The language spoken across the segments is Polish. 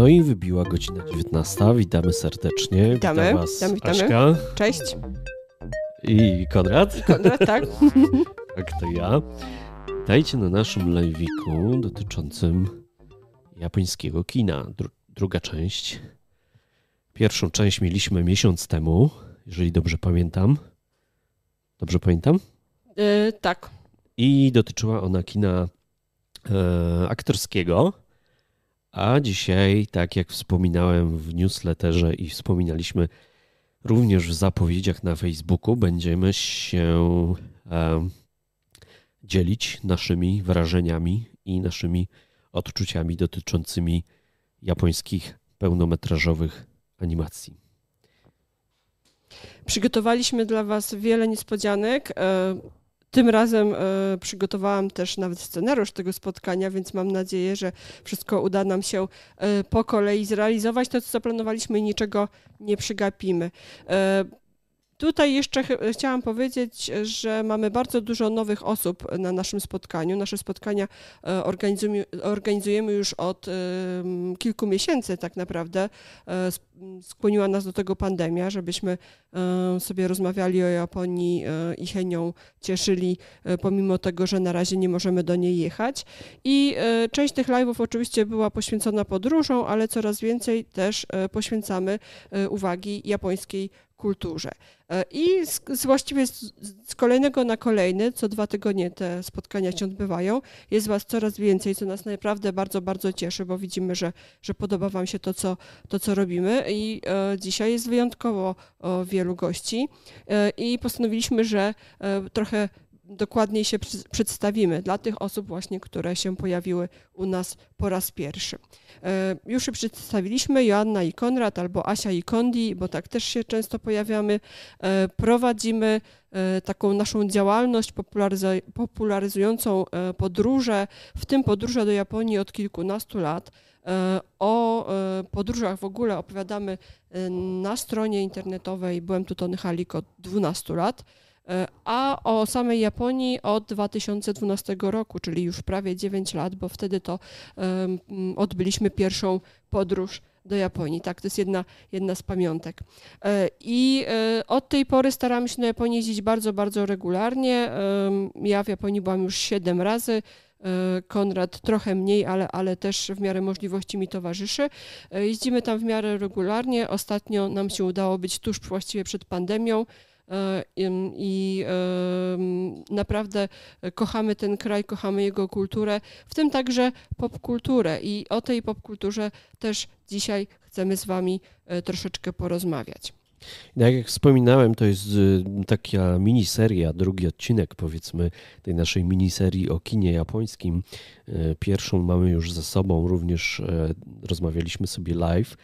No i wybiła godzina 19. Witamy serdecznie. Witamy. Witam was Witamy, witamy. Aśka Cześć. i Konrad. Konrad, tak? Tak, to ja. Dajcie na naszym live'iku dotyczącym japońskiego kina. Dru druga część. Pierwszą część mieliśmy miesiąc temu, jeżeli dobrze pamiętam. Dobrze pamiętam? Yy, tak. I dotyczyła ona kina e, aktorskiego. A dzisiaj, tak jak wspominałem w newsletterze i wspominaliśmy również w zapowiedziach na Facebooku, będziemy się e, dzielić naszymi wrażeniami i naszymi odczuciami dotyczącymi japońskich pełnometrażowych animacji. Przygotowaliśmy dla Was wiele niespodzianek. Tym razem e, przygotowałam też nawet scenariusz tego spotkania, więc mam nadzieję, że wszystko uda nam się e, po kolei zrealizować. To, co zaplanowaliśmy, niczego nie przegapimy. E, Tutaj jeszcze ch- chciałam powiedzieć, że mamy bardzo dużo nowych osób na naszym spotkaniu. Nasze spotkania e, organizujemy, organizujemy już od em, kilku miesięcy tak naprawdę. E, Skłoniła nas do tego pandemia, żebyśmy e, sobie rozmawiali o Japonii e, i chęcią cieszyli, e, pomimo tego, że na razie nie możemy do niej jechać. I e, część tych live'ów oczywiście była poświęcona podróżom, ale coraz więcej też e, poświęcamy e, uwagi japońskiej kulturze. E, I z, z właściwie z, z kolejnego na kolejny, co dwa tygodnie te spotkania się odbywają, jest Was coraz więcej, co nas naprawdę bardzo, bardzo cieszy, bo widzimy, że, że podoba Wam się to, co, to, co robimy. I e, dzisiaj jest wyjątkowo o, wielu gości e, i postanowiliśmy, że e, trochę dokładniej się przedstawimy dla tych osób właśnie, które się pojawiły u nas po raz pierwszy. E, Już się przedstawiliśmy, Joanna i Konrad, albo Asia i Kondi, bo tak też się często pojawiamy. E, Prowadzimy e, taką naszą działalność popularyzującą podróże, w tym podróże do Japonii od kilkunastu lat. O podróżach w ogóle opowiadamy na stronie internetowej Byłem tu Tony Halik od 12 lat. E, A o samej Japonii od 2012 roku, czyli już prawie 9 lat, bo wtedy to odbyliśmy pierwszą podróż do Japonii. Tak, to jest jedna, jedna z pamiątek. E, I e, od tej pory staramy się do Japonii jeździć bardzo, bardzo regularnie. Ja w Japonii byłam już 7 razy. Konrad trochę mniej, ale, ale też w miarę możliwości mi towarzyszy. Jeździmy tam w miarę regularnie. Ostatnio nam się udało być tuż właściwie przed pandemią. E, I naprawdę kochamy ten kraj, kochamy jego kulturę, w tym także popkulturę. I o tej popkulturze też dzisiaj chcemy z Wami e, troszeczkę porozmawiać. Tak jak wspominałem, to jest y, taka miniseria, drugi odcinek powiedzmy tej naszej miniserii o kinie japońskim. Y, Pierwszą mamy już za sobą, również e, rozmawialiśmy sobie live.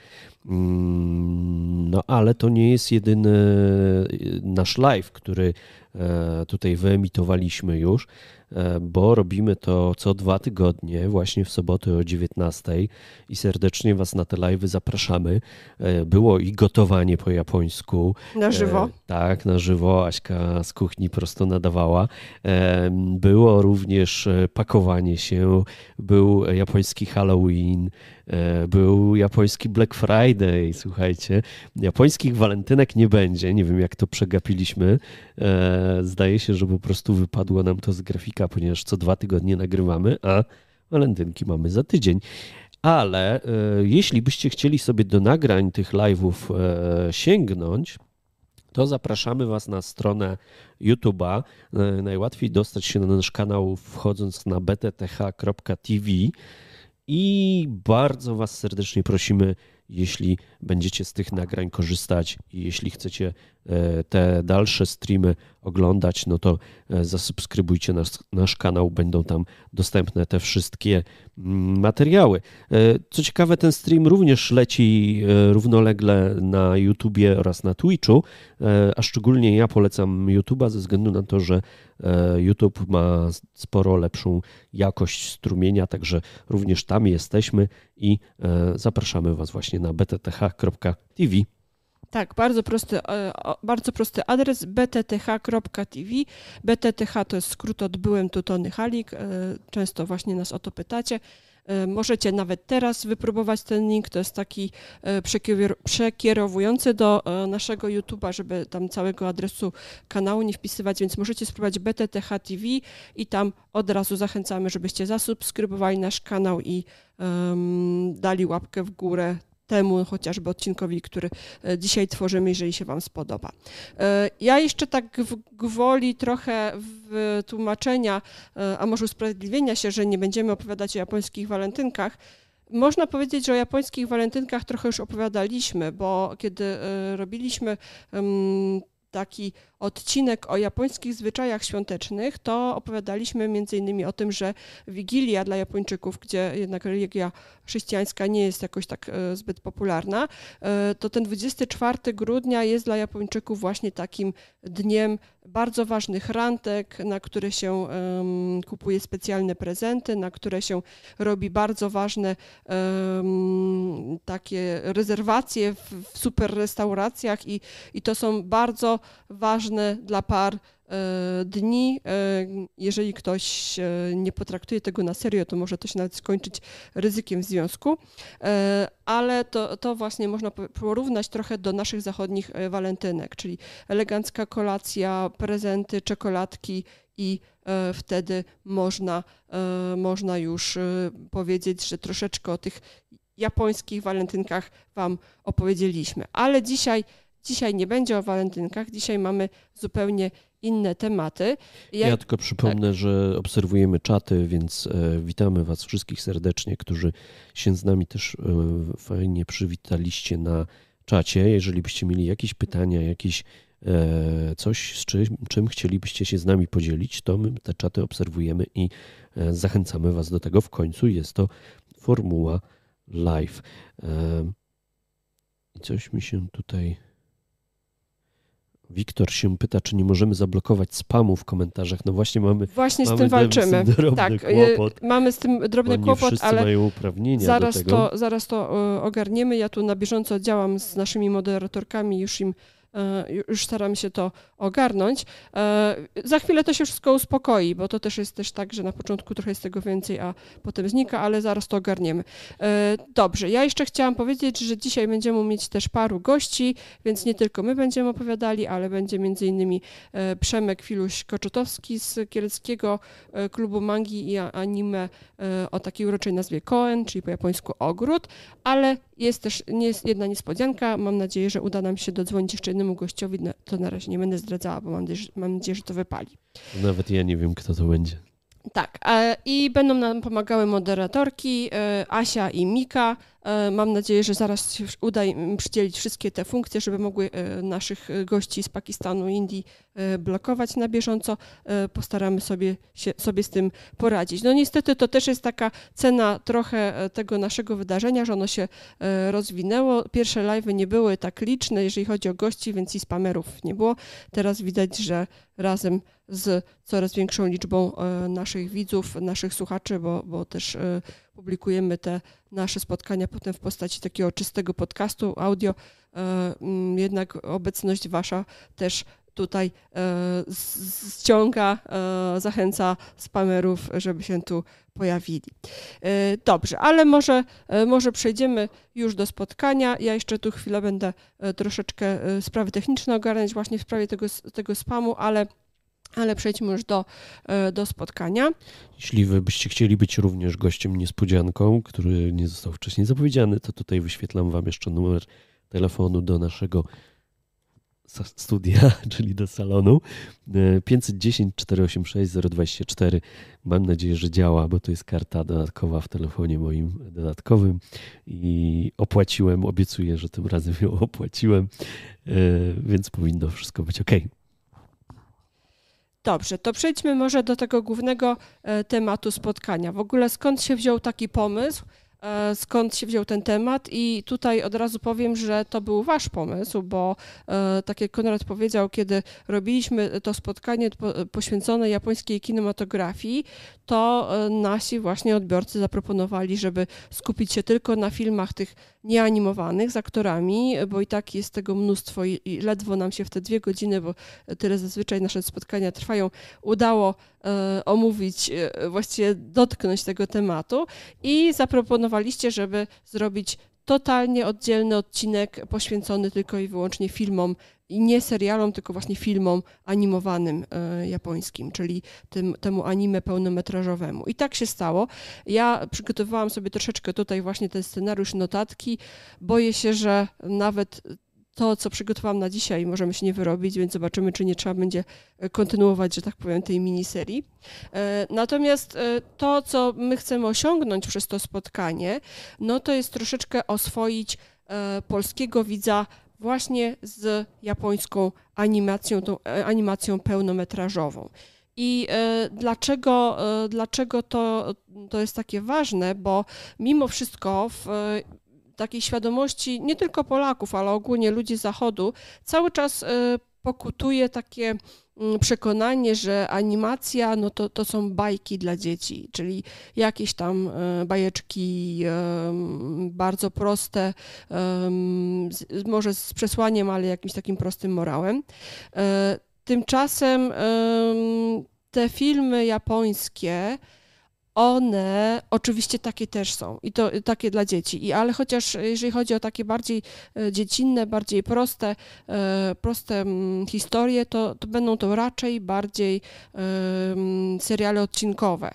Mm, No ale to nie jest jedyny y, nasz live, który e, tutaj wyemitowaliśmy już, e, bo robimy to co dwa tygodnie, właśnie w sobotę o 19 i serdecznie Was na te live'y zapraszamy. E, Było i gotowanie po japońsku. Na żywo. Tak, na żywo. Aśka z kuchni prosto nadawała. Było również pakowanie się, był japoński Halloween, był japoński Black Friday, słuchajcie. Japońskich walentynek nie będzie, nie wiem jak to przegapiliśmy. E, Zdaje się, że po prostu wypadło nam to z grafika, ponieważ co dwa tygodnie nagrywamy, a walentynki mamy za tydzień. Ale e, jeśli byście chcieli sobie do nagrań tych live'ów e, sięgnąć, to zapraszamy Was na stronę YouTube'a. E, Najłatwiej dostać się na nasz kanał wchodząc na btth.tv i bardzo Was serdecznie prosimy, jeśli będziecie z tych nagrań korzystać i jeśli chcecie e, te dalsze streamy oglądać, no to e, zasubskrybujcie nasz, kanał, będą tam dostępne te wszystkie mm, materiały. E, Co ciekawe, ten stream również leci równolegle na YouTubie oraz na Twitchu, a szczególnie ja polecam YouTube'a ze względu na to, że YouTube ma sporo lepszą jakość strumienia, także również tam jesteśmy i zapraszamy Was właśnie na btth.tv. Tak, bardzo prosty, e, bardzo prosty adres btth.tv. BTTH to jest skrót od Byłem tu Tony Halik. E, często właśnie nas o to pytacie. E, możecie nawet teraz wypróbować ten link. To jest taki przekierowujący do naszego YouTube'a, żeby tam całego adresu kanału nie wpisywać, więc możecie spróbować BTTH TV i tam od razu zachęcamy, żebyście zasubskrybowali nasz kanał i um, dali łapkę w górę temu chociażby odcinkowi, który e, dzisiaj tworzymy, jeżeli się Wam spodoba. E, ja jeszcze tak gwoli trochę w tłumaczenia, e, a może usprawiedliwienia się, że nie będziemy opowiadać o japońskich walentynkach, można powiedzieć, że o japońskich walentynkach trochę już opowiadaliśmy, bo kiedy robiliśmy taki odcinek o japońskich zwyczajach świątecznych, to opowiadaliśmy innymi o tym, że Wigilia dla Japończyków, gdzie jednak religia chrześcijańska nie jest jakoś tak e, zbyt popularna, e, to ten 24 grudnia jest dla Japończyków właśnie takim dniem bardzo ważnych rantek, na które się kupuje specjalne prezenty, na które się robi bardzo ważne takie rezerwacje w, w super restauracjach i, i to są bardzo ważne dla par E, dni. E, jeżeli ktoś e, nie potraktuje tego na serio, to może to się nawet skończyć ryzykiem w związku, ale to, to właśnie można porównać trochę do naszych zachodnich walentynek, czyli elegancka kolacja, prezenty, czekoladki i wtedy można, można już powiedzieć, że troszeczkę o tych japońskich walentynkach Wam opowiedzieliśmy. Ale dzisiaj, dzisiaj nie będzie o walentynkach, dzisiaj mamy zupełnie inne tematy. Ja, ja tylko przypomnę, tak. że obserwujemy czaty, więc e, witamy Was wszystkich serdecznie, którzy się z nami też e, fajnie przywitaliście na czacie. Jeżeli byście mieli jakieś pytania, jakieś e, coś, z czym, czym chcielibyście się z nami podzielić, to my te czaty obserwujemy i zachęcamy Was do tego. W końcu jest to formuła live. I coś mi się tutaj Wiktor się pyta, czy nie możemy zablokować spamu w komentarzach. No właśnie mamy. Właśnie mamy z tym walczymy. Z tym tak, y, kłopot, mamy z tym drobny kłopot, ale zaraz, To, zaraz to y, ogarniemy. Ja tu na bieżąco działam z naszymi moderatorkami, już im już staram się to ogarnąć. E, za chwilę to się wszystko uspokoi, bo to też jest też tak, że na początku trochę jest tego więcej, a potem znika, ale zaraz to ogarniemy. E, dobrze, ja jeszcze chciałam powiedzieć, że dzisiaj będziemy mieć też paru gości, więc nie tylko my będziemy opowiadali, ale będzie między innymi Przemek Filuś-Koczotowski z Kieleckiego Klubu Mangi i Anime o takiej uroczej nazwie Koen, czyli po japońsku ogród, ale jest też jedna niespodzianka. Mam nadzieję, że uda nam się dodzwonić jeszcze jednemu gościowi. To na razie nie będę zdradzała, bo mam nadzieję, mam nadzieję że to wypali. Nawet ja nie wiem, kto to będzie. Tak, i będą nam pomagały moderatorki e, Asia i Mika. E, mam nadzieję, że zaraz się uda im przydzielić wszystkie te funkcje, żeby mogły e, naszych gości z Pakistanu, Indii blokować na bieżąco. Postaramy sobie, się, sobie z tym poradzić. No niestety to też jest taka cena trochę tego naszego wydarzenia, że ono się rozwinęło. Pierwsze live'y nie były tak liczne, jeżeli chodzi o gości, więc i spamerów nie było. Teraz widać, że razem z coraz większą liczbą e, naszych widzów, naszych słuchaczy, bo, bo też e, publikujemy te nasze spotkania potem w postaci takiego czystego podcastu, audio. E, mm, jednak obecność Wasza też tutaj ściąga, zachęca spamerów, żeby się tu pojawili. Dobrze, ale może, może przejdziemy już do spotkania. Ja jeszcze tu chwilę będę troszeczkę sprawy techniczne ogarniać właśnie w sprawie tego, tego spamu, ale ale przejdźmy już do, e, do spotkania. Jeśli wy byście chcieli być również gościem niespodzianką, który nie został wcześniej zapowiedziany, to tutaj wyświetlam wam jeszcze numer telefonu do naszego studia, czyli do salonu 510 486 024. Mam nadzieję, że działa, bo to jest karta dodatkowa w telefonie moim dodatkowym i opłaciłem, obiecuję, że tym razem ją opłaciłem, e, więc powinno wszystko być ok. Dobrze, to przejdźmy może do tego głównego e, tematu spotkania. W ogóle skąd się wziął taki pomysł? E, skąd się wziął ten temat i tutaj od razu powiem, że to był wasz pomysł, bo e, tak jak Konrad powiedział, kiedy robiliśmy to spotkanie poświęcone japońskiej kinematografii, to nasi właśnie odbiorcy zaproponowali, żeby skupić się tylko na filmach tych nieanimowanych z aktorami, bo i tak jest tego mnóstwo i, i ledwo nam się w te dwie godziny, bo tyle zazwyczaj nasze spotkania trwają, udało e, omówić, e, właściwie dotknąć tego tematu. I zaproponowaliście, żeby zrobić totalnie oddzielny odcinek poświęcony tylko i wyłącznie filmom i nie serialom, tylko właśnie filmom animowanym e, japońskim, czyli tym, temu anime pełnometrażowemu. I tak się stało. Ja przygotowałam sobie troszeczkę tutaj właśnie ten scenariusz, notatki. Boję się, że nawet to, co przygotowałam na dzisiaj, możemy się nie wyrobić, więc zobaczymy, czy nie trzeba będzie e, kontynuować, że tak powiem, tej miniserii. E, natomiast e, to, co my chcemy osiągnąć przez to spotkanie, no to jest troszeczkę oswoić polskiego widza właśnie z japońską animacją, tą animacją pełnometrażową. I dlaczego, dlaczego to, to jest takie ważne? Bo mimo wszystko w takiej świadomości nie tylko Polaków, ale ogólnie ludzi Zachodu, cały czas e, pokutuje takie mm, przekonanie, że animacja no to, to są bajki dla dzieci, czyli jakieś tam e, bajeczki bardzo proste, może z przesłaniem, ale jakimś takim prostym morałem. E, tymczasem te filmy japońskie, one oczywiście takie też są i to takie dla dzieci. I, ale chociaż jeżeli chodzi o takie bardziej e, dziecinne, bardziej proste, e, proste mm, historie, to, to będą to raczej bardziej mm, seriale odcinkowe.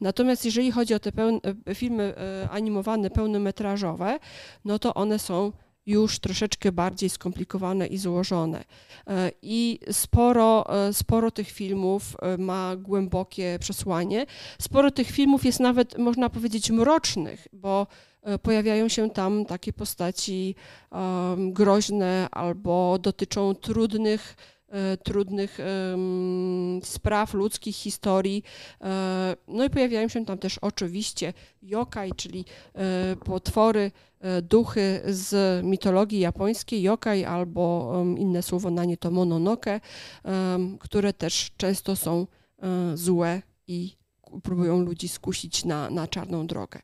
Natomiast jeżeli chodzi o te pełne, filmy e, animowane, pełnometrażowe, no to one są już troszeczkę bardziej skomplikowane i złożone. E, I sporo, e, sporo tych filmów e, ma głębokie przesłanie. Sporo tych filmów jest nawet, można powiedzieć, mrocznych, bo pojawiają się tam takie postaci groźne albo dotyczą trudnych, trudnych um, spraw, ludzkich historii. No i pojawiają się tam też oczywiście yokai, czyli potwory, E, duchy z mitologii japońskiej, yokai albo inne słowo na nie to mononoke, które też często są e, złe i próbują ludzi skusić na, na czarną drogę.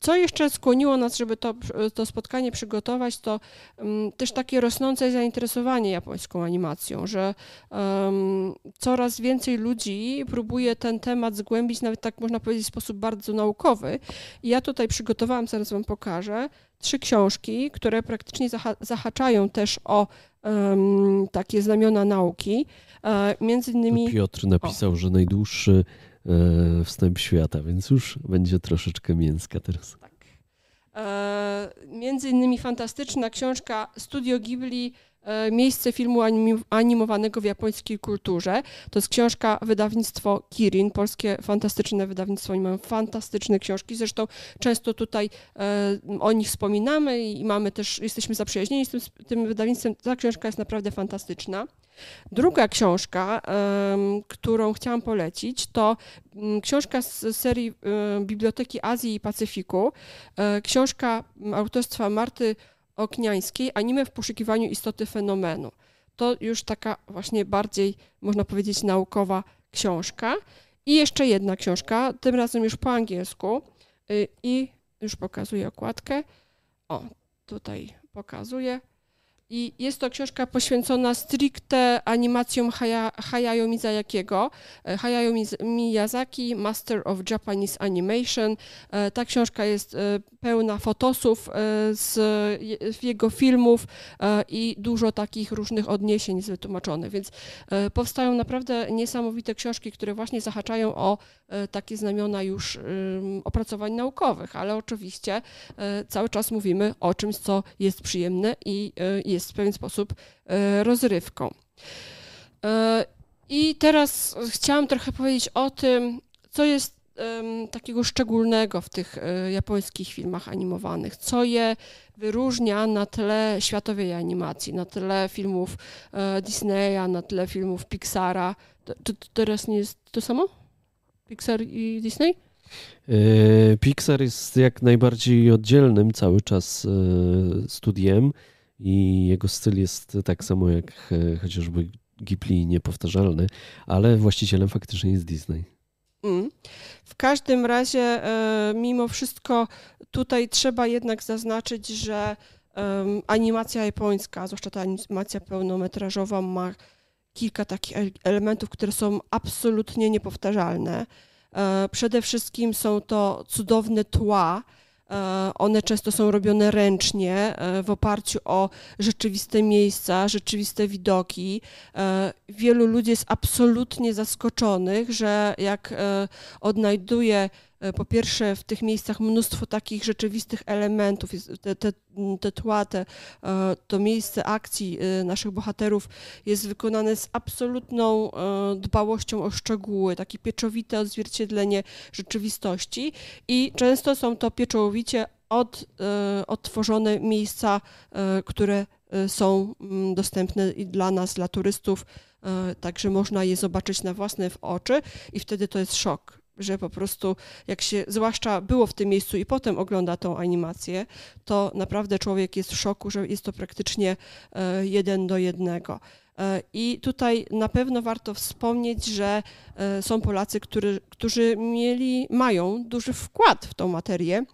Co jeszcze skłoniło nas, żeby to, to spotkanie przygotować, to um, też takie rosnące zainteresowanie japońską animacją, że um, coraz więcej ludzi próbuje ten temat zgłębić, nawet tak można powiedzieć, w sposób bardzo naukowy. I ja tutaj przygotowałam, zaraz Wam pokażę, trzy książki, które praktycznie zaha zahaczają też o um, takie znamiona nauki. E, między innymi. Piotr napisał, o. że najdłuższy wstęp świata, więc już będzie troszeczkę mięska teraz. Tak. E, między innymi fantastyczna książka Studio Ghibli E, miejsce filmu animowanego w japońskiej kulturze. To jest książka wydawnictwo Kirin, polskie fantastyczne wydawnictwo. Oni mają fantastyczne książki. Zresztą często tutaj e, o nich wspominamy i mamy też, jesteśmy zaprzyjaźnieni z tym, tym wydawnictwem. Ta książka jest naprawdę fantastyczna. Druga książka, którą chciałam polecić, to mm, książka z serii Biblioteki Azji i Pacyfiku. E, książka autorstwa Marty Okniańskiej, anime w poszukiwaniu istoty fenomenu. To już taka właśnie bardziej, można powiedzieć, naukowa książka. I jeszcze jedna książka, tym razem już po angielsku. Y, I już pokazuję okładkę. O, tutaj pokazuję. I jest to książka poświęcona stricte animacjom Hayao Miyazakiego. E, Hayao Miyazaki, Master of Japanese Animation. E, ta książka jest e, pełna fotosów z jego filmów i dużo takich różnych odniesień jest wytłumaczone, więc powstają naprawdę niesamowite książki, które właśnie zahaczają o takie znamiona już opracowań naukowych, ale oczywiście cały czas mówimy o czymś, co jest przyjemne i jest jest w pewien sposób e, rozrywką. E, I teraz chciałam trochę powiedzieć o tym, co jest takiego szczególnego w tych e, japońskich filmach animowanych, co je wyróżnia na tle światowej animacji, na tle filmów Disneya, na tle filmów Pixara. Czy to teraz nie jest to samo? Pixar i Disney? Pixar jest jak najbardziej oddzielnym cały czas studiem i jego styl jest tak samo jak e, chociażby Ghibli niepowtarzalny, ale właścicielem faktycznie jest Disney. Mm. W każdym razie, e, mimo wszystko, tutaj trzeba jednak zaznaczyć, że animacja japońska, zwłaszcza ta animacja pełnometrażowa, ma kilka takich elementów, które są absolutnie niepowtarzalne. E, przede wszystkim są to cudowne tła, one często są robione ręcznie, e, w oparciu o rzeczywiste miejsca, rzeczywiste widoki. E, wielu ludzi jest absolutnie zaskoczonych, że jak odnajduje E, po pierwsze w tych miejscach mnóstwo takich rzeczywistych elementów, te, te, te tła, te, e, to miejsce akcji e, naszych bohaterów jest wykonane z absolutną dbałością o szczegóły, takie pieczowite odzwierciedlenie rzeczywistości i często są to pieczołowicie od, odtworzone miejsca, które są dostępne i dla nas, dla turystów, także można je zobaczyć na własne oczy i wtedy to jest szok że po prostu jak się, zwłaszcza było w tym miejscu i potem ogląda tą animację, to naprawdę człowiek jest w szoku, że jest to praktycznie e, jeden do jednego. E, I tutaj na pewno warto wspomnieć, że e, są Polacy, który, którzy mieli, mają duży wkład w tą materię.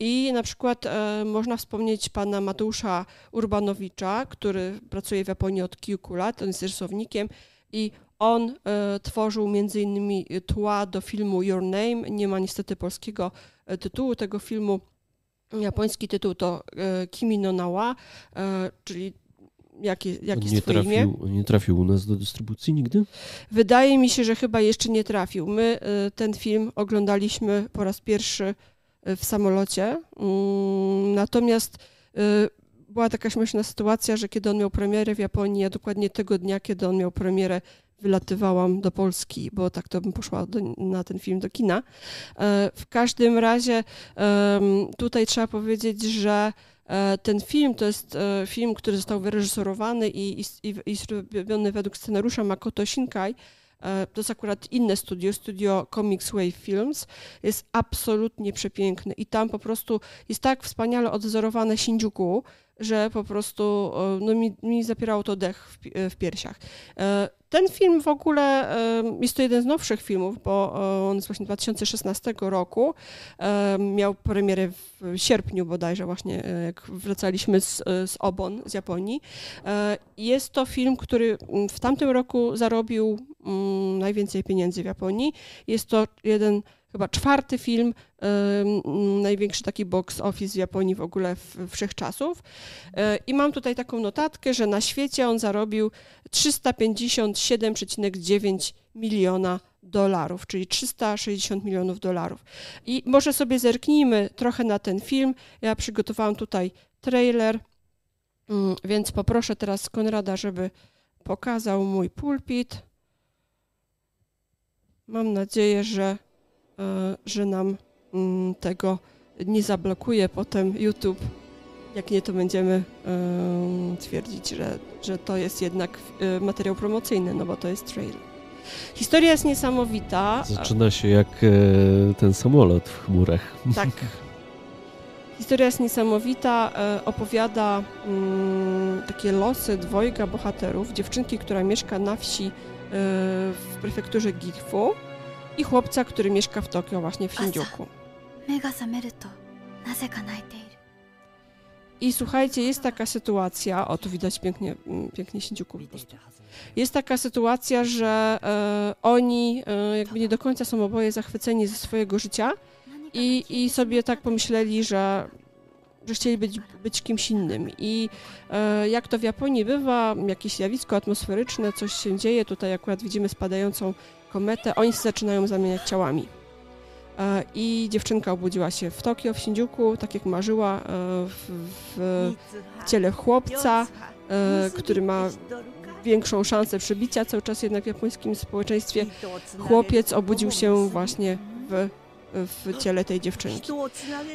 I na przykład można wspomnieć pana Mateusza Urbanowicza, który pracuje w Japonii od kilku lat, on jest rysownikiem i on e, tworzył między innymi tła do filmu Your Name. Nie ma niestety polskiego e, tytułu tego filmu. Japoński tytuł to e, Kimi no Nawa, e, czyli jakie, jakie nie trafił, imię. Nie trafił u nas do dystrybucji nigdy? Wydaje mi się, że chyba jeszcze nie trafił. My e, ten film oglądaliśmy po raz pierwszy e, w samolocie. Mm, natomiast była taka śmieszna sytuacja, że kiedy on miał premierę w Japonii, a dokładnie tego dnia, kiedy on miał premierę wylatywałam do Polski, bo tak to bym poszła do, na ten film do kina. E, w każdym razie tutaj trzeba powiedzieć, że e, ten film to jest e, film, który został wyreżyserowany i, i, i zrobiony według scenariusza Makoto Shinkai. To jest akurat inne studio, studio Comics Wave Films. Jest absolutnie przepiękny i tam po prostu jest tak wspaniale odzorowane Shinjuku, że po prostu no, mi, mi zapierało to dech w, w piersiach. Ten film w ogóle jest to jeden z nowszych filmów, bo on jest właśnie 2016 roku. Miał premierę w sierpniu bodajże, właśnie e, jak wracaliśmy z, z Obon, z Japonii. E, jest to film, który w tamtym roku zarobił mm, najwięcej pieniędzy w Japonii. Jest to jeden chyba czwarty film, największy taki box office w Japonii w ogóle wszechczasów. E, I mam tutaj taką notatkę, że na świecie on zarobił 357,9 miliona dolarów, czyli 360 milionów dolarów. I może sobie zerknijmy trochę na ten film. Ja przygotowałam tutaj trailer, mm, więc poproszę teraz Konrada, żeby pokazał mój pulpit. Mam nadzieję, że że nam mm, tego nie zablokuje potem YouTube. Jak nie, to będziemy e, twierdzić, że, że to jest jednak e, materiał promocyjny, no bo to jest trailer. Historia jest niesamowita. Zaczyna się jak ten samolot w chmurach. Tak. Historia jest niesamowita, opowiada mm, takie losy dwojga bohaterów. Dziewczynki, która mieszka na wsi w prefekturze Gifu i chłopca, który mieszka w Tokio, właśnie w Shinjuku. I słuchajcie, jest taka sytuacja, o tu widać pięknie, mm, pięknie Shinjuku po prostu. Jest taka sytuacja, że e, oni e, jakby nie do końca są oboje zachwyceni ze swojego życia i, i sobie tak pomyśleli, że że chcieli być, być kimś innym. I e, jak to w Japonii bywa, jakieś zjawisko atmosferyczne, coś się dzieje, tutaj akurat widzimy spadającą oni się zaczynają zamieniać ciałami. E, I dziewczynka obudziła się w Tokio, w Shinjuku, tak jak marzyła, e, w, w ciele chłopca, e, który ma większą szansę przebicia cały czas jednak w japońskim społeczeństwie. Chłopiec obudził się właśnie w w ciele tej dziewczynki.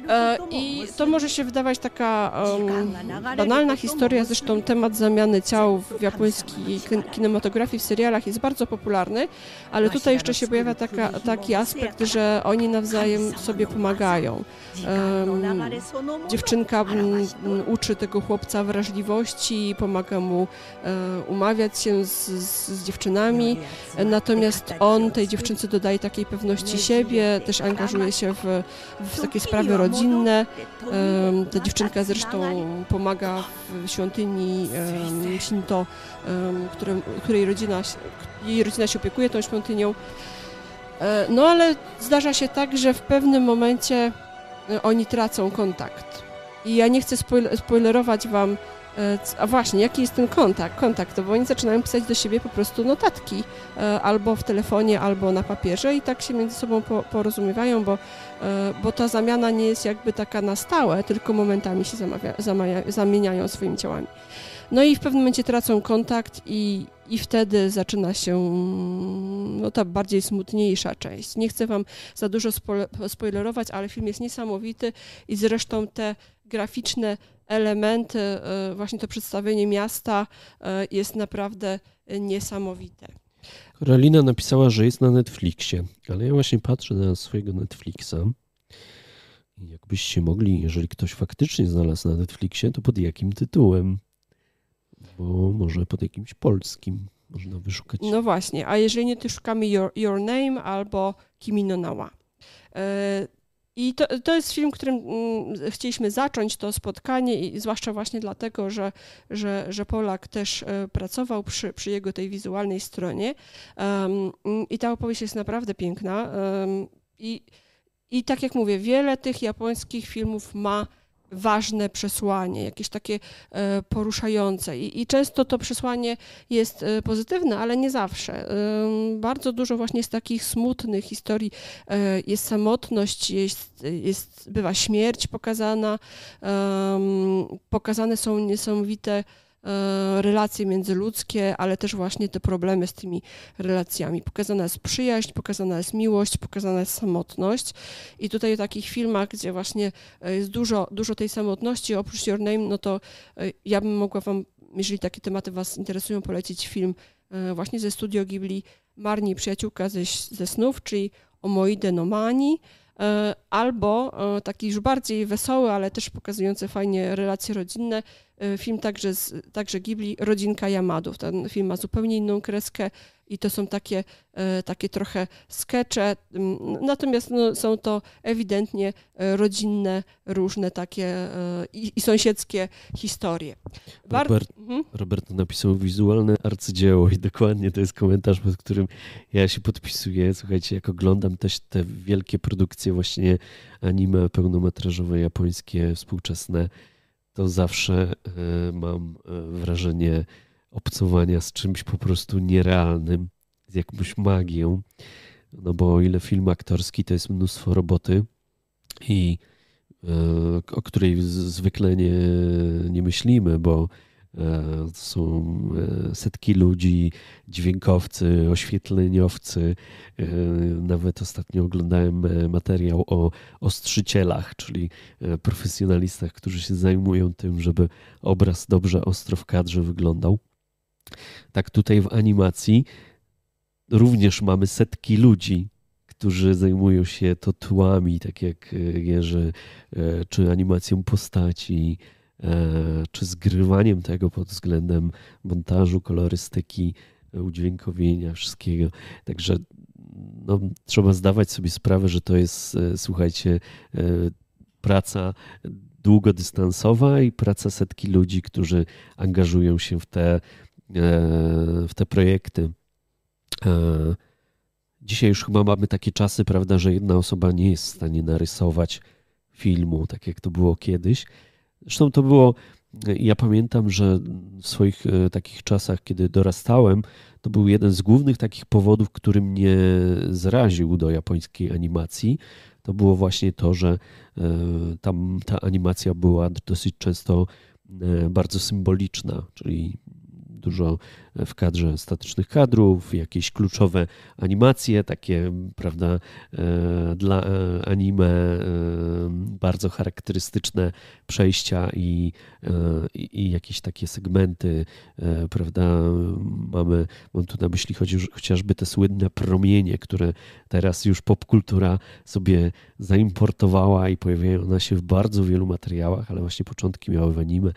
E, I to może się wydawać taka um, banalna historia, zresztą temat zamiany ciał w japońskiej kinematografii, w serialach jest bardzo popularny, ale tutaj jeszcze się pojawia taka, taki aspekt, że oni nawzajem sobie pomagają. Um, dziewczynka um, uczy tego chłopca wrażliwości, pomaga mu um, umawiać się z, z, z dziewczynami, natomiast on tej dziewczynce dodaje takiej pewności siebie, też angażuje się w, w takie sprawy rodzinne. Ta dziewczynka zresztą pomaga w świątyni Shinto, której rodzina, jej rodzina się opiekuje tą świątynią. E, no ale zdarza się tak, że w pewnym momencie e, oni tracą kontakt. I ja nie chcę spoilerować wam a właśnie, jaki jest ten kontakt? Kontakt, to bo oni zaczynają pisać do siebie po prostu notatki, e, albo w telefonie, albo na papierze i tak się między sobą porozumiewają, bo, e, bo ta zamiana nie jest jakby taka na stałe, tylko momentami się zamawia, zamawia, zamieniają swoimi ciałami. No i w pewnym momencie tracą kontakt i, i wtedy zaczyna się no, ta bardziej smutniejsza część. Nie chcę wam za dużo spoilerować, ale film jest niesamowity i zresztą te graficzne elementy, e, właśnie to przedstawienie miasta e, jest naprawdę niesamowite. Karolina napisała, że jest na Netflixie, ale ja właśnie patrzę na swojego Netflixa. Jakbyście mogli, jeżeli ktoś faktycznie znalazł na Netflixie, to pod jakim tytułem? Bo może pod jakimś polskim można wyszukać. No właśnie, a jeżeli nie, to szukamy Your, Your Name albo Kimi no Nawa. I to, to jest film, którym mm, chcieliśmy zacząć to spotkanie i zwłaszcza właśnie dlatego, że, że, że Polak też e, pracował przy, przy jego tej wizualnej stronie. Um, I ta opowieść jest naprawdę piękna. Um, i, I tak jak mówię, wiele tych japońskich filmów ma ważne przesłanie, jakieś takie e, poruszające. I, I, często to przesłanie jest e, pozytywne, ale nie zawsze. Bardzo dużo właśnie z takich smutnych historii e, jest samotność, jest, jest, bywa śmierć pokazana, pokazane są niesamowite E, relacje międzyludzkie, ale też właśnie te problemy z tymi relacjami. Pokazana jest przyjaźń, pokazana jest miłość, pokazana jest samotność. I tutaj w takich filmach, gdzie właśnie e, jest dużo, dużo tej samotności, oprócz Your Name, no to e, ja bym mogła Wam, jeżeli takie tematy Was interesują, polecić film właśnie ze studio Ghibli Marni, przyjaciółka ze, ze snów, czyli Omoide no Mani, albo taki już bardziej wesoły, ale też pokazujący fajnie relacje rodzinne, E, film także, z, także Ghibli, Rodzinka Yamadów. Ten film ma zupełnie inną kreskę i to są takie, e, takie trochę skecze, natomiast no, są to ewidentnie e, rodzinne, różne takie i, i sąsiedzkie historie. Bar Robert, mhm. Robert napisał wizualne arcydzieło i dokładnie to jest komentarz, pod którym ja się podpisuję. Słuchajcie, jak oglądam też te wielkie produkcje właśnie anime pełnometrażowe japońskie, współczesne, to zawsze e, mam e, wrażenie obcowania z czymś po prostu nierealnym, z jakąś magią. No bo o ile film aktorski to jest mnóstwo roboty i e, o której zwykle nie, nie myślimy, bo E, są e, setki ludzi, dźwiękowcy, oświetleniowcy. E, nawet ostatnio oglądałem materiał o ostrzycielach, czyli profesjonalistach, którzy się zajmują tym, żeby obraz dobrze ostro w kadrze wyglądał. Tak tutaj w animacji również mamy setki ludzi, którzy zajmują się to tłami, tak jak Jerzy, czy animacją postaci, czy zgrywaniem tego pod względem montażu, kolorystyki, udźwiękowienia, wszystkiego. Także no, trzeba zdawać sobie sprawę, że to jest, e, słuchajcie, e, praca długodystansowa i praca setki ludzi, którzy angażują się w te, w te projekty. Dzisiaj już chyba mamy takie czasy, prawda, że jedna osoba nie jest w stanie narysować filmu, tak jak to było kiedyś. Zresztą to było, ja pamiętam, że w swoich e, takich czasach, kiedy dorastałem, to był jeden z głównych takich powodów, który mnie zraził do japońskiej animacji. To było właśnie to, że e, tam ta animacja była dosyć często e, bardzo symboliczna, czyli dużo w kadrze statycznych kadrów, jakieś kluczowe animacje, takie, prawda, dla anime bardzo charakterystyczne przejścia i, i, jakieś takie segmenty, prawda, mamy, mam tu na myśli chociażby te słynne promienie, które teraz już popkultura sobie zaimportowała i pojawiają one się w bardzo wielu materiałach, ale właśnie początki miały w anime,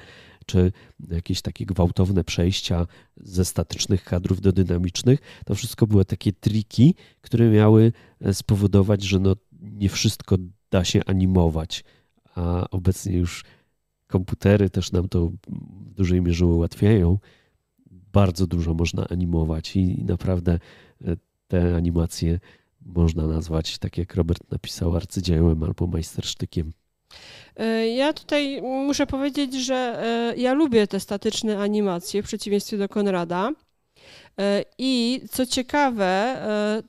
czy jakieś takie gwałtowne przejścia ze statycznych kadrów do dynamicznych. To wszystko były takie triki, które miały spowodować, że no nie wszystko da się animować, a obecnie już komputery też nam to w dużej mierze ułatwiają. Bardzo dużo można animować i naprawdę e, te animacje można nazwać, tak jak Robert napisał, arcydziełem albo majstersztykiem. E, ja tutaj muszę powiedzieć, że e, ja lubię te statyczne animacje w przeciwieństwie do Konrada. E, I co ciekawe,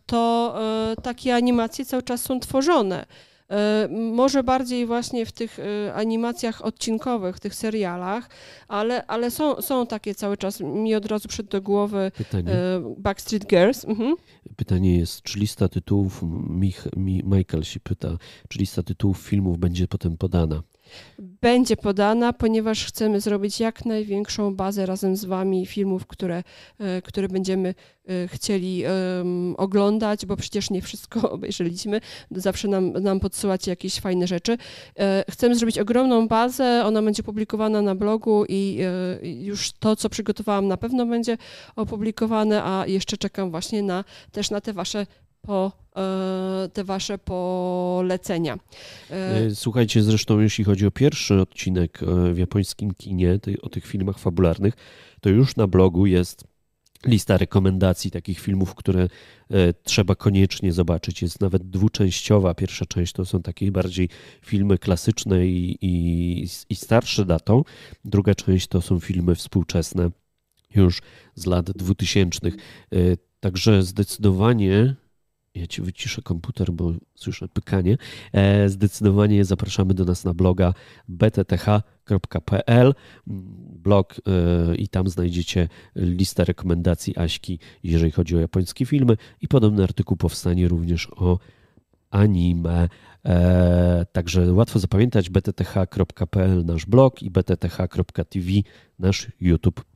to takie animacje cały czas są tworzone. E, może bardziej właśnie w tych e, animacjach odcinkowych, tych serialach, ale, ale są, są takie cały czas. Mi od razu przed do głowy Pytanie. E, Backstreet Girls. Mhm. Pytanie jest, czy lista tytułów, Mich, Michael się pyta, czy lista tytułów filmów będzie potem podana? Będzie podana, ponieważ chcemy zrobić jak największą bazę razem z Wami filmów, które, e, które będziemy e, chcieli oglądać, bo przecież nie wszystko obejrzeliśmy. Zawsze nam, nam podsyłacie jakieś fajne rzeczy. E, chcemy zrobić ogromną bazę, ona będzie publikowana na blogu i już to, co przygotowałam, na pewno będzie opublikowane, a jeszcze czekam właśnie na, też na te Wasze po e, te wasze polecenia. E, e, słuchajcie, zresztą jeśli chodzi o pierwszy odcinek w japońskim kinie, o tych filmach fabularnych, to już na blogu jest lista rekomendacji takich filmów, które trzeba koniecznie zobaczyć. Jest nawet dwuczęściowa. Pierwsza część to są takie bardziej filmy klasyczne i, i, i starsze datą. Druga część to są filmy współczesne już z lat dwutysięcznych. Także zdecydowanie ja ci wyciszę komputer, bo słyszę pykanie. E, zdecydowanie zapraszamy do nas na bloga btth.pl blog e, i tam znajdziecie listę rekomendacji Aśki, jeżeli chodzi o japońskie filmy i podobny artykuł powstanie również o anime. E, także łatwo zapamiętać btth.pl nasz blog i btth.tv nasz YouTube.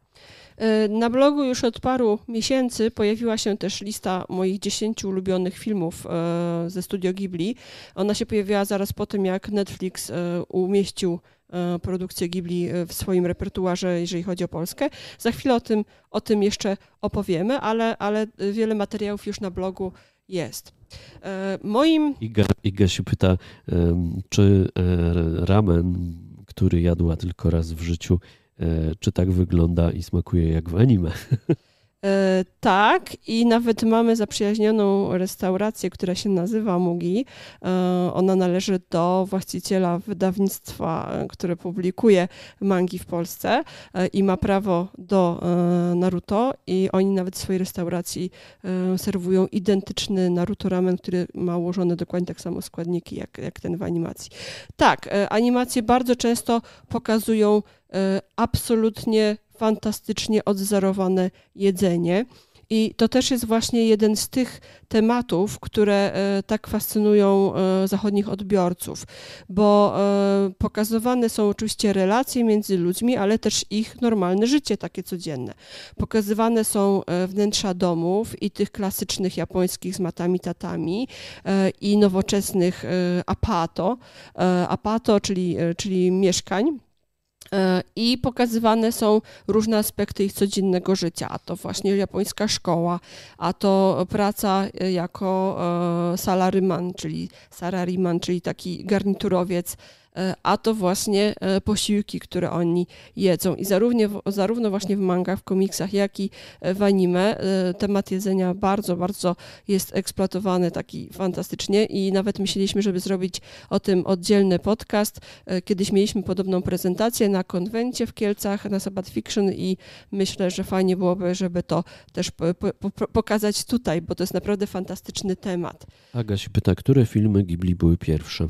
E, na blogu już od paru miesięcy pojawiła się też lista moich 10 ulubionych filmów e, ze studio Ghibli. Ona się pojawiła zaraz po tym, jak Netflix e, umieścił produkcję Ghibli w swoim repertuarze, jeżeli chodzi o Polskę. Za chwilę o tym, o tym jeszcze opowiemy, ale, ale wiele materiałów już na blogu jest. Moim... Iga, Iga się pyta, czy ramen, który jadła tylko raz w życiu, czy tak wygląda i smakuje jak w anime. E, tak, i nawet mamy zaprzyjaźnioną restaurację, która się nazywa Mugi. E, ona należy do właściciela wydawnictwa, które publikuje mangi w Polsce i ma prawo do Naruto i oni nawet w swojej restauracji serwują identyczny Naruto ramen, który ma ułożone dokładnie tak samo składniki jak, jak ten w animacji. Tak, animacje bardzo często pokazują E, absolutnie fantastycznie odzerowane jedzenie. I to też jest właśnie jeden z tych tematów, które e, tak fascynują e, zachodnich odbiorców, bo pokazywane są oczywiście relacje między ludźmi, ale też ich normalne życie takie codzienne. Pokazywane są wnętrza domów i tych klasycznych japońskich z matami tatami i nowoczesnych apato, apato czyli, czyli mieszkań I pokazywane są różne aspekty ich codziennego życia. A to właśnie japońska szkoła, a to praca e, jako e, salaryman, czyli sarariman, czyli taki garniturowiec E, a to właśnie e, posiłki, które oni jedzą. I zarówno, zarówno właśnie w mangach, w komiksach, jak i e, w anime temat jedzenia bardzo, bardzo jest eksploatowany taki fantastycznie i nawet myśleliśmy, żeby zrobić o tym oddzielny podcast. Kiedyś mieliśmy podobną prezentację na konwencie w Kielcach, na Sabbath Fiction i myślę, że fajnie byłoby, żeby to też po, po, pokazać tutaj, bo to jest naprawdę fantastyczny temat. Aga się pyta, które filmy Ghibli były pierwsze?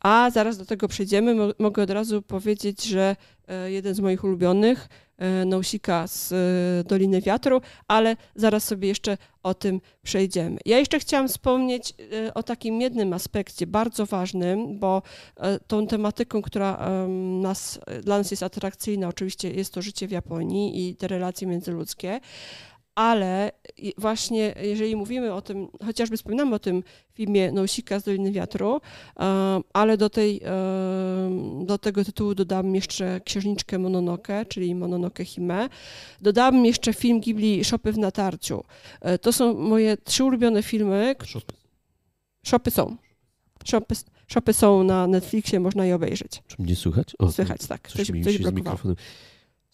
A zaraz do tego przejdziemy. Mogę od razu powiedzieć, że e, jeden z moich ulubionych Nousika z Doliny Wiatru, ale zaraz sobie jeszcze o tym przejdziemy. Ja jeszcze chciałam wspomnieć o takim jednym aspekcie bardzo ważnym, bo tą tematyką, która nas, dla nas jest atrakcyjna, oczywiście jest to życie w Japonii i te relacje międzyludzkie, ale właśnie jeżeli mówimy o tym, chociażby wspominamy o tym filmie Nousika z Doliny Wiatru, ale do, tej, do tego tytułu dodam jeszcze księżniczkę Mononoke, czyli Mononoke Hime. Dodałam jeszcze film Ghibli Szopy w natarciu. E, to są moje trzy ulubione filmy. Szopy. Szopy są. Szopy, szopy są na Netflixie, można je obejrzeć. Czy mnie słychać? O, słychać, tak. Coś, coś, coś z mikrofonem.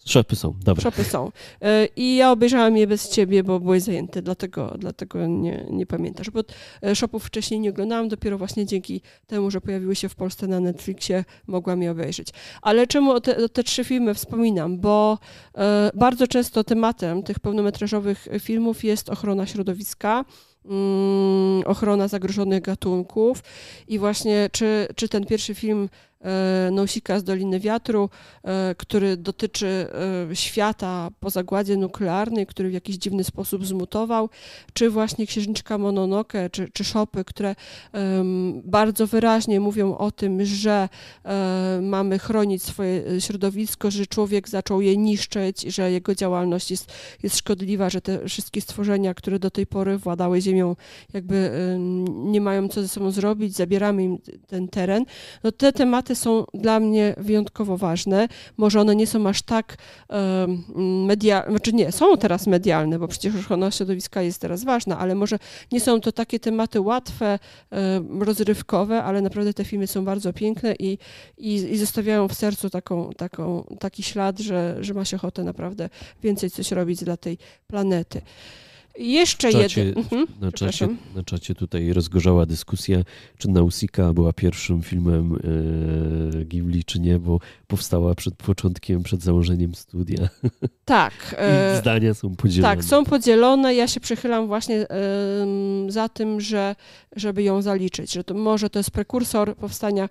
Szopy są, dobra. Szopy są. E, I ja obejrzałam je bez ciebie, bo byłeś zajęty, dlatego, dlatego nie, nie pamiętasz. Bo e, Shopów wcześniej nie oglądałam, dopiero właśnie dzięki temu, że pojawiły się w Polsce na Netflixie, mogłam je obejrzeć. Ale czemu te, te trzy filmy wspominam? Bo e, bardzo często tematem tych pełnometrażowych filmów jest ochrona środowiska, mm, ochrona zagrożonych gatunków i właśnie czy, czy ten pierwszy film E, Nosika z Doliny Wiatru, e, który dotyczy e, świata po zagładzie nuklearnej, który w jakiś dziwny sposób zmutował, czy właśnie Księżniczka Mononoke, czy, czy Szopy, które bardzo wyraźnie mówią o tym, że mamy chronić swoje środowisko, że człowiek zaczął je niszczyć, że jego działalność jest, jest szkodliwa, że te wszystkie stworzenia, które do tej pory władały ziemią, jakby nie mają co ze sobą zrobić, zabieramy im ten teren. No te tematy tematy są dla mnie wyjątkowo ważne. Może one nie są aż tak medialne, znaczy nie, są teraz medialne, bo przecież ochrona środowiska jest teraz ważna, ale może nie są to takie tematy łatwe, rozrywkowe, ale naprawdę te filmy są bardzo piękne i, i, i zostawiają w sercu taką, taką, taki ślad, że, że ma się ochotę naprawdę więcej coś robić dla tej planety. Jeszcze jeden. Mhm, na, czacie, na czacie tutaj rozgorzała dyskusja, czy Nausika była pierwszym filmem e, Ghibli, czy nie, bo powstała przed początkiem, przed założeniem studia. Tak. E, zdania są podzielone. Tak, są podzielone. Ja się przychylam właśnie e, za tym, że, żeby ją zaliczyć, że to może to jest prekursor powstania e,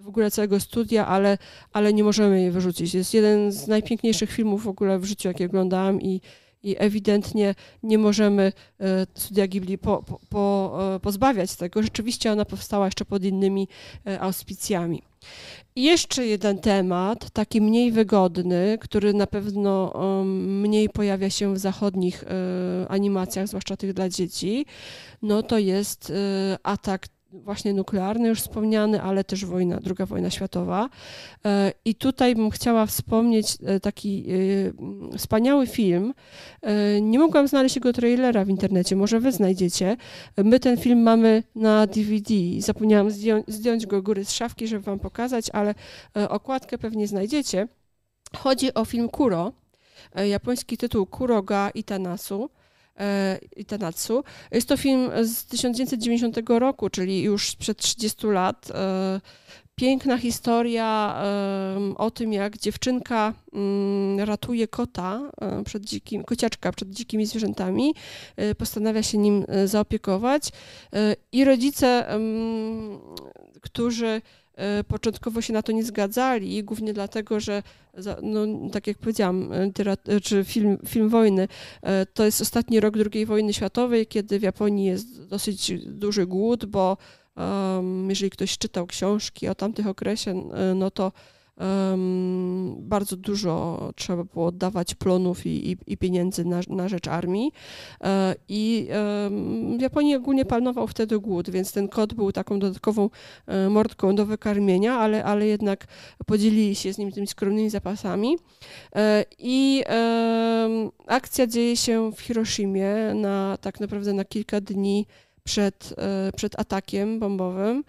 w ogóle całego studia, ale, ale nie możemy jej wyrzucić. Jest jeden z najpiękniejszych filmów w ogóle w życiu, jakie oglądałam i i ewidentnie nie możemy e, studia Ghibli po, po, e, pozbawiać tego. Rzeczywiście ona powstała jeszcze pod innymi e, auspicjami. I jeszcze jeden temat, taki mniej wygodny, który na pewno mniej pojawia się w zachodnich animacjach, zwłaszcza tych dla dzieci, no to jest atak właśnie nuklearny już wspomniany, ale też wojna, druga wojna światowa. E, I tutaj bym chciała wspomnieć e, taki e, wspaniały film. Nie mogłam znaleźć jego trailera w internecie, może wy znajdziecie. My ten film mamy na DVD. Zapomniałam zdjąć, go góry z szafki, żeby wam pokazać, ale okładkę pewnie znajdziecie. Chodzi o film Kuro, japoński tytuł Kuroga Itanasu. E, Itanatsu. Jest to film z 1990 roku, czyli już sprzed 30 lat. E, piękna historia e, o tym, jak dziewczynka mm, ratuje kota przed dzikim, kociaczka przed dzikimi zwierzętami, postanawia się nim zaopiekować i rodzice, którzy E, początkowo się na to nie zgadzali, głównie dlatego, że, no, tak jak powiedziałam, e, czy film, film wojny, e, to jest ostatni rok II wojny światowej, kiedy w Japonii jest dosyć duży głód, bo jeżeli ktoś czytał książki o tamtych okresie, no to um, bardzo dużo trzeba było oddawać plonów i, i, i pieniędzy na, na, rzecz armii. E, I um, w Japonii ogólnie panował wtedy głód, więc ten kot był taką dodatkową e, mordką do wykarmienia, ale, ale jednak podzielili się z nim tymi skromnymi zapasami. E, I akcja dzieje się w Hiroshimie na tak naprawdę na kilka dni przed, e, przed atakiem bombowym.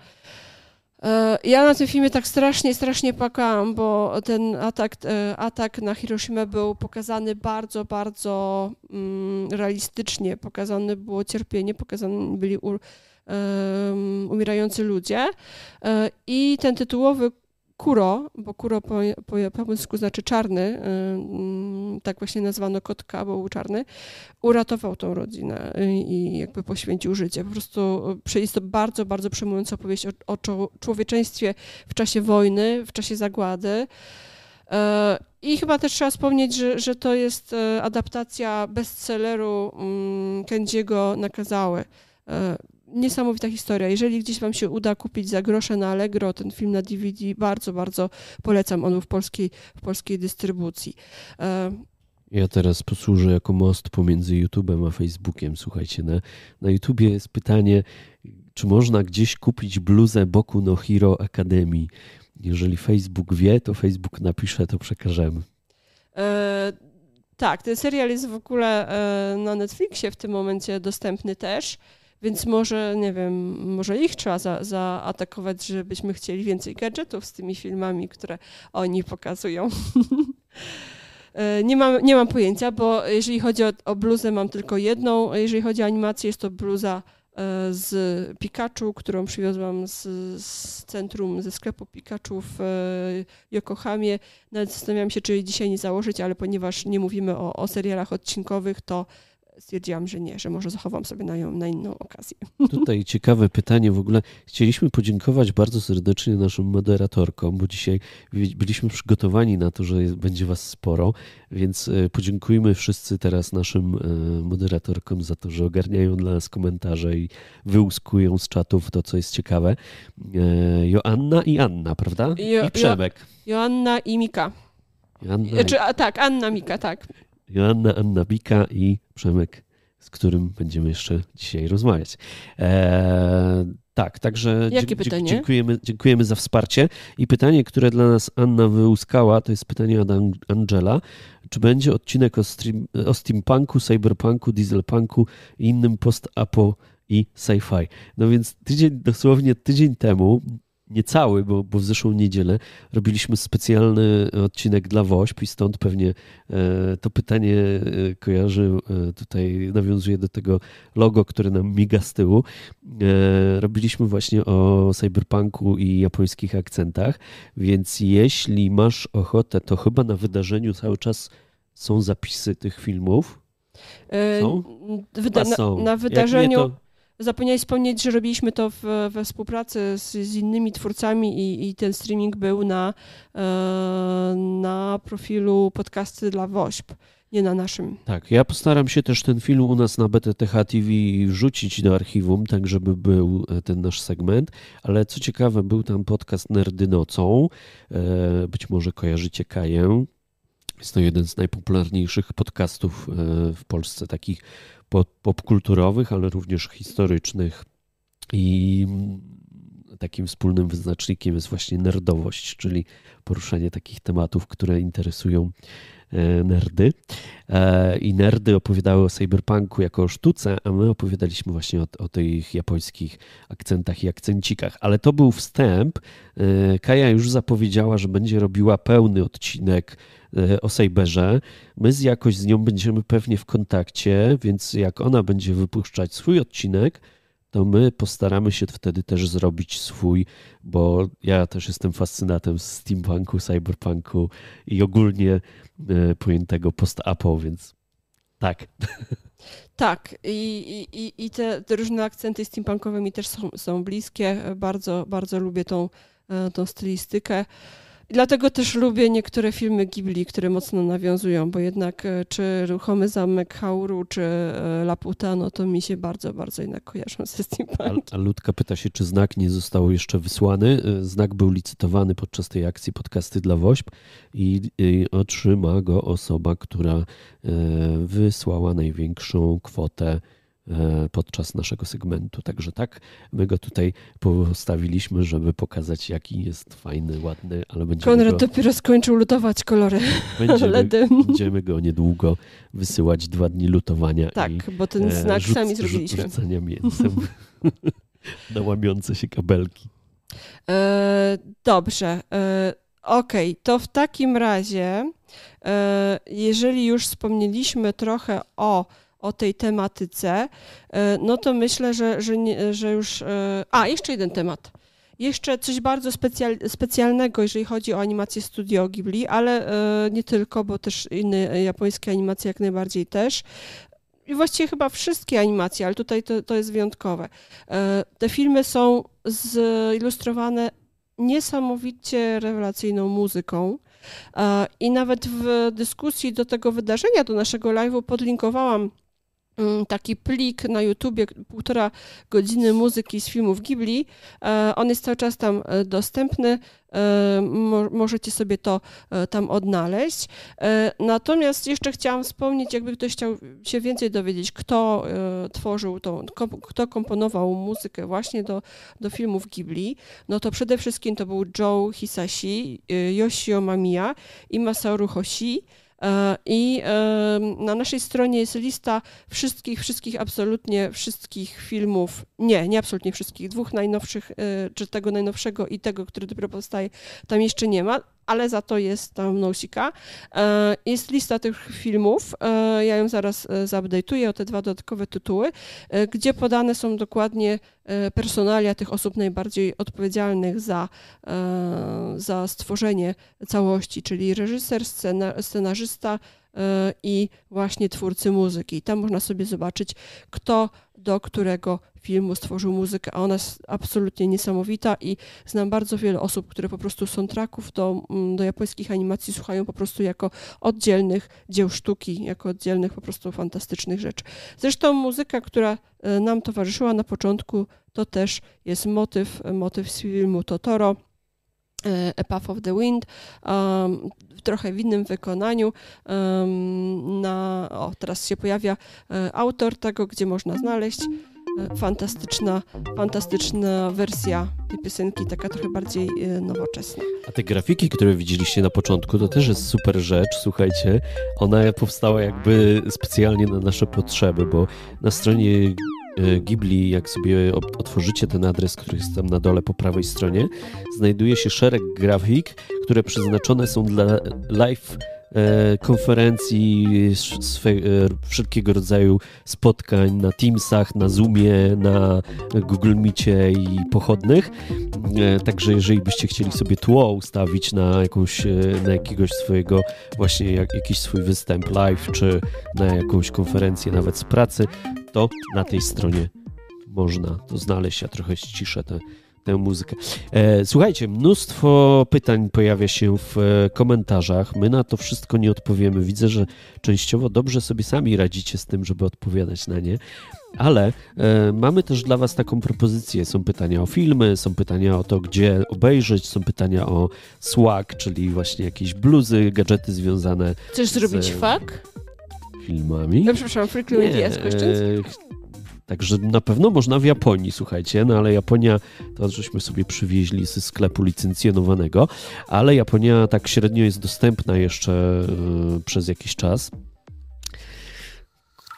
E, ja na tym filmie tak strasznie, strasznie płakałam, bo ten atak, e, atak na Hiroshima był pokazany bardzo, bardzo um, realistycznie. Pokazane było cierpienie, pokazane byli um, umierający ludzie. I ten tytułowy Kuro, bo Kuro po, po japońsku znaczy czarny, y, mm, tak właśnie nazwano kotka, bo był czarny, uratował tą rodzinę i jakby poświęcił życie. Po prostu jest to bardzo, bardzo przejmująca opowieść o, o człowieczeństwie w czasie wojny, w czasie zagłady. E, I chyba też trzeba wspomnieć, że, że to jest e, adaptacja bestselleru um, Kenjiego Nakazały. E, niesamowita historia. Jeżeli gdzieś Wam się uda kupić za grosze na Allegro ten film na DVD, bardzo, bardzo polecam. On był w polskiej, w polskiej dystrybucji. Ja teraz posłużę jako most pomiędzy YouTube'em a Facebookiem. Słuchajcie, na, na YouTubie jest pytanie, czy można gdzieś kupić bluzę Boku no Hero Academy. Jeżeli Facebook wie, to Facebook napisze, to przekażemy. E, tak, ten serial jest w ogóle e, na Netflixie w tym momencie dostępny też, więc może, nie wiem, może ich trzeba za, zaatakować, żebyśmy chcieli więcej gadżetów z tymi filmami, które oni pokazują. E, nie mam, nie mam pojęcia, bo jeżeli chodzi o, o bluzę, mam tylko jedną. Jeżeli chodzi o animację, jest to bluza e, z Pikachu, którą przywiozłam z, z centrum, ze sklepu Pikachu w e, Yokohamie. Nawet zastanawiam się, czy dzisiaj nie założyć, ale ponieważ nie mówimy o, o serialach odcinkowych, to stwierdziłam, że nie, że może zachowam sobie na, nią, na inną okazję. Tutaj ciekawe pytanie w ogóle. Chcieliśmy podziękować bardzo serdecznie naszym moderatorkom, bo dzisiaj byliśmy przygotowani na to, że będzie Was sporo, więc e, podziękujmy wszyscy teraz naszym e, moderatorkom za to, że ogarniają dla nas komentarze i wyłuskują z czatów to, co jest ciekawe. E, Joanna i Anna, prawda? Jo, I Przemek. Jo, Joanna i Mika. Joanna... Znaczy, a, tak, Anna Mika, tak. Joanna, Anna Bika i Przemek, z którym będziemy jeszcze dzisiaj rozmawiać. Eee, tak, także Jakie pytanie? Dziękujemy, dziękujemy za wsparcie. I pytanie, które dla nas Anna wyłuskała, to jest pytanie od Angela. Czy będzie odcinek o, stream, o steampunku, cyberpunku, dieselpunku i innym post-apo i sci-fi? No więc tydzień, dosłownie tydzień temu niecały, bo, bo w zeszłą niedzielę robiliśmy specjalny odcinek dla WOŚP i stąd pewnie e, to pytanie e, kojarzy, e, tutaj nawiązuje do tego logo, które nam miga z tyłu. Robiliśmy właśnie o cyberpunku i japońskich akcentach, więc jeśli masz ochotę, to chyba na wydarzeniu cały czas są zapisy tych filmów. Są? Wyda-. Na, na wydarzeniu... Zapomniałeś wspomnieć, że robiliśmy to w, we współpracy z, z innymi twórcami i, i, ten streaming był na, e, na profilu podcasty dla WOŚP, nie na naszym. Tak, ja postaram się też ten film u nas na BTTH TV wrzucić do archiwum, tak żeby był e, ten nasz segment, ale co ciekawe, był tam podcast Nerdy Nocą, e, być może kojarzycie Kaję, jest to jeden z najpopularniejszych podcastów w Polsce, takich popkulturowych, ale również historycznych. I takim wspólnym wyznacznikiem jest właśnie nerdowość, czyli poruszanie takich tematów, które interesują nerdy. E, I nerdy opowiadały o cyberpunku jako o sztuce, a my opowiadaliśmy właśnie o, o tych japońskich akcentach i akcencikach. Ale to był wstęp. E, Kaja już zapowiedziała, że będzie robiła pełny odcinek E, o Sejberze. My z jakoś z nią będziemy pewnie w kontakcie, więc jak ona będzie wypuszczać swój odcinek, to my postaramy się wtedy też zrobić swój, bo ja też jestem fascynatem steampunku, cyberpunku i ogólnie e, pojętego post-apo, więc tak. Tak, i, i, i te, te, różne akcenty steampunkowe mi też są, są bliskie. Bardzo, bardzo lubię tą, e, tą stylistykę. Dlatego też lubię niektóre filmy Ghibli, które mocno nawiązują, bo jednak e, czy Ruchomy Zamek Hauru, czy e, Laputa, no to mi się bardzo, bardzo jednak kojarzą ze steampunkiem. A, Ludka pyta się, czy znak nie został jeszcze wysłany. E, znak był licytowany podczas tej akcji podcasty dla WOŚP i, i otrzyma go osoba, która wysłała największą kwotę podczas naszego segmentu. Także tak, my go tutaj postawiliśmy, żeby pokazać, jaki jest fajny, ładny, ale będziemy Konrad go... dopiero skończył lutować kolory będziemy, będziemy go niedługo wysyłać dwa dni lutowania Tak, i, bo ten e, znak rzuc, sami zrobiliśmy. Rzucania mięsem na łamiące się kabelki. E, dobrze. E, Okej, okay, to w takim razie, e, jeżeli już wspomnieliśmy trochę o o tej tematyce, e, no to myślę, że, że, nie, że już. E, a, jeszcze jeden temat. Jeszcze coś bardzo specjal, specjalnego, jeżeli chodzi o animację Studio Ghibli, ale e, nie tylko, bo też inne japońskie animacje jak najbardziej też. I właściwie chyba wszystkie animacje, ale tutaj to, to jest wyjątkowe. Te filmy są zilustrowane niesamowicie rewelacyjną muzyką. I nawet w dyskusji do tego wydarzenia, do naszego live'u podlinkowałam taki plik na YouTubie, półtora godziny muzyki z filmów Ghibli. E, on jest cały czas tam e, dostępny. E, możecie sobie to tam odnaleźć. Natomiast jeszcze chciałam wspomnieć, jakby ktoś chciał się więcej dowiedzieć, kto tworzył tą, kto komponował muzykę właśnie do, do filmów Ghibli, no to przede wszystkim to był Joe Hisashi, Yoshio Mamiya i Masaru Hoshi. E, I na naszej stronie jest lista wszystkich, wszystkich, absolutnie wszystkich filmów, nie, nie absolutnie wszystkich, dwóch najnowszych, e, czy tego najnowszego i tego, który dopiero powstaje, tam jeszcze nie ma ale za to jest tam Nosika. E, jest lista tych filmów, e, ja ją zaraz e, zaupdate'uję o te dwa dodatkowe tytuły, gdzie podane są dokładnie personalia tych osób najbardziej odpowiedzialnych za, za stworzenie całości, czyli reżyser, scenarzysta i właśnie twórcy muzyki. Tam można sobie zobaczyć, kto do którego filmu stworzył muzykę, a ona jest absolutnie niesamowita i znam bardzo wiele osób, które po prostu soundtracków do, mm, do japońskich animacji słuchają po prostu jako oddzielnych dzieł sztuki, jako oddzielnych po prostu fantastycznych rzeczy. Zresztą muzyka, która e, nam towarzyszyła na początku, to też jest motyw, motyw z filmu Totoro, A Path of the Wind, um, trochę w innym wykonaniu. Um, na, o, teraz się pojawia e, autor tego, gdzie można znaleźć fantastyczna, fantastyczna wersja tej piosenki, taka trochę bardziej e, nowoczesna. A te grafiki, które widzieliście na początku, to też jest super rzecz, słuchajcie. Ona powstała jakby specjalnie na nasze potrzeby, bo na stronie e, Ghibli, jak sobie otworzycie ten adres, który jest tam na dole po prawej stronie, znajduje się szereg grafik, które przeznaczone są dla live konferencji, swe, e, wszelkiego rodzaju spotkań na Teamsach, na Zoomie, na Google Meetie i pochodnych. E, także jeżeli byście chcieli sobie tło ustawić na jakąś, na jakiegoś swojego właśnie jak, jakiś swój występ live, czy na jakąś konferencję nawet z pracy, to na tej stronie można to znaleźć. Ja trochę ściszę te tę muzykę. E, słuchajcie, mnóstwo pytań pojawia się w e, komentarzach. My na to wszystko nie odpowiemy. Widzę, że częściowo dobrze sobie sami radzicie z tym, żeby odpowiadać na nie. Ale e, mamy też dla Was taką propozycję. Są pytania o filmy, są pytania o to, gdzie obejrzeć, są pytania o swag, czyli właśnie jakieś bluzy, gadżety związane. Chcesz z... zrobić fak? Filmami? No, przepraszam, Ideas Questions? Także na pewno można w Japonii, słuchajcie, no ale Japonia, to żeśmy sobie przywieźli ze sklepu licencjonowanego, ale Japonia tak średnio jest dostępna jeszcze y, przez jakiś czas.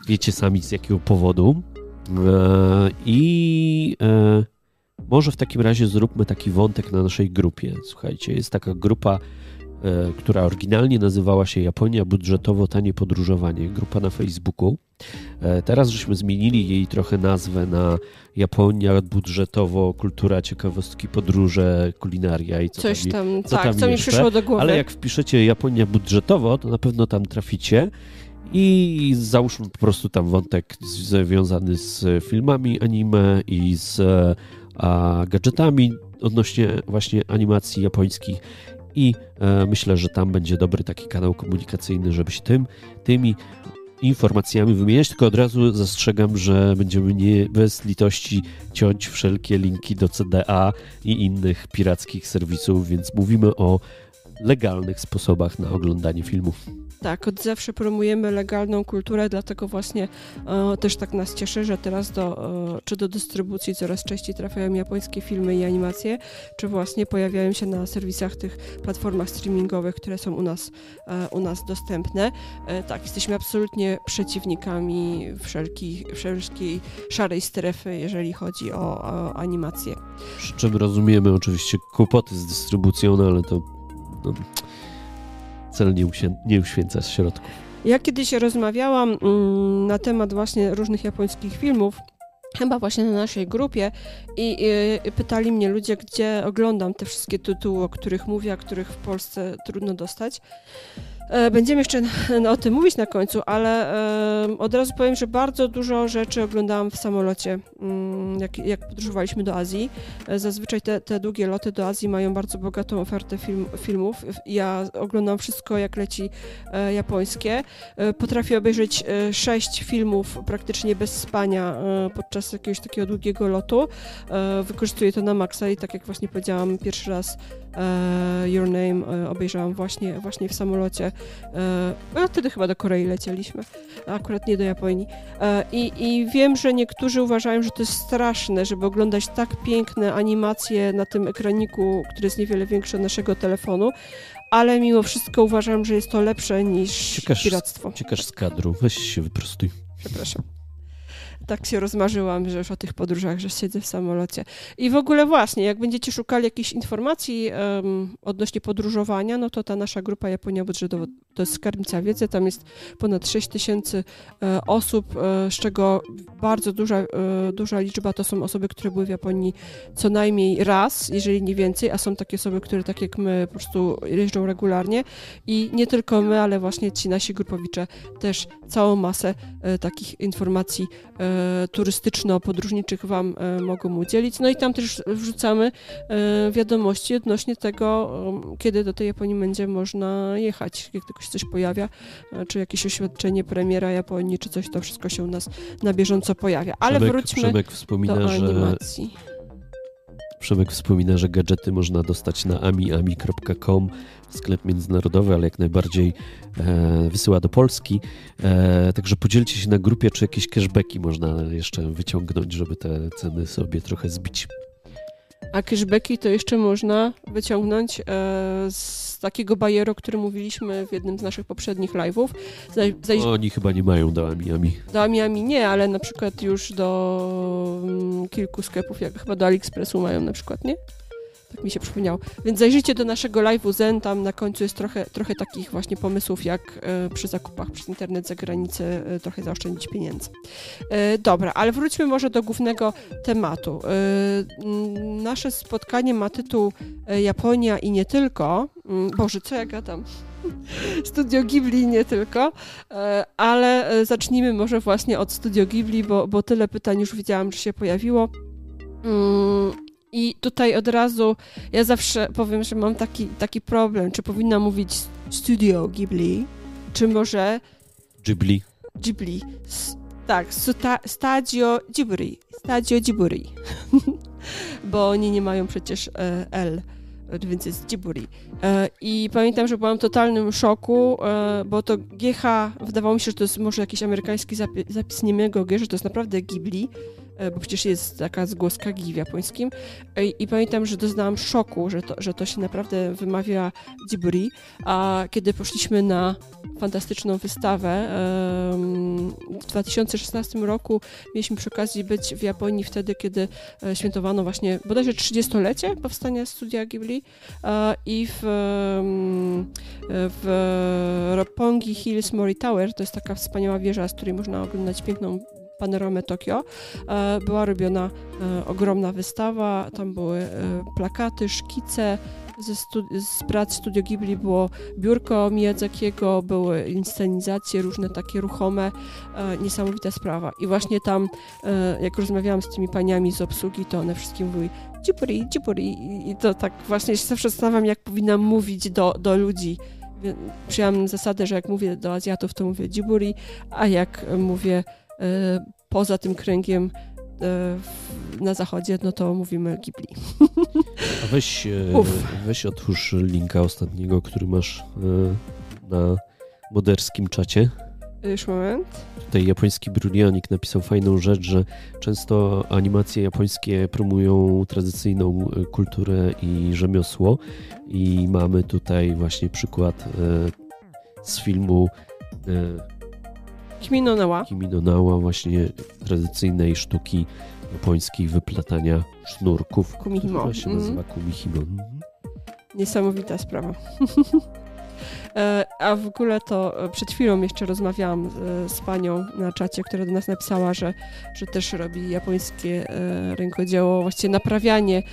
Wiecie sami z jakiego powodu. E, I e, może w takim razie zróbmy taki wątek na naszej grupie. Słuchajcie, jest taka grupa która oryginalnie nazywała się Japonia budżetowo tanie podróżowanie, grupa na Facebooku. E, teraz żeśmy zmienili jej trochę nazwę na Japonia budżetowo kultura, ciekawostki, podróże, kulinaria i co Coś tam, tam co tak, tam co mi przyszło do głowy. Ale jak wpiszecie Japonia budżetowo, to na pewno tam traficie. I załóżmy po prostu tam wątek związany z filmami anime i z a, gadżetami odnośnie właśnie animacji japońskich i e, myślę, że tam będzie dobry taki kanał komunikacyjny, żeby się tym, tymi informacjami wymieniać, tylko od razu zastrzegam, że będziemy nie bez litości ciąć wszelkie linki do CDA i innych pirackich serwisów, więc mówimy o legalnych sposobach na oglądanie filmów. Tak, od zawsze promujemy legalną kulturę, dlatego właśnie e, też tak nas cieszy, że teraz do, e, czy do dystrybucji coraz częściej trafiają japońskie filmy i animacje, czy właśnie pojawiają się na serwisach tych platformach streamingowych, które są u nas, e, u nas dostępne. E, tak, jesteśmy absolutnie przeciwnikami wszelkiej, wszelkiej szarej strefy, jeżeli chodzi o, o animację. Przy czym rozumiemy oczywiście kłopoty z dystrybucją, no ale to no, cel nie, uświę, nie uświęca środków. Ja kiedyś rozmawiałam mm, na temat właśnie różnych japońskich filmów, chyba właśnie na naszej grupie i, i, pytali mnie ludzie, gdzie oglądam te wszystkie tytuły, o których mówię, a których w Polsce trudno dostać. E, będziemy jeszcze o tym mówić na końcu, ale od razu powiem, że bardzo dużo rzeczy oglądałam w samolocie, mm, jak, jak podróżowaliśmy do Azji. E, zazwyczaj te, te, długie loty do Azji mają bardzo bogatą ofertę film, filmów. Ja oglądam wszystko, jak leci e, japońskie. Potrafię obejrzeć sześć filmów praktycznie bez spania podczas jakiegoś takiego długiego lotu. Wykorzystuję to na maksa i tak jak właśnie powiedziałam, pierwszy raz Your Name obejrzałam właśnie, właśnie w samolocie no wtedy chyba do Korei lecieliśmy, akurat nie do Japonii. E, I, I wiem, że niektórzy uważają, że to jest straszne, żeby oglądać tak piękne animacje na tym ekraniku, który jest niewiele większy od naszego telefonu, ale mimo wszystko uważam, że jest to lepsze niż ciekasz, piractwo. Ciekasz z kadru, weź się wyprostuj. Przepraszam tak się rozmarzyłam, że już o tych podróżach, że siedzę w samolocie. I w ogóle właśnie, jak będziecie szukali jakichś informacji um, odnośnie podróżowania, no to ta nasza grupa Japonia Budżetowa to jest skarbnica wiedzy, tam jest ponad 6 tysięcy e, osób, e, z czego bardzo duża, e, duża liczba to są osoby, które były w Japonii co najmniej raz, jeżeli nie więcej, a są takie osoby, które tak jak my po prostu jeżdżą regularnie i nie tylko my, ale właśnie ci nasi grupowicze też całą masę e, takich informacji e, turystyczno-podróżniczych Wam e, mogą udzielić. No i tam też wrzucamy e, wiadomości odnośnie tego, kiedy do tej Japonii będzie można jechać, jak się coś pojawia, e, czy jakieś oświadczenie premiera Japonii, czy coś, to wszystko się u nas na bieżąco pojawia. Ale Przemek, wróćmy Przemek wspomina, do animacji. Że Przemek wspomina, że gadżety można dostać na amiami.com, sklep międzynarodowy, ale jak najbardziej e, wysyła do Polski. E, także podzielcie się na grupie, czy jakieś cashbacki można jeszcze wyciągnąć, żeby te ceny sobie trochę zbić. A cashbacki to jeszcze można wyciągnąć e, z takiego bajeru, o którym mówiliśmy w jednym z naszych poprzednich live'ów. Zaj- Oni chyba nie mają do Amiami. Do Amiami nie, ale na przykład już do mm, kilku sklepów, jak chyba do AliExpressu mają na przykład, nie? Tak mi się przypomniało. Więc zajrzyjcie do naszego live'u Zen, tam na końcu jest trochę, trochę takich właśnie pomysłów, jak e, przy zakupach przez internet za granicę e, trochę zaoszczędzić pieniędzy. E, dobra, ale wróćmy może do głównego tematu. Nasze spotkanie ma tytuł Japonia i nie tylko. Mm, Boże, co ja gadam? Studio Ghibli nie tylko, ale zacznijmy może właśnie od Studio Ghibli, bo, bo tyle pytań już widziałam, że się pojawiło. Mm, i tutaj od razu ja zawsze powiem, że mam taki, taki problem, czy powinna mówić Studio Ghibli, czy może Ghibli. Ghibli. Tak, sta Stadio Ghibli. Stadio Ghibli. Bo oni nie mają przecież e, L więc jest Ghibli. E, I pamiętam, że byłam w totalnym szoku, e, bo to GH, wydawało mi się, że to jest może jakiś amerykański zapis, niemiego G, że to jest naprawdę Ghibli, bo przecież jest taka zgłoska gi w japońskim. E, I pamiętam, że doznałam szoku, że to, że to się naprawdę wymawia Ghibli, a kiedy poszliśmy na fantastyczną wystawę w 2016 roku mieliśmy przy okazji być w Japonii wtedy, kiedy e, świętowano właśnie bodajże 30-lecie powstania studia Ghibli i w, w Roppongi Hills Mori Tower, to jest taka wspaniała wieża, z której można oglądać piękną panoramę Tokio, e, była robiona e, ogromna wystawa, tam były e, plakaty, szkice, ze z prac Studio Ghibli było biurko Miyazakiego, były inscenizacje różne takie ruchome, e, niesamowita sprawa. I właśnie tam, e, jak rozmawiałam z tymi paniami z obsługi, to one wszystkim mówiły Ghibli, Ghibli i to tak właśnie się zawsze zastanawiam, jak powinnam mówić do, do ludzi. Przyjęłam zasadę, że jak mówię do Azjatów, to mówię Ghibli, a jak mówię poza tym kręgiem e, na zachodzie, no to mówimy Ghibli. A weź, e, weź otwórz linka ostatniego, który masz na moderskim czacie. Już moment. Tutaj japoński Brunionik napisał fajną rzecz, że często animacje japońskie promują tradycyjną kulturę i rzemiosło i mamy tutaj właśnie przykład z filmu Kimi no Nawa. Właśnie tradycyjnej sztuki japońskiej wyplatania sznurków. Kumihimo. To się nazywa mm. Kumihimo. Niesamowita sprawa. E, a w ogóle to e, przed chwilą jeszcze rozmawiałam e, z panią na czacie, która do nas napisała, że, że też robi japońskie rękodzieło, właściwie naprawianie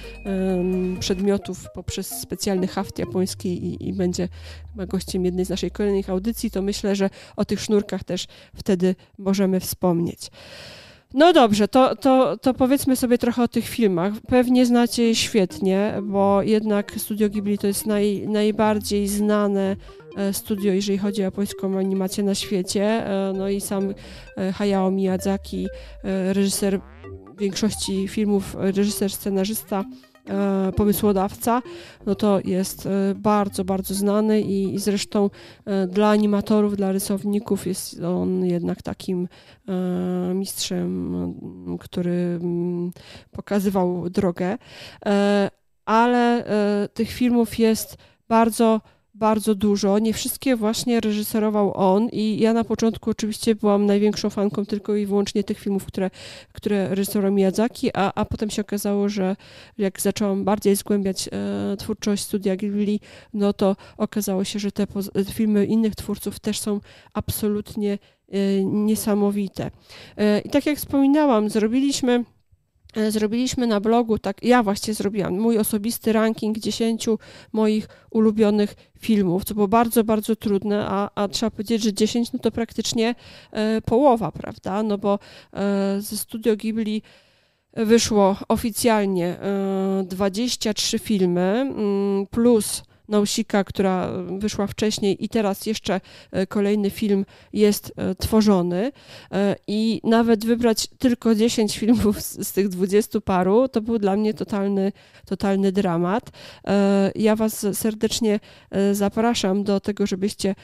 przedmiotów poprzez specjalny haft japoński i, i będzie gościem jednej z naszej kolejnych audycji, to myślę, że o tych sznurkach też wtedy możemy wspomnieć. No dobrze, to, to, to powiedzmy sobie trochę o tych filmach. Pewnie znacie je świetnie, bo jednak Studio Ghibli to jest naj, najbardziej znane e, studio, jeżeli chodzi o japońską animację na świecie. E, no i sam e, Hayao Miyazaki, reżyser większości filmów, reżyser, scenarzysta, E, pomysłodawca, no to jest e, bardzo, bardzo znany i, zresztą e, dla animatorów, dla rysowników jest on jednak takim mistrzem, który mm, pokazywał drogę. Ale tych filmów jest bardzo bardzo dużo. Nie wszystkie właśnie reżyserował on i ja na początku oczywiście byłam największą fanką tylko i wyłącznie tych filmów, które, które reżyserował Miyazaki, a, a potem się okazało, że jak zaczęłam bardziej zgłębiać e, twórczość studia Ghibli, no to okazało się, że te filmy innych twórców też są absolutnie e, niesamowite. E, I tak jak wspominałam, zrobiliśmy zrobiliśmy na blogu, tak, ja właśnie zrobiłam mój osobisty ranking 10 moich ulubionych filmów, co było bardzo, bardzo trudne, a, a trzeba powiedzieć, że 10 no to praktycznie e, połowa, prawda? No bo e, ze Studio Ghibli wyszło oficjalnie e, 23 filmy mm, plus Nausika, która wyszła wcześniej i teraz jeszcze e, kolejny film jest e, tworzony e, i nawet wybrać tylko 10 filmów z, z tych 20 paru, to był dla mnie totalny, totalny dramat. Ja Was serdecznie zapraszam do tego, żebyście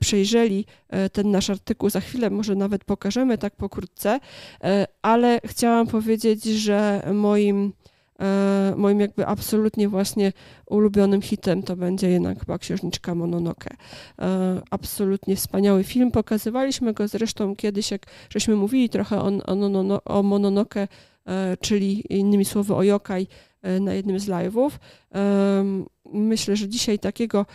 przejrzeli ten nasz artykuł. Za chwilę może nawet pokażemy tak pokrótce, ale chciałam powiedzieć, że moim moim jakby absolutnie właśnie ulubionym hitem to będzie jednak chyba Księżniczka Mononoke. E, absolutnie wspaniały film. Pokazywaliśmy go zresztą kiedyś, jak żeśmy mówili trochę o, o, o Mononoke, e, czyli innymi słowy o yokai na jednym z live'ów. Myślę, że dzisiaj takiego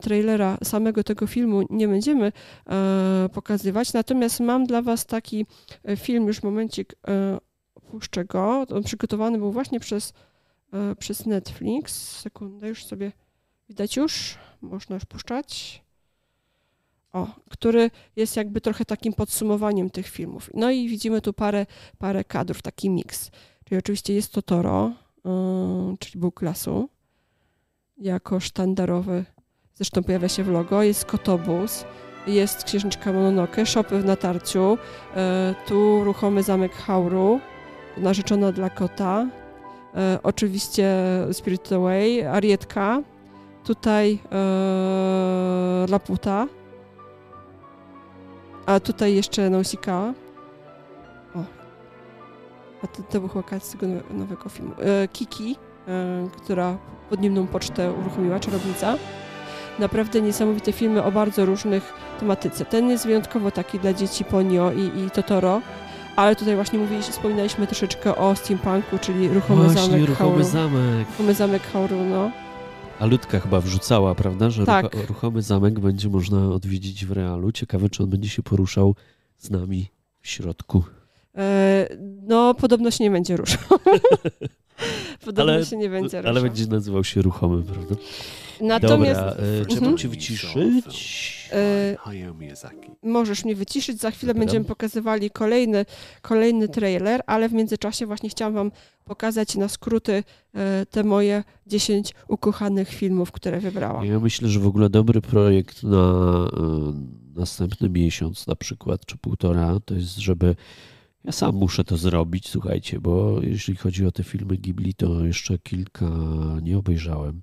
trailera samego tego filmu nie będziemy pokazywać, natomiast mam dla Was taki film, już momencik puszczę go. On przygotowany był właśnie przez, e, przez Netflix. Sekundę, już sobie widać już. Można już puszczać. O, który jest jakby trochę takim podsumowaniem tych filmów. No i widzimy tu parę, parę kadrów, taki miks. Czyli oczywiście jest to Toro, yy, czyli był klasu, jako sztandarowy, zresztą pojawia się w logo, jest Kotobus, jest Księżniczka Mononoke, Szopy w natarciu, yy, tu ruchomy zamek Hauru, narzeczona dla kota. E, oczywiście Spirit Away, Arietka. Tutaj e, Laputa. A tutaj jeszcze Nausicaa. O. A to, to był z tego nowego filmu. E, Kiki, e, która podniemną pocztę uruchomiła, czarownica. Naprawdę niesamowite filmy o bardzo różnych tematyce. Ten jest wyjątkowo taki dla dzieci Ponio i, i Totoro ale tutaj właśnie mówiliśmy, wspominaliśmy troszeczkę o steampunku, czyli ruchomy właśnie, zamek ruchomy Hauru. zamek. Ruchomy zamek Hauru, no. A Ludka chyba wrzucała, prawda, że tak. ruchomy zamek będzie można odwiedzić w realu. Ciekawe, czy on będzie się poruszał z nami w środku. E, no, podobno się nie będzie ruszał. podobno ale, się nie będzie ruszał. Ale będzie nazywał się ruchomy, prawda? Natomiast... Dobra, e, mhm. cię wyciszyć. E, możesz mnie wyciszyć, za chwilę Dobra. będziemy pokazywali kolejny, kolejny trailer, ale w międzyczasie właśnie chciałam wam pokazać na skróty e, te moje 10 ukochanych filmów, które wybrałam. Ja myślę, że w ogóle dobry projekt na e, następny miesiąc na przykład, czy półtora, to jest, żeby ja sam muszę to zrobić, słuchajcie, bo jeśli chodzi o te filmy Ghibli, to jeszcze kilka nie obejrzałem.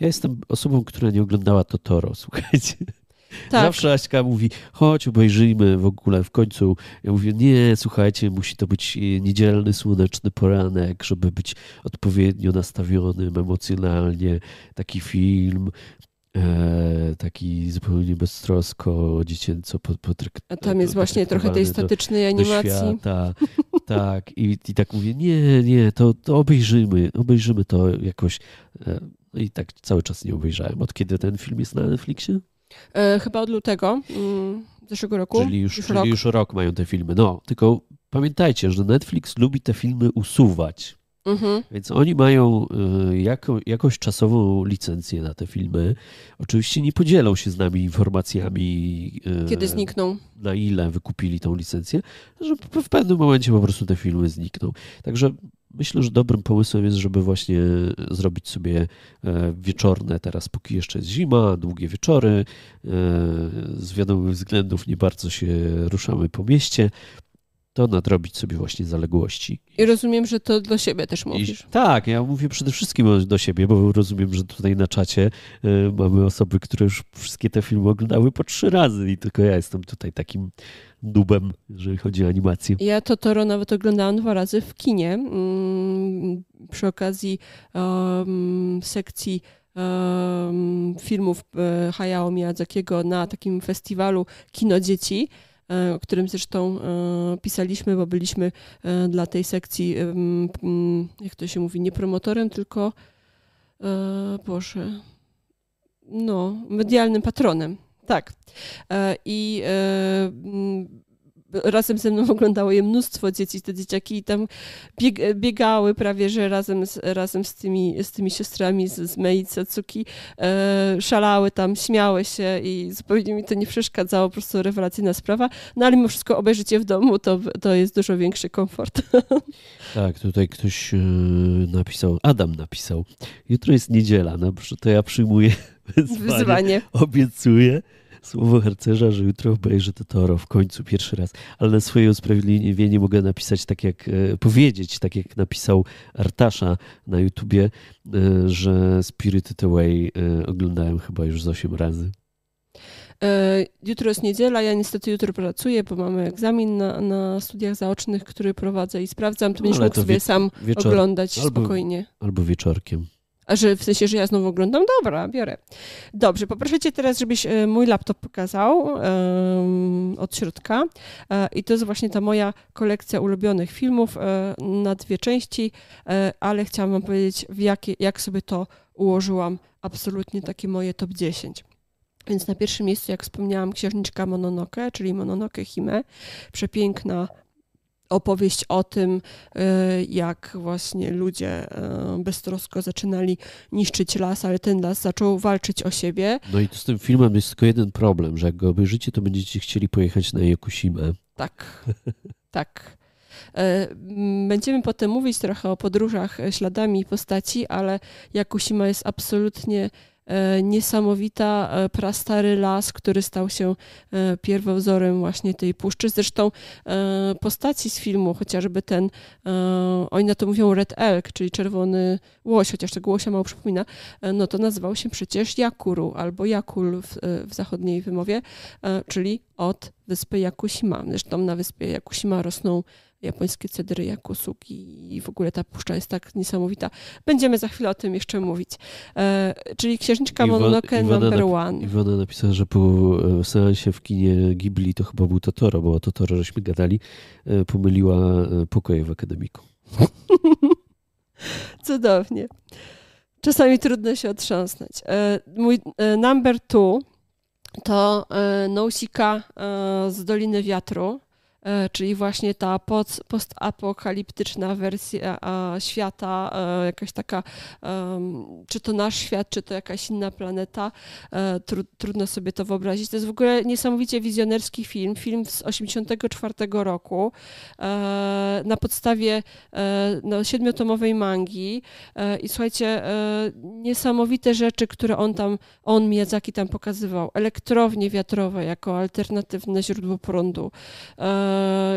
Ja jestem osobą, która nie oglądała Totoro, słuchajcie. Tak. Zawsze Aśka mówi, chodź, obejrzyjmy w ogóle w końcu. Ja mówię, nie, słuchajcie, musi to być niedzielny, słoneczny poranek, żeby być odpowiednio nastawionym emocjonalnie. Taki film, taki zupełnie beztrosko, dziecięco A tam jest właśnie trochę tej statycznej animacji. Świata. tak, i, i tak mówię, nie, nie, to, to obejrzymy, obejrzymy to jakoś. E, no i tak cały czas nie obejrzałem. Od kiedy ten film jest na Netflixie? E, chyba od lutego mm, zeszłego roku. Czyli, już, już, czyli rok. już rok mają te filmy. No, tylko pamiętajcie, że Netflix lubi te filmy usuwać. Mhm. Więc oni mają y, jako, jakąś czasową licencję na te filmy. Oczywiście nie podzielą się z nami informacjami. Y, Kiedy znikną? Na ile wykupili tą licencję, że w pewnym momencie po prostu te filmy znikną. Także myślę, że dobrym pomysłem jest, żeby właśnie zrobić sobie wieczorne, teraz póki jeszcze jest zima, długie wieczory. Z wiadomych względów nie bardzo się ruszamy po mieście to nadrobić sobie właśnie zaległości. I rozumiem, że to do siebie też mówisz. I, tak, ja mówię przede wszystkim do siebie, bo rozumiem, że tutaj na czacie y, mamy osoby, które już wszystkie te filmy oglądały po trzy razy i tylko ja jestem tutaj takim dubem, jeżeli chodzi o animację. Ja to Toro nawet oglądałam dwa razy w kinie mm, przy okazji um, sekcji um, filmów e, Hayao Miyazakiego na takim festiwalu Kino Dzieci o którym zresztą e, pisaliśmy, bo byliśmy e, dla tej sekcji, jak to się mówi, nie promotorem, tylko Boże, no, medialnym patronem. Tak. I razem ze mną oglądało je mnóstwo dzieci, te dzieciaki i tam bieg, biegały prawie, że razem z, razem z, tymi, z tymi siostrami z, z Mei Satsuki, e, szalały tam, śmiały się i zupełnie mi to nie przeszkadzało, po prostu rewelacyjna sprawa, no ale mimo wszystko obejrzeć je w domu to, to jest dużo większy komfort. Tak, tutaj ktoś e, napisał, Adam napisał, jutro jest niedziela, no to ja przyjmuję wyzwanie, wyzwanie. obiecuję słowo harcerza, że jutro obejrzę to Toro w końcu pierwszy raz, ale na swoje usprawiedliwienie mogę napisać tak jak, e, powiedzieć, tak jak napisał Artasza na YouTubie, e, że Spirited Away e, oglądałem chyba już z 8 razy. Jutro jest niedziela, ja niestety jutro pracuję, bo mamy egzamin na, na studiach zaocznych, który prowadzę i sprawdzam. To no, będziesz mógł sobie wie, sam oglądać albo, spokojnie. Albo wieczorkiem. A że w sensie, że ja znowu oglądam? Dobra, biorę. Dobrze, poproszę cię teraz, żebyś e, mój laptop pokazał um, od środka. E, I to jest właśnie ta moja kolekcja ulubionych filmów e, na dwie części, ale chciałam wam powiedzieć, w jakie, jak sobie to ułożyłam. Absolutnie takie moje top 10. Więc na pierwszym miejscu, jak wspomniałam, księżniczka Mononoke, czyli Mononoke Hime. Przepiękna opowieść o tym, e, jak właśnie ludzie e, beztrosko zaczynali niszczyć las, ale ten las zaczął walczyć o siebie. No i z tym filmem jest tylko jeden problem, że jak go obejrzycie, to będziecie chcieli pojechać na Jakusimę. Tak, tak. E, będziemy potem mówić trochę o podróżach śladami postaci, ale Jakusima jest absolutnie niesamowita, e, prastary las, który stał się e, pierwowzorem właśnie tej puszczy. Zresztą postaci z filmu, chociażby ten, oni na to mówią Red Elk, czyli czerwony łoś, chociaż tego łosia mało przypomina, no to nazywał się przecież Jakuru albo Jakul w, w zachodniej wymowie, czyli od wyspy Jakusima. Zresztą na wyspie Jakusima rosną japońskie cedry Yakusuki i w ogóle ta puszcza jest tak niesamowita. Będziemy za chwilę o tym jeszcze mówić. E, czyli Księżniczka Iwo, Mononoke Iwona number one. Iwona napisała, że po e, seansie w kinie Ghibli to chyba był Totoro, bo o Totoro żeśmy gadali, e, pomyliła e, pokoje w akademiku. Cudownie. Czasami trudno się otrząsnąć. Mój number two to Nousika z Doliny Wiatru. E, czyli właśnie ta postapokaliptyczna wersja świata, e, jakaś taka, czy to nasz świat, czy to jakaś inna planeta, e, trudno sobie to wyobrazić. To jest w ogóle niesamowicie wizjonerski film, film z 1984 roku, na podstawie no, siedmiotomowej mangi i słuchajcie, niesamowite rzeczy, które on tam, on Miyazaki tam pokazywał. Elektrownie wiatrowe jako alternatywne źródło prądu,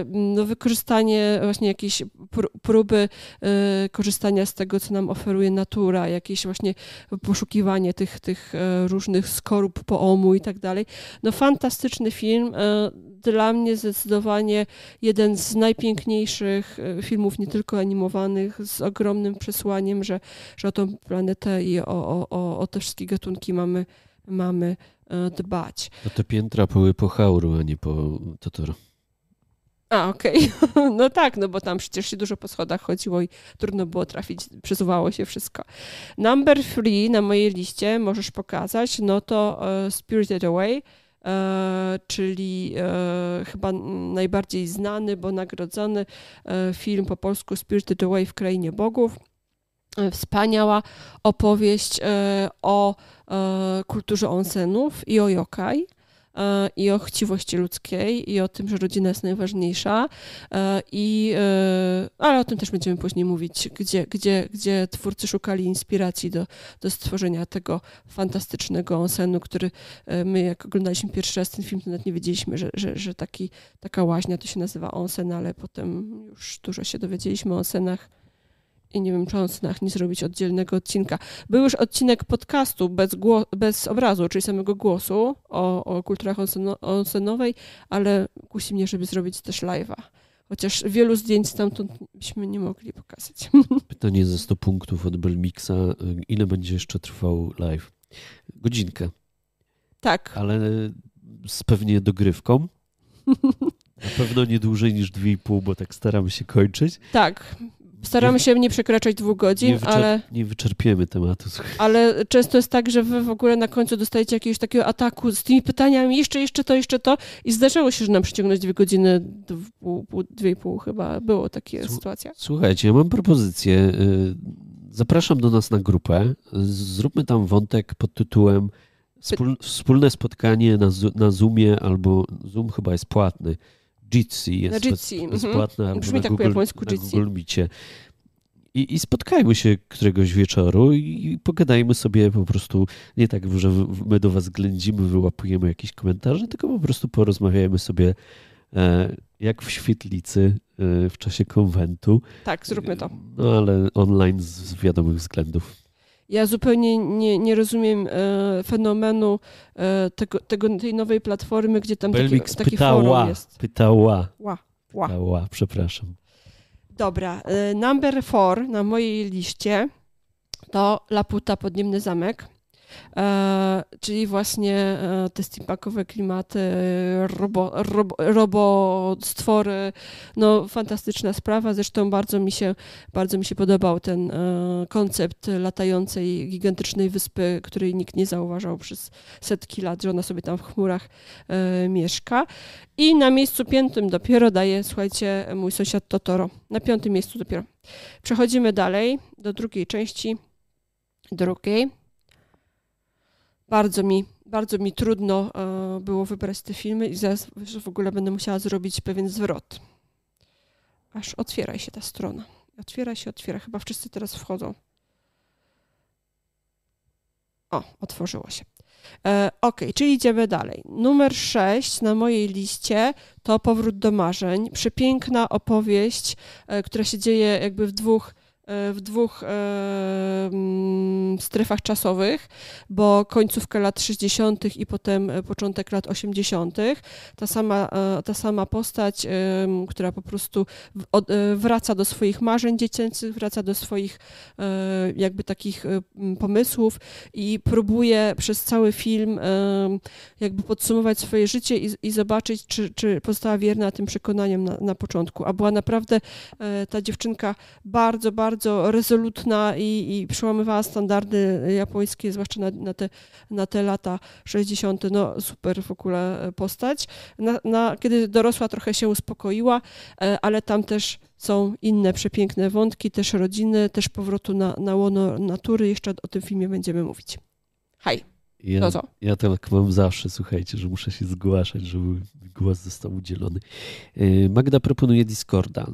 no, wykorzystanie właśnie jakiejś próby e, korzystania z tego, co nam oferuje natura, jakieś właśnie poszukiwanie tych, tych e, różnych skorup poomu i tak dalej. No fantastyczny film. E, dla mnie zdecydowanie jeden z najpiękniejszych filmów, nie tylko animowanych, z ogromnym przesłaniem, że, że o tą planetę i o, o, o te wszystkie gatunki mamy, mamy dbać. No te piętra były po Hauru, a nie po Totoro. A, okej. Okay. No tak, no bo tam przecież się dużo po schodach chodziło i trudno było trafić, przesuwało się wszystko. Number three na mojej liście możesz pokazać, no to uh, Spirited Away, uh, czyli uh, chyba najbardziej znany, bo nagrodzony film po polsku Spirited Away w Krainie Bogów. Wspaniała opowieść o kulturze onsenów i o yokai. E, i o chciwości ludzkiej i o tym, że rodzina jest najważniejsza. E, I, e, ale o tym też będziemy później mówić, gdzie, gdzie, gdzie twórcy szukali inspiracji do, do stworzenia tego fantastycznego onsenu, który my jak oglądaliśmy pierwszy raz ten film, to nawet nie wiedzieliśmy, że, że, że taki, taka łaźnia to się nazywa onsen, ale potem już dużo się dowiedzieliśmy o onsenach i nie wiem, czy o snach nie zrobić oddzielnego odcinka. Był już odcinek podcastu bez, bez obrazu, czyli samego głosu o, o kulturach onsenowej, ale kusi mnie, żeby zrobić też live'a. Chociaż wielu zdjęć stamtąd byśmy nie mogli pokazać. Pytanie ze 100 punktów od Belmixa. Ile będzie jeszcze trwał live? Godzinkę. Tak. Ale z pewnie dogrywką. Na pewno nie dłużej niż 2,5, bo tak staramy się kończyć. Tak. Staramy się nie przekraczać dwóch godzin, nie ale. Nie wyczerpiemy tematu. Ale często jest tak, że wy w ogóle na końcu dostajecie jakiegoś takiego ataku z tymi pytaniami, jeszcze, jeszcze to, jeszcze to. I zdarzało się, że nam przyciągnąć dwie godziny, dwie i pół chyba. Było takie sytuacja. Słuchajcie, ja mam propozycję. Y, zapraszam do nas na grupę. Zróbmy tam wątek pod tytułem Wspólne spotkanie na, na Zoomie albo Zoom chyba jest płatny Jitsi jest, Jitsi. bezpłatna mhm. Brzmi na, tak Google, po japońsku na Google Meetie. I, I spotkajmy się któregoś wieczoru i pogadajmy sobie po prostu, nie tak, że my do was ględzimy, wyłapujemy jakieś komentarze, tylko po prostu porozmawiajmy sobie e, jak w świetlicy e, w czasie konwentu. Tak, zróbmy to. No ale online z, z wiadomych względów. Ja zupełnie nie, nie rozumiem e, fenomenu e, tego, tego, tej nowej platformy, gdzie tam taki, taki pytała, forum jest. Pytała. Ła, ła. Pytała, przepraszam. Dobra, e, number four na mojej liście to Laputa Podniemny Zamek. E, czyli właśnie e, te steampunkowe klimaty, robo, robo, robostwory, no fantastyczna sprawa, zresztą bardzo mi się, bardzo mi się podobał ten e, koncept latającej, gigantycznej wyspy, której nikt nie zauważał przez setki lat, że ona sobie tam w chmurach mieszka. I na miejscu piątym dopiero daje, słuchajcie, mój sąsiad Totoro. Na piątym miejscu dopiero. Przechodzimy dalej do drugiej części, drugiej bardzo mi, bardzo mi trudno e, było wybrać te filmy i zaraz w ogóle będę musiała zrobić pewien zwrot. Aż otwieraj się ta strona. Otwiera się, otwiera. Chyba wszyscy teraz wchodzą. O, otworzyło się. E, ok, czyli idziemy dalej. Numer 6 na mojej liście to Powrót do marzeń. Przepiękna opowieść, e, która się dzieje jakby w dwóch w dwóch e, mm, strefach czasowych, bo końcówka lat 60. i potem e, początek lat 80. Ta sama, ta sama postać, która po prostu wraca do swoich marzeń dziecięcych, wraca do swoich jakby takich pomysłów i próbuje przez cały film jakby podsumować swoje życie i, i zobaczyć, czy, czy pozostała wierna tym przekonaniom na, na początku. A była naprawdę ta dziewczynka bardzo, bardzo bardzo rezolutna i, i przełamywała standardy japońskie, zwłaszcza na, na, te, na te lata 60. No super w ogóle postać. Na, na, kiedy dorosła trochę się uspokoiła, e, ale tam też są inne przepiękne wątki, też rodziny, też powrotu na, na łono natury. Jeszcze o tym filmie będziemy mówić. Hej. Ja, no ja tak mam zawsze, słuchajcie, że muszę się zgłaszać, żeby głos został udzielony. E, Magda proponuje Discorda. E,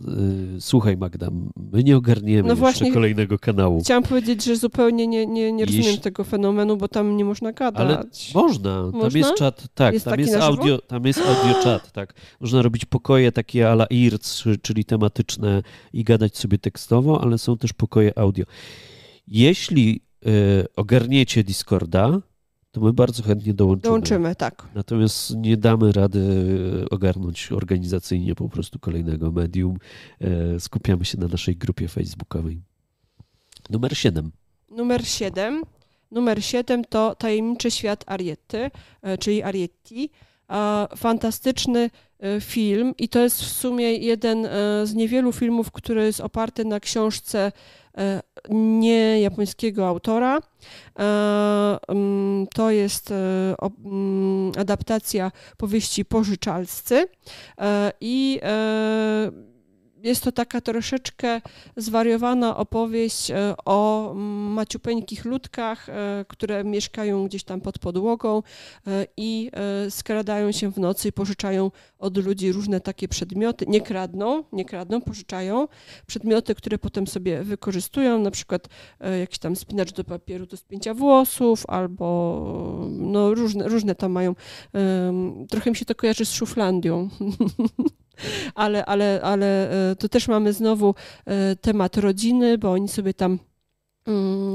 słuchaj Magda, my nie ogarniemy no właśnie, kolejnego kanału. Chciałam powiedzieć, że zupełnie nie, nie, nie rozumiem Jeśli... tego fenomenu, bo tam nie można gadać. Ale można. można? Tam jest czat, tak, jest tam, jest audio, tam jest audio chat, tak. Można robić pokoje takie ala IRC, czyli tematyczne i gadać sobie tekstowo, ale są też pokoje audio. Jeśli y, ogarniecie Discorda, to my bardzo chętnie dołączymy. Dołączymy, tak. Natomiast nie damy rady ogarnąć organizacyjnie po prostu kolejnego medium. E, skupiamy się na naszej grupie facebookowej. Numer 7. Numer 7. Numer 7 to Tajemniczy Świat Ariety, e, czyli Arietti. Fantastyczny film i to jest w sumie jeden z niewielu filmów, który jest oparty na książce nie japońskiego autora. Mm, to jest mm, adaptacja powieści pożyczalscy i jest to taka troszeczkę zwariowana opowieść e, o maciupeńkich ludkach, e, które mieszkają gdzieś tam pod podłogą e, i skradają się w nocy i pożyczają od ludzi różne takie przedmioty. Nie kradną, nie kradną, pożyczają przedmioty, które potem sobie wykorzystują, na przykład jakiś tam spinacz do papieru do spięcia włosów albo no różne, różne tam mają. Trochę mi się to kojarzy z Szuflandią. ale, ale, ale e, to też mamy znowu e, temat rodziny, bo oni sobie tam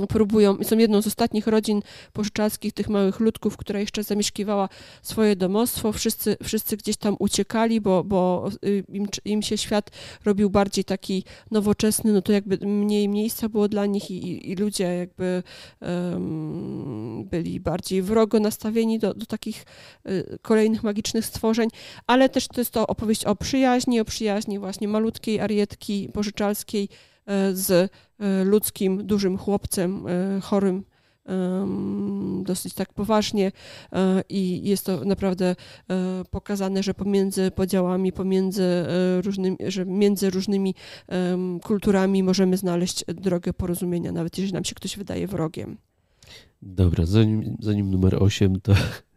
próbują, są jedną z ostatnich rodzin pożyczalskich, tych małych ludków, która jeszcze zamieszkiwała swoje domostwo. Wszyscy, wszyscy gdzieś tam uciekali, bo, bo y, im, im się świat robił bardziej taki nowoczesny, no to jakby mniej miejsca było dla nich i, i ludzie jakby um, byli bardziej wrogo nastawieni do, do takich y, kolejnych magicznych stworzeń, ale też to jest to opowieść o przyjaźni, o przyjaźni właśnie malutkiej arietki pożyczalskiej, z e, ludzkim, dużym chłopcem e, chorym dosyć tak poważnie i jest to naprawdę pokazane, że pomiędzy podziałami, pomiędzy różnymi, że między różnymi kulturami możemy znaleźć drogę porozumienia, nawet jeżeli nam się ktoś wydaje wrogiem. Dobra, zanim, zanim numer 8, to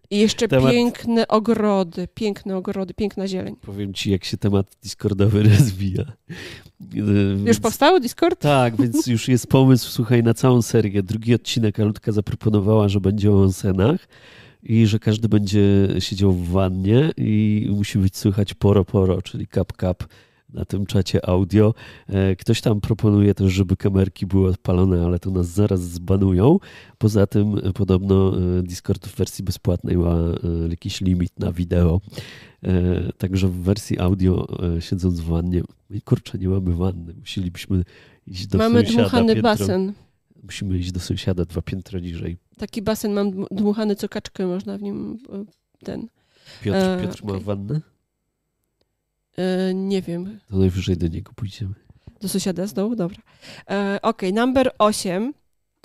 i jeszcze temat... piękne ogrody, piękne ogrody, piękna zieleń. Powiem ci, jak się temat Discordowy rozwija. Więc... Już powstał Discord? Tak, więc już jest pomysł, słuchaj, na całą serię. Drugi odcinek Alutka zaproponowała, że będzie o onsenach i że każdy będzie siedział w wannie i musi być słychać poro poro, czyli kap kap na tym czacie audio. E, ktoś tam proponuje też, żeby kamerki były odpalone, ale to nas zaraz zbanują. Poza tym e, podobno e, Discord w wersji bezpłatnej ma jakiś limit na wideo. Także w wersji audio siedząc w wannie, kurczę, nie mamy wanny, musielibyśmy iść do mamy sąsiada. Mamy dmuchany piętro. basen. Musimy iść do sąsiada dwa piętra niżej. Taki basen mam dmuchany, co kaczkę można w nim ten... Piotr, Piotr e, okay. ma wannę? E, nie wiem. To najwyżej do niego pójdziemy. Do sąsiada z dołu? Dobra. E, ok, number 8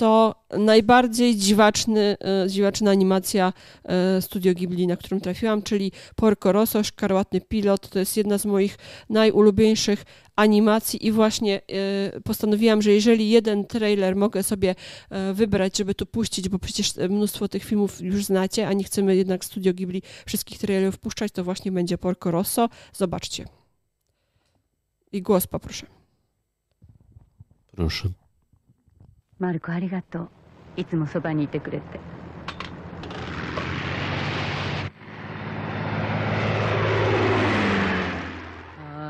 to najbardziej dziwaczny, e, dziwaczna animacja e, Studio Ghibli, na którą trafiłam, czyli Porco Rosso, Szkarłatny Pilot. To jest jedna z moich najulubieńszych animacji i właśnie e, postanowiłam, że jeżeli jeden trailer mogę sobie wybrać, żeby tu puścić, bo przecież mnóstwo tych filmów już znacie, a nie chcemy jednak Studio Ghibli wszystkich trailerów puszczać, to właśnie będzie Porco Rosso. Zobaczcie. I głos poproszę. Proszę. マルコありがとういつもそばにいてくれて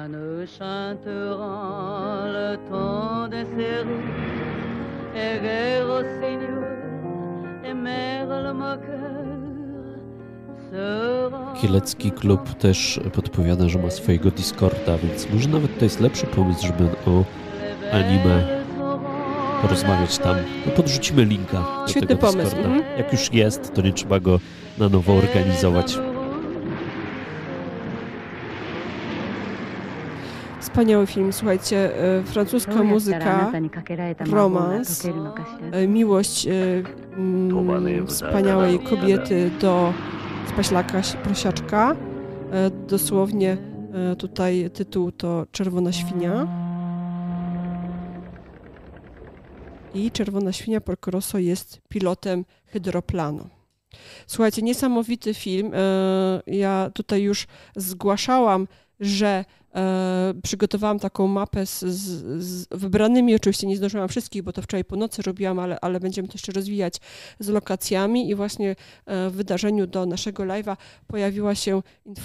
nous chanterons le temps des séries et guerre au Seigneur et Merle Moqueur Kielecki klub też podpowiada, że ma swojego Discorda, więc może nawet to jest lepszy pomysł, żeby o anime porozmawiać tam. No podrzucimy linka do Świetny tego pomysł. Mhm. Jak już jest, to nie trzeba go na nowo organizować. Wspaniały film, słuchajcie, e, francuska muzyka, romans, e, miłość e, mm, wspaniałej kobiety do spaślaka, prosiaczka. Dosłownie tutaj tytuł to Czerwona Świnia. I Czerwona Świnia Porco Rosso jest pilotem hydroplanu. Słuchajcie, niesamowity film. E, ja tutaj już zgłaszałam, że E, przygotowałam taką mapę z, z, wybranymi, oczywiście nie zdążyłam wszystkich, bo to wczoraj po nocy robiłam, ale, ale będziemy to jeszcze rozwijać z lokacjami i właśnie e, w wydarzeniu do naszego live'a pojawiła się,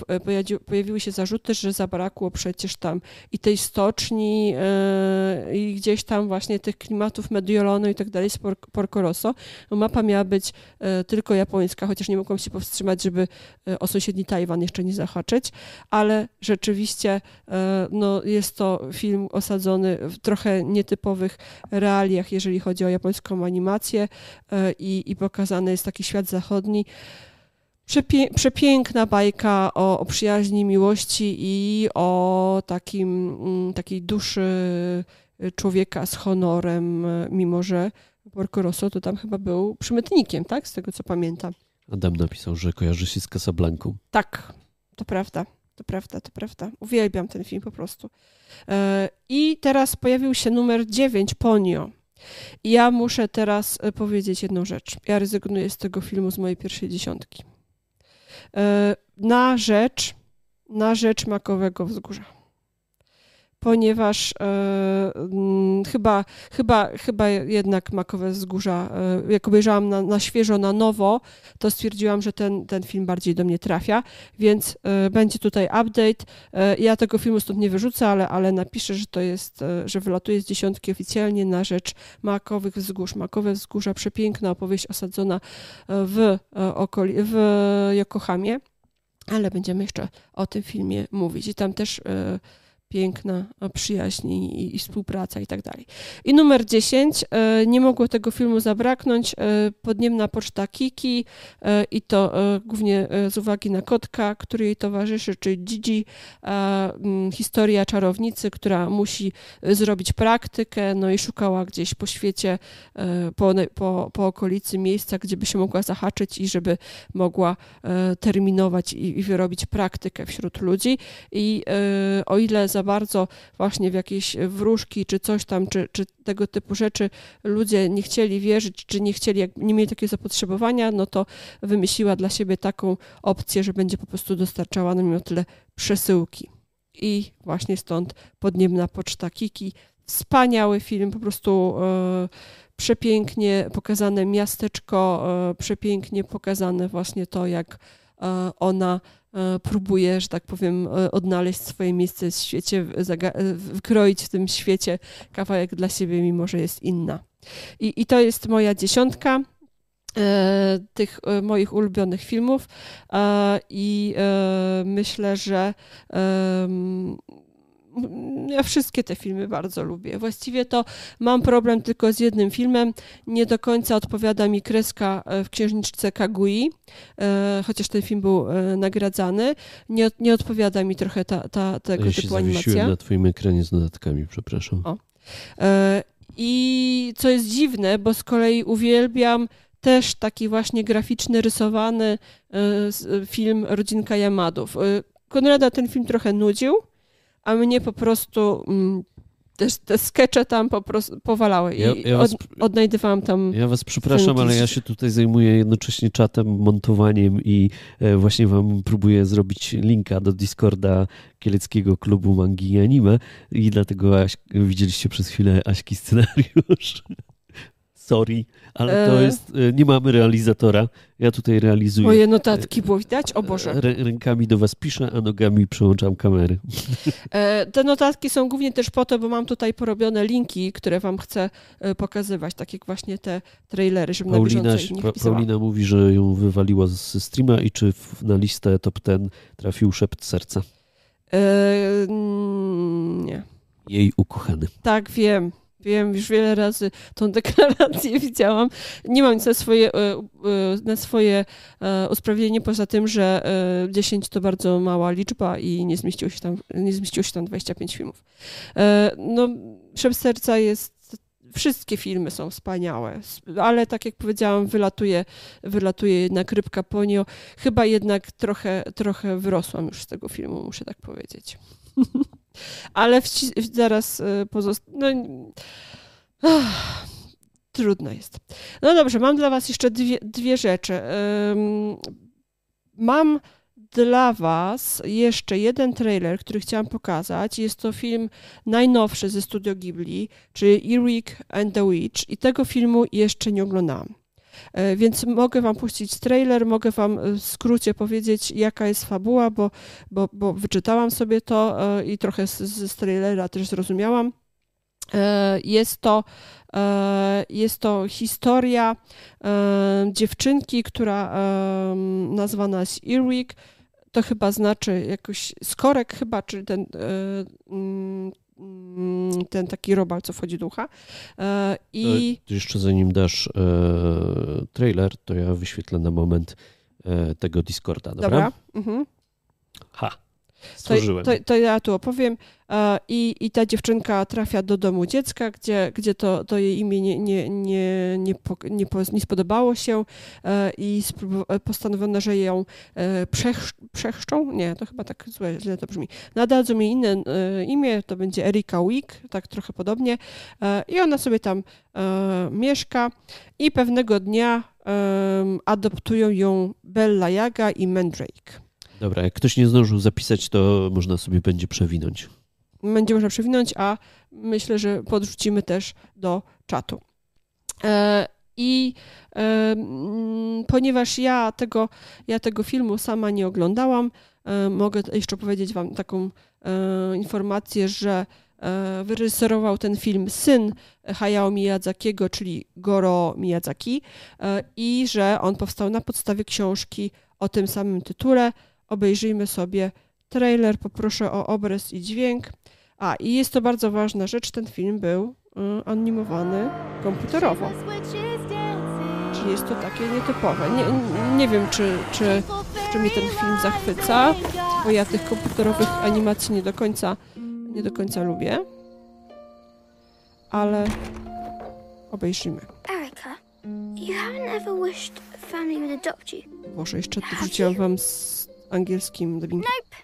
e, pojawiły się zarzuty, że zabrakło przecież tam i tej stoczni i gdzieś tam właśnie tych klimatów Mediolonu i tak dalej z Porco Rosso. No, mapa miała być tylko japońska, chociaż nie mogłam się powstrzymać, żeby o sąsiedni Tajwan jeszcze nie zahaczyć, ale rzeczywiście E, no, jest to film osadzony w trochę nietypowych realiach, jeżeli chodzi o japońską animację e, i, i pokazany jest taki świat zachodni. Przepie przepiękna bajka o, o, przyjaźni, miłości i o takim, mm, takiej duszy człowieka z honorem, mimo że Porco Rosso to tam chyba był przymytnikiem, tak? Z tego co pamiętam. Adam napisał, że kojarzy się z Casablanką. Tak, to prawda. To prawda, to prawda. Uwielbiam ten film po prostu. E, I teraz pojawił się numer 9, Ponio. I ja muszę teraz e, powiedzieć jedną rzecz. Ja rezygnuję z tego filmu z mojej pierwszej dziesiątki. E, na rzecz, na rzecz Makowego Wzgórza ponieważ e, mm, chyba, chyba, chyba jednak Makowe Wzgórza, e, jak obejrzałam na, na, świeżo, na nowo, to stwierdziłam, że ten, ten film bardziej do mnie trafia, więc e, będzie tutaj update. Ja tego filmu stąd nie wyrzucę, ale, ale napiszę, że to jest, że wylatuje z dziesiątki oficjalnie na rzecz Makowych Wzgórz. Makowe Wzgórza, przepiękna opowieść osadzona w, okoli, w Yokohamie, ale będziemy jeszcze o tym filmie mówić. I tam też piękna przyjaźń i, i, współpraca i tak dalej. I numer 10, e, nie mogło tego filmu zabraknąć, e, podniemna poczta Kiki e, i to głównie z uwagi na kotka, który jej towarzyszy, czyli Gigi, historia czarownicy, która musi zrobić praktykę, no i szukała gdzieś po świecie, po, po, po okolicy miejsca, gdzie by się mogła zahaczyć i żeby mogła terminować i, i wyrobić praktykę wśród ludzi i o ile za bardzo właśnie w jakieś wróżki czy coś tam, czy, czy tego typu rzeczy ludzie nie chcieli wierzyć, czy nie chcieli, nie mieli takiego zapotrzebowania, no to wymyśliła dla siebie taką opcję, że będzie po prostu dostarczała no mimo tyle przesyłki. I właśnie stąd podniebna poczta Kiki. Wspaniały film, po prostu e, przepięknie pokazane miasteczko, e, przepięknie pokazane właśnie to, jak e, ona próbuje, że tak powiem, e, odnaleźć swoje miejsce w świecie, wkroić w tym świecie kawałek dla siebie, mimo że jest inna. I, i to jest moja dziesiątka e, tych moich ulubionych filmów i myślę, że ja wszystkie te filmy bardzo lubię. Właściwie to mam problem tylko z jednym filmem. Nie do końca odpowiada mi kreska e, w księżniczce Kagui, e, chociaż ten film był e, nagradzany. Nie, nie odpowiada mi trochę ta, ta, tego ja typu animacja. na twoim ekranie z dodatkami, przepraszam. O. I co jest dziwne, bo z kolei uwielbiam też taki właśnie graficzny, rysowany film Rodzinka Jamadów. Konrada ten film trochę nudził, a mnie po prostu mm, też te skecze tam po prostu powalały ja, ja was, odnajdywałam tam... Ja was przepraszam, ale ja się tutaj zajmuję jednocześnie czatem, montowaniem i e, właśnie wam próbuję zrobić linka do Discorda Kieleckiego Klubu Mangi i Anime i dlatego Aś, widzieliście przez chwilę Aśki scenariusz sorry, ale to e. jest, e, nie mamy realizatora. Ja tutaj realizuję. Moje notatki było widać? O Boże. Rękami do was piszę, a nogami przełączam kamery. E, te notatki są głównie też po to, bo mam tutaj porobione linki, które wam chcę pokazywać, tak jak właśnie te trailery, żeby Paulina, na bieżąco wpisała. Paulina mówi, że ją wywaliła z streama i czy na listę top ten trafił szept serca? E, nie. Jej ukochany. Tak, wiem. Wiem, już wiele razy tą deklarację widziałam. Nie mam nic na swoje, e, e, na swoje e, usprawiedliwienie, poza tym, że 10 to bardzo mała liczba i nie zmieściło się tam, nie zmieściło się tam 25 filmów. No, Szep Serca jest wszystkie filmy są wspaniałe, ale tak jak powiedziałam, wylatuje, wylatuje jednak Rybka Ponio. Chyba jednak trochę, trochę wyrosłam już z tego filmu, muszę tak powiedzieć. Ale w, zaraz y, pozostanie. No, trudno jest. No dobrze, mam dla Was jeszcze dwie, dwie rzeczy. Mam dla Was jeszcze jeden trailer, który chciałam pokazać. Jest to film najnowszy ze studio Ghibli, czyli Eric and the Witch. I tego filmu jeszcze nie oglądałam. E, więc mogę Wam puścić trailer, mogę Wam w skrócie powiedzieć, jaka jest fabuła, bo, bo, bo wyczytałam sobie to e, i trochę z, z trailera też zrozumiałam. E, jest to, jest to historia dziewczynki, która nazwana jest Earwig. To chyba znaczy jakoś skorek chyba, czyli ten Mm, ten taki robal, co wchodzi ducha. E, I jeszcze zanim dasz e, trailer, to ja wyświetlę na moment tego Discorda, dobra? Dobra. Mhm. Ha. Stworzyłem. To, to, to, ja tu opowiem. I, I ta dziewczynka trafia do domu dziecka, gdzie, gdzie to, to jej imię nie, nie, nie, nie, nie, nie spodobało się i postanowiono, że ją przech, przechrzczą. Nie, to chyba tak złe, źle to brzmi. Nadadzą jej inne imię, to będzie Erika Wick, tak trochę podobnie. I ona sobie tam mieszka i pewnego dnia adoptują ją Bella Yaga i Mandrake. Dobra, jak ktoś nie zdążył zapisać, to można sobie będzie przewinąć. Będzie można przewinąć, a myślę, że podrzucimy też do czatu. E, I e, ponieważ ja tego, ja tego filmu sama nie oglądałam, e, mogę jeszcze powiedzieć Wam taką informację, że wyreżyserował ten film syn Hayao Miyazakiego, czyli Goro Miyazaki i że on powstał na podstawie książki o tym samym tytule obejrzyjmy sobie trailer, poproszę o obraz i dźwięk. A, i jest to bardzo ważna rzecz, ten film był y, animowany komputerowo. Czyli jest to takie nietypowe. Nie, nie wiem, czy, czy, czy mnie ten film zachwyca, bo ja tych komputerowych animacji nie do końca, nie do końca lubię. Ale obejrzymy. Erika, you haven't ever wished family would adopt you. Boże, jeszcze wrzuciłam wam z angielskim dubbingiem. Nope.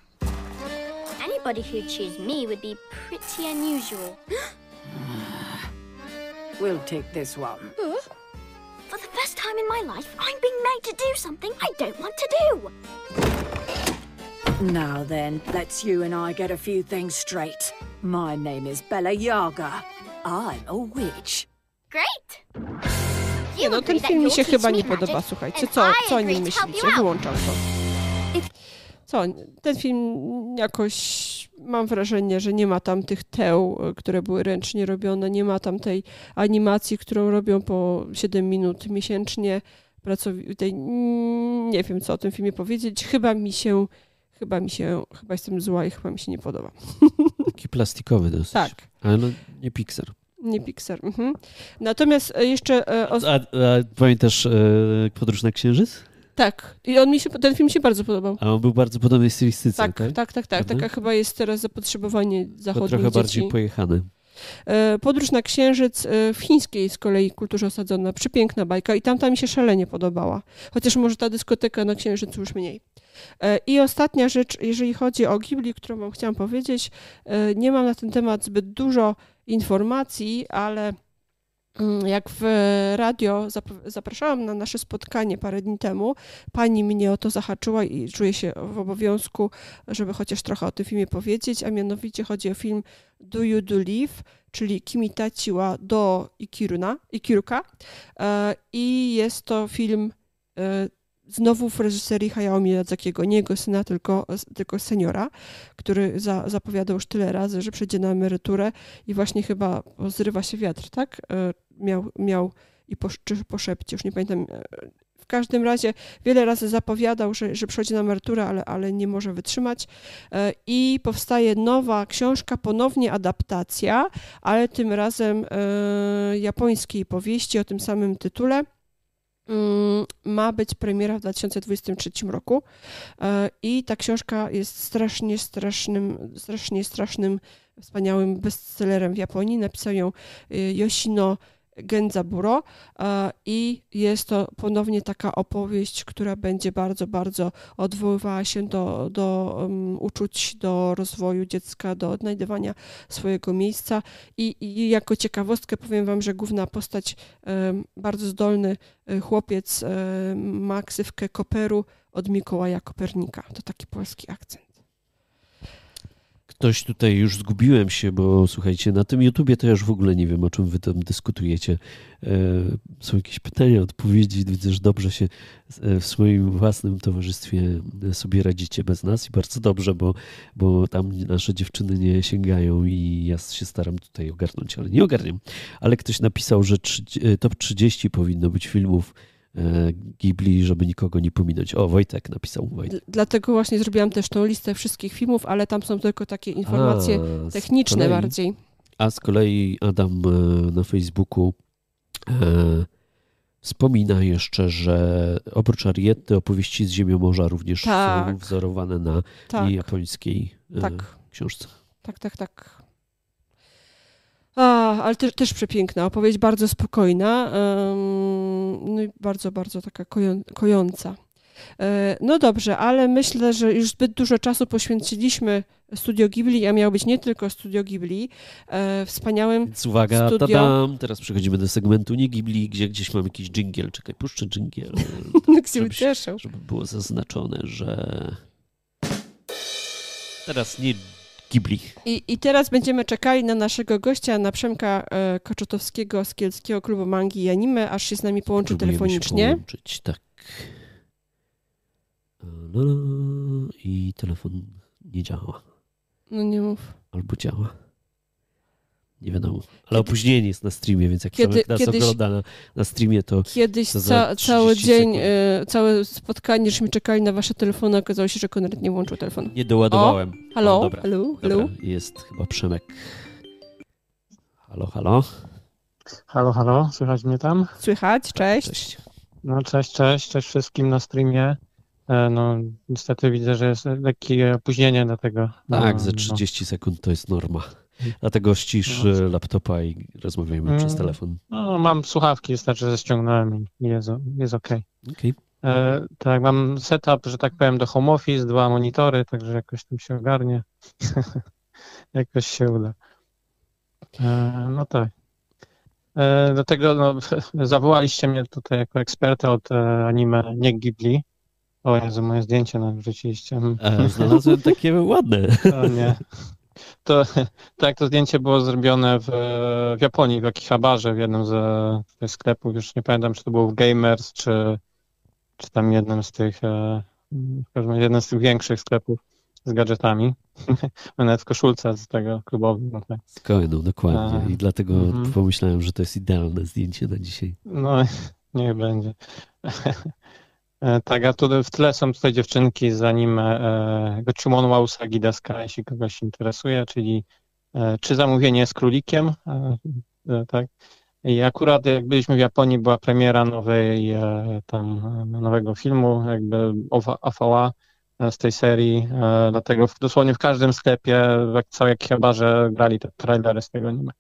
Anybody who'd choose me would be pretty unusual. we'll take this one. For the first time in my life, I'm being made to do something I don't want to do. Now then, let's you and I get a few things straight. My name is Bella Yaga. I'm a witch. Great! Nie no, ten film mi się chyba nie podoba, słuchajcie. Co, co o nim myślicie? Wyłączam to co, ten film jakoś mam wrażenie, że nie ma tam tych teł, które były ręcznie robione, nie ma tam tej animacji, którą robią po 7 minut miesięcznie. Pracowitej, nie wiem, co o tym filmie powiedzieć. Chyba mi się, chyba mi się, chyba jestem zła i chyba mi się nie podoba. Taki plastikowy dosyć. Tak. Ale no, nie Pixar. Nie Pixar. Mhm. Natomiast e, jeszcze... E, o... A, a pamiętasz e, Podróż na Księżyc? Tak. I on mi się, ten film się bardzo podobał. A on był bardzo podobny stylistyce, tak? Tak, tak, tak. tak. Taka chyba jest teraz zapotrzebowanie zachodnich trochę dzieci. bardziej pojechany. E, podróż na Księżyc e, w chińskiej z kolei kulturze osadzona. Przepiękna bajka i tamta mi się szalenie podobała. Chociaż może ta dyskoteka na Księżycu już mniej. E, I ostatnia rzecz, jeżeli chodzi o Ghibli, którą wam chciałam powiedzieć. Nie mam na ten temat zbyt dużo informacji, ale jak w radio zapraszałam na nasze spotkanie parę dni temu, pani mnie o to zahaczyła i czuję się w obowiązku, żeby chociaż trochę o tym filmie powiedzieć, a mianowicie chodzi o film Do You Do Live, czyli Kimitachi wa do Ikiruna, Ikiruka e, i jest to film e, znowu w reżyserii Hayao Miyazakiego, nie jego syna, tylko, tylko seniora, który za, zapowiadał już tyle razy, że przejdzie na emeryturę i właśnie chyba zrywa się wiatr, tak? E, miał, miał i po, czy po już nie pamiętam. E, w każdym razie wiele razy zapowiadał, że, że przychodzi na emeryturę, ale, ale nie może wytrzymać. E, I powstaje nowa książka, ponownie adaptacja, ale tym razem japońskiej powieści o tym samym tytule Mm, ma być premiera w 2023 roku e, i ta książka jest strasznie strasznym, strasznie strasznym, wspaniałym bestsellerem w Japonii. Napisał ją Yoshino Genzaburo i jest to ponownie taka opowieść, która będzie bardzo, bardzo odwoływała się do, do uczuć, do rozwoju dziecka, do odnajdywania swojego miejsca I, i jako ciekawostkę powiem wam, że główna postać, bardzo zdolny e, chłopiec, um, ma ksywkę Koperu od Mikołaja Kopernika. To taki polski akcent. Ktoś tutaj już zgubiłem się, bo słuchajcie, na tym YouTubie to ja już w ogóle nie wiem, o czym wy tam dyskutujecie. E, są jakieś pytania, odpowiedzi. Widzę, że dobrze się e, w swoim własnym towarzystwie sobie radzicie bez nas i bardzo dobrze, bo, bo tam nasze dziewczyny nie sięgają i ja się staram tutaj ogarnąć, ale nie ogarniam. Ale ktoś napisał, że e, top 30 powinno być filmów E, Ghibli, żeby nikogo nie pominąć. O, Wojtek napisał. Wojtek. Dlatego właśnie zrobiłam też tą listę wszystkich filmów, ale tam są tylko takie informacje A, techniczne kolei, bardziej. A z kolei Adam e, na Facebooku e, Wspomina jeszcze, że oprócz Ariety opowieści z Ziemiomorza również tak. są wzorowane na tak. japońskiej e, tak. książce. Tak, tak, tak. A, ale też, też przepiękna, opowieść bardzo spokojna, um, no i bardzo, bardzo taka koją, kojąca. E, no dobrze, ale myślę, że już zbyt dużo czasu poświęciliśmy Studio Ghibli, a miało być nie tylko Studio Ghibli, e, wspaniałym Więc uwaga, studio... tadam, teraz przechodzimy do segmentu nie Ghibli, gdzie gdzieś mam jakiś dżingiel. Czekaj, puszczę dżingiel. się żeby było zaznaczone, że teraz nie I, I teraz będziemy czekali na naszego gościa, na Przemka e, Koczotowskiego z Kielskiego Klubu Mangi i Anime, aż się z nami połączy telefonicznie. Się połączyć, tak. I telefon nie działa. No nie mów. Albo działa. Nie wiadomo. Ale kiedy, opóźnienie jest na streamie, więc jak kiedy, nas kiedyś, ogląda na, na streamie, to. Kiedyś to ca, cały dzień, y, całe spotkanie, żeśmy czekali na wasze telefony, okazało się, że Konrad nie włączył telefonu. Nie doładowałem. O, halo, o, dobra, halo, dobra, halo. Jest chyba Przemek. Halo, halo. Halo, halo, słychać mnie tam? Słychać, cześć. cześć. No cześć, cześć, cześć wszystkim na streamie. E, no, niestety widzę, że jest lekkie opóźnienie do tego. Tak, no, ze 30 no. sekund to jest norma. Dlatego ścisz no. laptopa i rozmawiajmy mm, przez telefon. No, mam słuchawki, wystarczy, że ściągnąłem i jest, jest ok. okay. E, tak, mam setup, że tak powiem, do home office, dwa monitory, także jakoś tam się ogarnie. jakoś się uda. E, no tak. E, do tego no, zawołaliście mnie tutaj jako eksperta od e, anime Nie Ghibli. O Jezu, moje zdjęcie nam wrzuciliście. E, znalazłem takie ładne. O nie. To, tak, to zdjęcie było zrobione w, w Japonii, w Akihabarze, w jednym ze, sklepów. Już nie pamiętam, czy to było w Gamers, czy, czy tam jednym z tych, e, w każdym razie jeden z tych większych sklepów z gadżetami. Nawet w koszulce z tego klubowego. No tak. Z dokładnie. I dlatego mm-hmm. pomyślałem, że to jest idealne zdjęcie na dzisiaj. No, niech będzie. E, tak, a tu w tle są tutaj dziewczynki z anime e, Deska, jeśli kogoś interesuje, czyli e, czy zamówienie z królikiem, tak. I akurat jak byliśmy w Japonii, była premiera nowej, tam, nowego filmu, jakby OVA z tej serii, dlatego dosłownie w każdym sklepie, w całej Akihabarze grali te trailery z tego anime.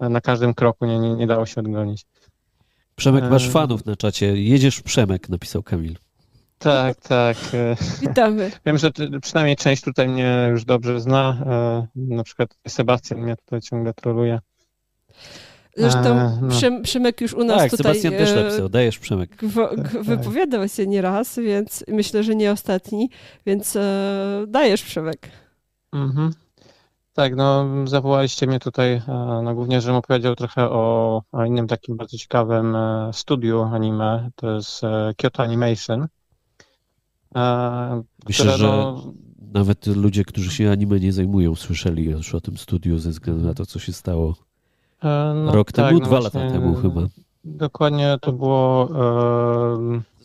Na każdym kroku nie, nie, nie dało się odgonić. Przemek, masz e, fanów na czacie. Jedziesz Przemek, napisał Kamil. Tak, tak. E, Witamy. Wiem, że przynajmniej część tutaj mnie już dobrze zna. E, na przykład Sebastian mnie tutaj ciągle troluje. Zresztą no. Przemek już u nas tak, tutaj... Sebastian też napisał, dajesz Przemek. tak, tak. wypowiadał się nieraz, więc myślę, że nie ostatni, więc e, dajesz Przemek. Mhm. Tak, no zawołaliście mnie tutaj, e, no głównie, żebym opowiedział trochę o, o innym takim bardzo ciekawym e, studiu anime, to jest e, Kyoto Animation. Myślę, które, że no... nawet ludzie, którzy się anime nie zajmują, słyszeli już o tym studiu ze względu na to, co się stało no, rok tak, temu, no dwa właśnie, lata temu chyba. Dokładnie to było.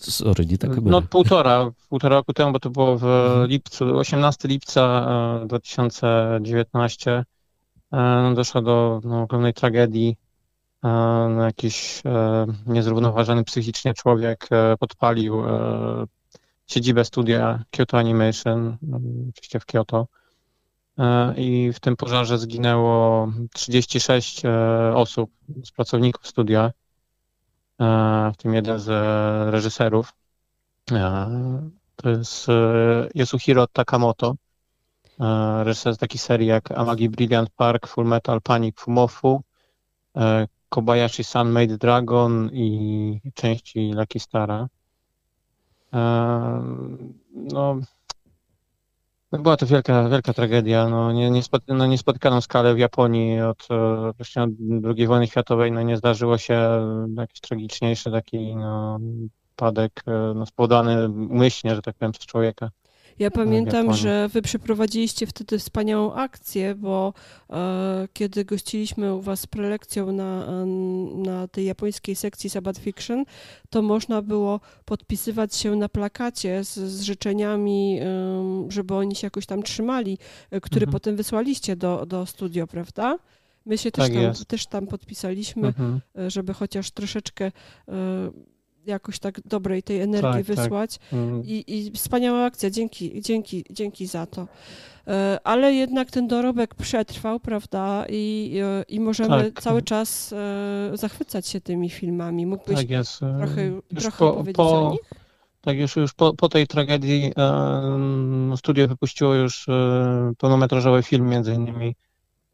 Sorry, nie tak No półtora, półtora roku temu, bo to było w mhm. lipcu, 18 lipca 2019. E, e, doszło do no, ogromnej tragedii. E, no, jakiś niezrównoważony psychicznie człowiek podpalił siedzibę studia Kyoto Animation, no, oczywiście w Kyoto. I w tym pożarze zginęło 36 osób z pracowników studia. E, w tym jeden z e, reżyserów. E, to jest Yasuhiro Takamoto, reżyser takich serii jak Amagi Brilliant Park, Full Metal Panic Fumofu, Kobayashi Sun Made Dragon i części Lucky Stara. No, była to wielka, wielka tragedia. No, nie, nie spot, no, niespotykaną skalę w Japonii od, od II wojny światowej no, nie zdarzyło się jakiś tragiczniejszy taki no, padek no, spowodowany umyślnie, że tak powiem, przez człowieka. Ja pamiętam, że wy przeprowadziliście wtedy wspaniałą akcję, bo e, kiedy gościliśmy u was z prelekcją na, na tej japońskiej sekcji Sabbath Fiction, to można było podpisywać się na plakacie z, z życzeniami, żeby oni się jakoś tam trzymali, e, które mhm. potem wysłaliście do, do studio, prawda? My się też, tak tam, też tam podpisaliśmy, mhm. żeby chociaż troszeczkę jakoś tak dobrej tej energii tak, tak. wysłać. Tak. Mhm. I, I wspaniała akcja, dzięki, dzięki, dzięki za to. E, ale jednak ten dorobek przetrwał, prawda? I, e, i możemy tak. cały czas e, zachwycać się tymi filmami. Mógłbyś tak jest. trochę, trochę po, powiedzieć po, o nich? Tak, już, już po, po tej tragedii e, studio wypuściło już e, pełnometrażowy film, między innymi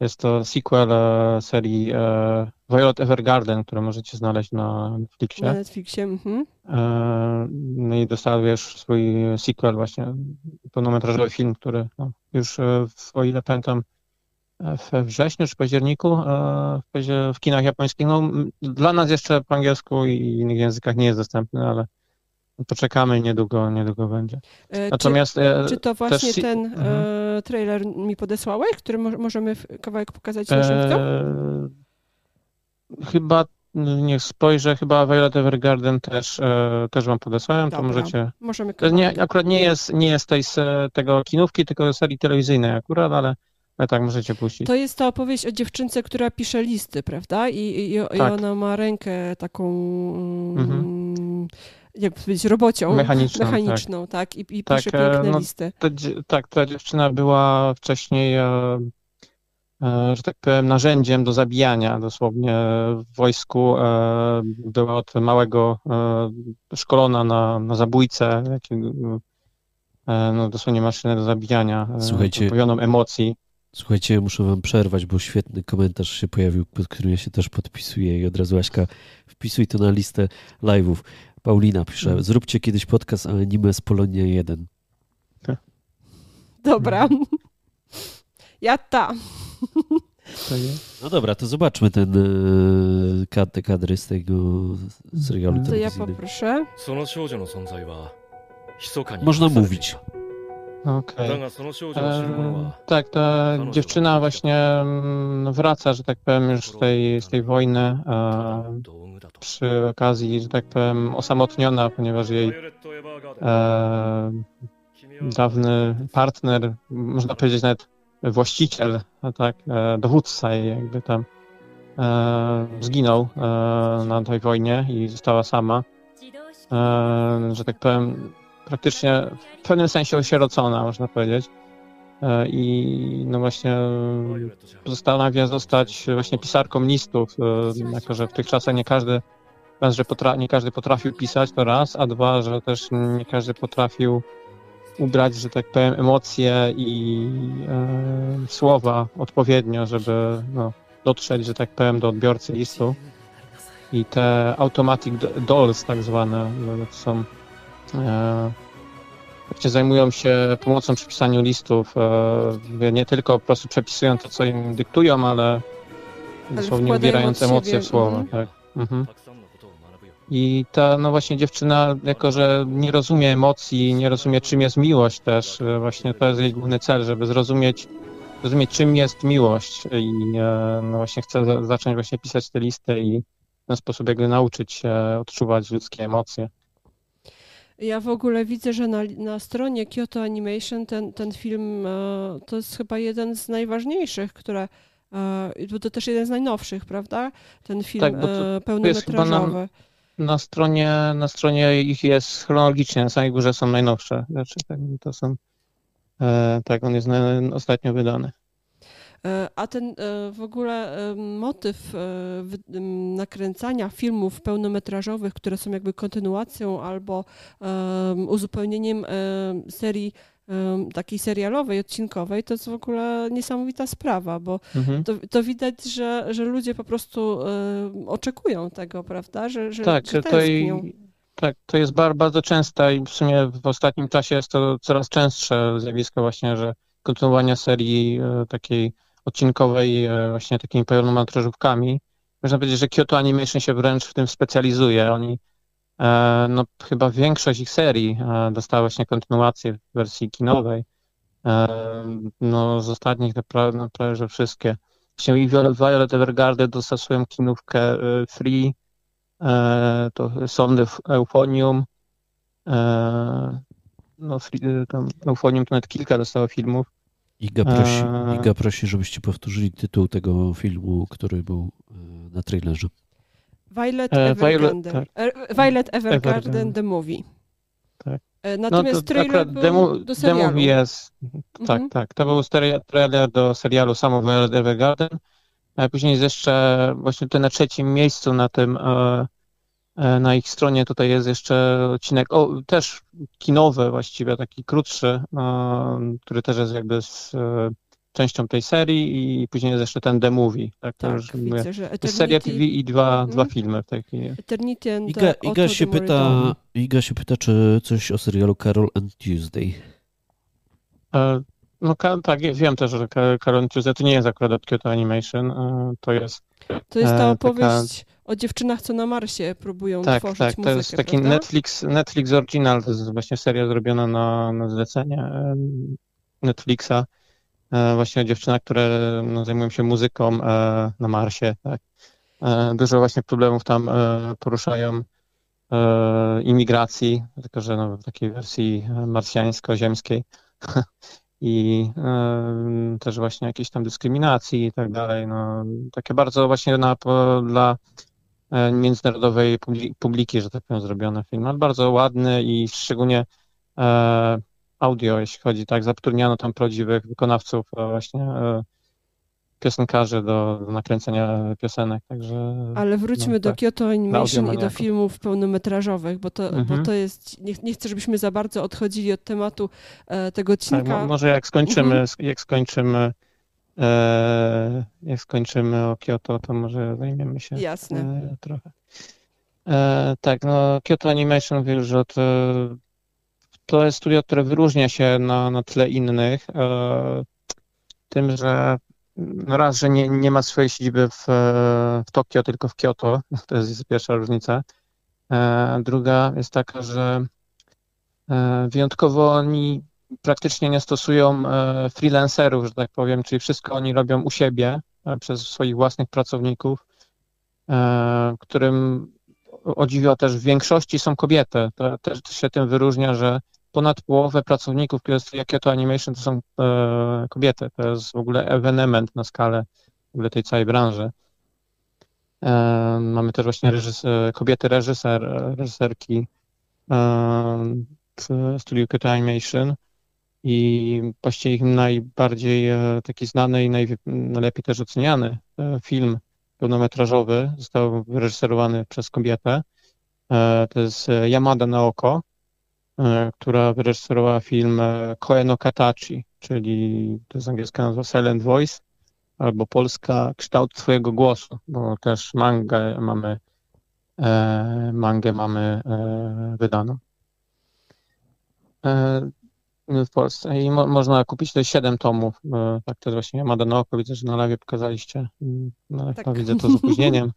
jest to sequel e, serii e, Violet Evergarden, które możecie znaleźć na Netflixie. Na Netflixie, mhm. E, no i dostał już swój sequel właśnie, pełnometrażowy film, który no, już, o ile pamiętam, we wrześniu czy październiku w, w kinach japońskich. No, dla nas jeszcze po angielsku i innych językach nie jest dostępny, ale Poczekamy, niedługo, niedługo będzie. E, Natomiast czy, e, czy to właśnie też... ten mhm. e, trailer mi podesłałeś, który mo możemy kawałek pokazać na szybko? chyba, niech spojrzę, chyba Violet Evergarden też, e, też wam podesłałem, Dobra, to możecie... Możemy kawałek. nie, Akurat nie jest, nie jest tej, tego kinówki, tylko serii telewizyjnej akurat, ale ale tak, możecie puścić. To jest ta opowieść o dziewczynce, która pisze listy, prawda? I, i, i tak. ona ma rękę taką mhm jak powiedzieć, robocią mechaniczną, mechaniczną tak. tak, i, i tak, pisze piękne no, listy. Ta, tak, ta dziewczyna była wcześniej, e, e, że tak powiem, narzędziem do zabijania dosłownie w wojsku. E, była od małego e, szkolona na, na zabójcę, jakiego, e, no, dosłownie maszynę do zabijania, e, Słuchajcie, emocji. Słuchajcie, muszę wam przerwać, bo świetny komentarz się pojawił, pod którym ja się też podpisuję i od razu Aśka wpisuj to na listę live'ów. Paulina pisze, mm. zróbcie kiedyś podcast o anime z Polonia 1. Dobra. Ja ta. No dobra, to zobaczmy ten, e, te kadry z tego serialu To ja poproszę. Można mówić. Okej. Okay. E, tak, ta dziewczyna właśnie mm, wraca, że tak powiem, już z tej, z tej wojny e, przy okazji, że tak powiem, osamotniona, ponieważ jej e, dawny partner, można powiedzieć nawet właściciel, tak, e, dowódca jej jakby tam e, zginął e, na tej wojnie i została sama. że tak powiem, praktycznie w pewnym sensie osierocona, można powiedzieć. E, I no właśnie postanawia zostać właśnie pisarką listów, e, jako że w tych czasach nie każdy, raz, że potra- nie każdy potrafił pisać, to raz, a dwa, że też nie każdy potrafił ubrać, że tak powiem, emocje i e, słowa odpowiednio, żeby no, dotrzeć, że tak powiem, do odbiorcy listu. I te automatic dolls tak zwane, to są e, zajmują się pomocą przy pisaniu listów, e, nie tylko po prostu przepisują to, co im dyktują, ale, dosłownie ubierając emocje w słowa. Mhm. Tak. Mhm. I ta, no właśnie dziewczyna, jako że nie rozumie emocji, nie rozumie czym jest miłość też, e, właśnie to jest jej główny cel, żeby zrozumieć, zrozumieć czym jest miłość i e, no właśnie chce zacząć właśnie pisać te listy i w ten sposób jakby nauczyć się odczuwać ludzkie emocje. Ja w ogóle widzę, że na, na stronie Kyoto Animation ten, ten film e, to jest chyba jeden z najważniejszych, które e, bo to też jeden z najnowszych, prawda? Ten film tak, e, pełnometrażowy. Na, na, stronie, na stronie ich jest chronologicznie, na samej górze są najnowsze rzeczy. Tak, to są, tak, on jest na, ostatnio wydany. E, a ten e, w ogóle e, motyw nakręcania filmów pełnometrażowych, które są jakby kontynuacją albo uzupełnieniem serii takiej serialowej, odcinkowej, to jest w ogóle niesamowita sprawa, bo mhm. to, to, widać, że, że ludzie po prostu oczekują tego, prawda? Że, że, tak, że to i, tak, to jest bardzo, bardzo częste i w sumie w ostatnim czasie jest to coraz częstsze zjawisko właśnie, że kontynuowania serii takiej odcinkowej e, właśnie takimi pełnometrażówkami. Można powiedzieć, że Kyoto Animation się wręcz w tym specjalizuje. Oni, e, no chyba większość ich serii e, dostała właśnie kontynuację w wersji kinowej. No z ostatnich prawie, no, prawie że wszystkie. Właśnie i Violet Evergarden dostał swoją kinówkę Free, to Sondy Euphonium, no tam Euphonium to nawet kilka dostało filmów. Iga prosi, e, Iga prosi, żebyście powtórzyli tytuł tego filmu, który był e, na trailerze. Violet Evergarden. Violet, tak. Violet Evergarden, Evergarden, The Movie. Tak. Natomiast no to trailer był demo, do serialu. Demo jest, tak, mhm. tak. To był trailer do serialu samo Violet Evergarden. A później jest jeszcze właśnie tutaj na trzecim miejscu na tym E, na ich stronie tutaj jest jeszcze odcinek, o, też kinowy właściwie, taki krótszy, e, który też jest jakby z e, częścią tej serii i później jest jeszcze ten The Movie. Tak, tak już widzę, mówię, że Eternity... Seria TV i dwa, hmm. dwa filmy w tej chwili. Eternity and Iga, Iga się pyta, Iga się pyta, czy coś o serialu Carol and Tuesday. No tak, wiem też, że Carol and Tuesday to nie jest akurat od Kyoto Animation, to jest... To jest ta opowieść... Taka o dziewczynach, co na Marsie próbują tak, tworzyć tak, muzykę, to jest taki Netflix, Netflix Original, to jest właśnie seria zrobiona na, na zlecenie Netflixa. E, właśnie o dziewczynach, które no, zajmują się muzyką e, na Marsie. Tak. E, dużo właśnie problemów tam poruszają imigracji, tylko że no, w takiej wersji marsjańsko-ziemskiej. i y, też właśnie jakiejś tam dyskryminacji i tak dalej. No, takie bardzo właśnie na, dla E, międzynarodowej publiki, że tak powiem, zrobiony film. Ale bardzo ładny i szczególnie e, audio, jeśli chodzi, tak, zatrudniano tam prawdziwych wykonawców, e, właśnie piosenkarzy do, do nakręcenia piosenek, także... Ale wróćmy no, do tak, Kyoto Animation i do filmów pełnometrażowych, bo to, mhm. bo to jest... Nie, nie chcę, żebyśmy za bardzo odchodzili od tematu e, tego odcinka. Tak, może jak skończymy, mhm. jak skończymy E, jak skończymy o Kyoto, to może zajmiemy się Jasne. E, trochę. E, tak, no Kyoto Animation mówił, że to, to jest studio, które wyróżnia się na, na tle innych tym, że no raz, że nie, nie ma swojej siedziby w, w Tokio, tylko w Kyoto. To jest pierwsza różnica. Druga jest taka, że wyjątkowo oni praktycznie nie stosują e, freelancerów, że tak powiem, czyli wszystko oni robią u siebie e, przez swoich własnych pracowników, e, którym o dziwo też w większości są kobiety. To też się tym wyróżnia, że ponad połowę pracowników, Kyoto Animation, to są kobiety. To jest w ogóle ewenement na skalę w ogóle tej całej branży. Mamy też właśnie reżyser, kobiety reżyser, reżyserki w studiu Kyoto Animation i właściwie ich najbardziej e, taki znany i najlepiej też oceniany e, film pełnometrażowy został wyreżyserowany przez kobietę. E, to jest Yamada Naoko, która wyreżyserowała film Koeno Katachi, czyli to jest angielska nazwa Silent Voice, albo polska Kształt swojego głosu, bo też mangę mamy, mangę mamy wydaną w Polsce i mo można kupić te 7 tomów. Tak, to jest właśnie Amada na oko. Widzę, że na live pokazaliście. Mm, no, tak. Widzę to z opóźnieniem.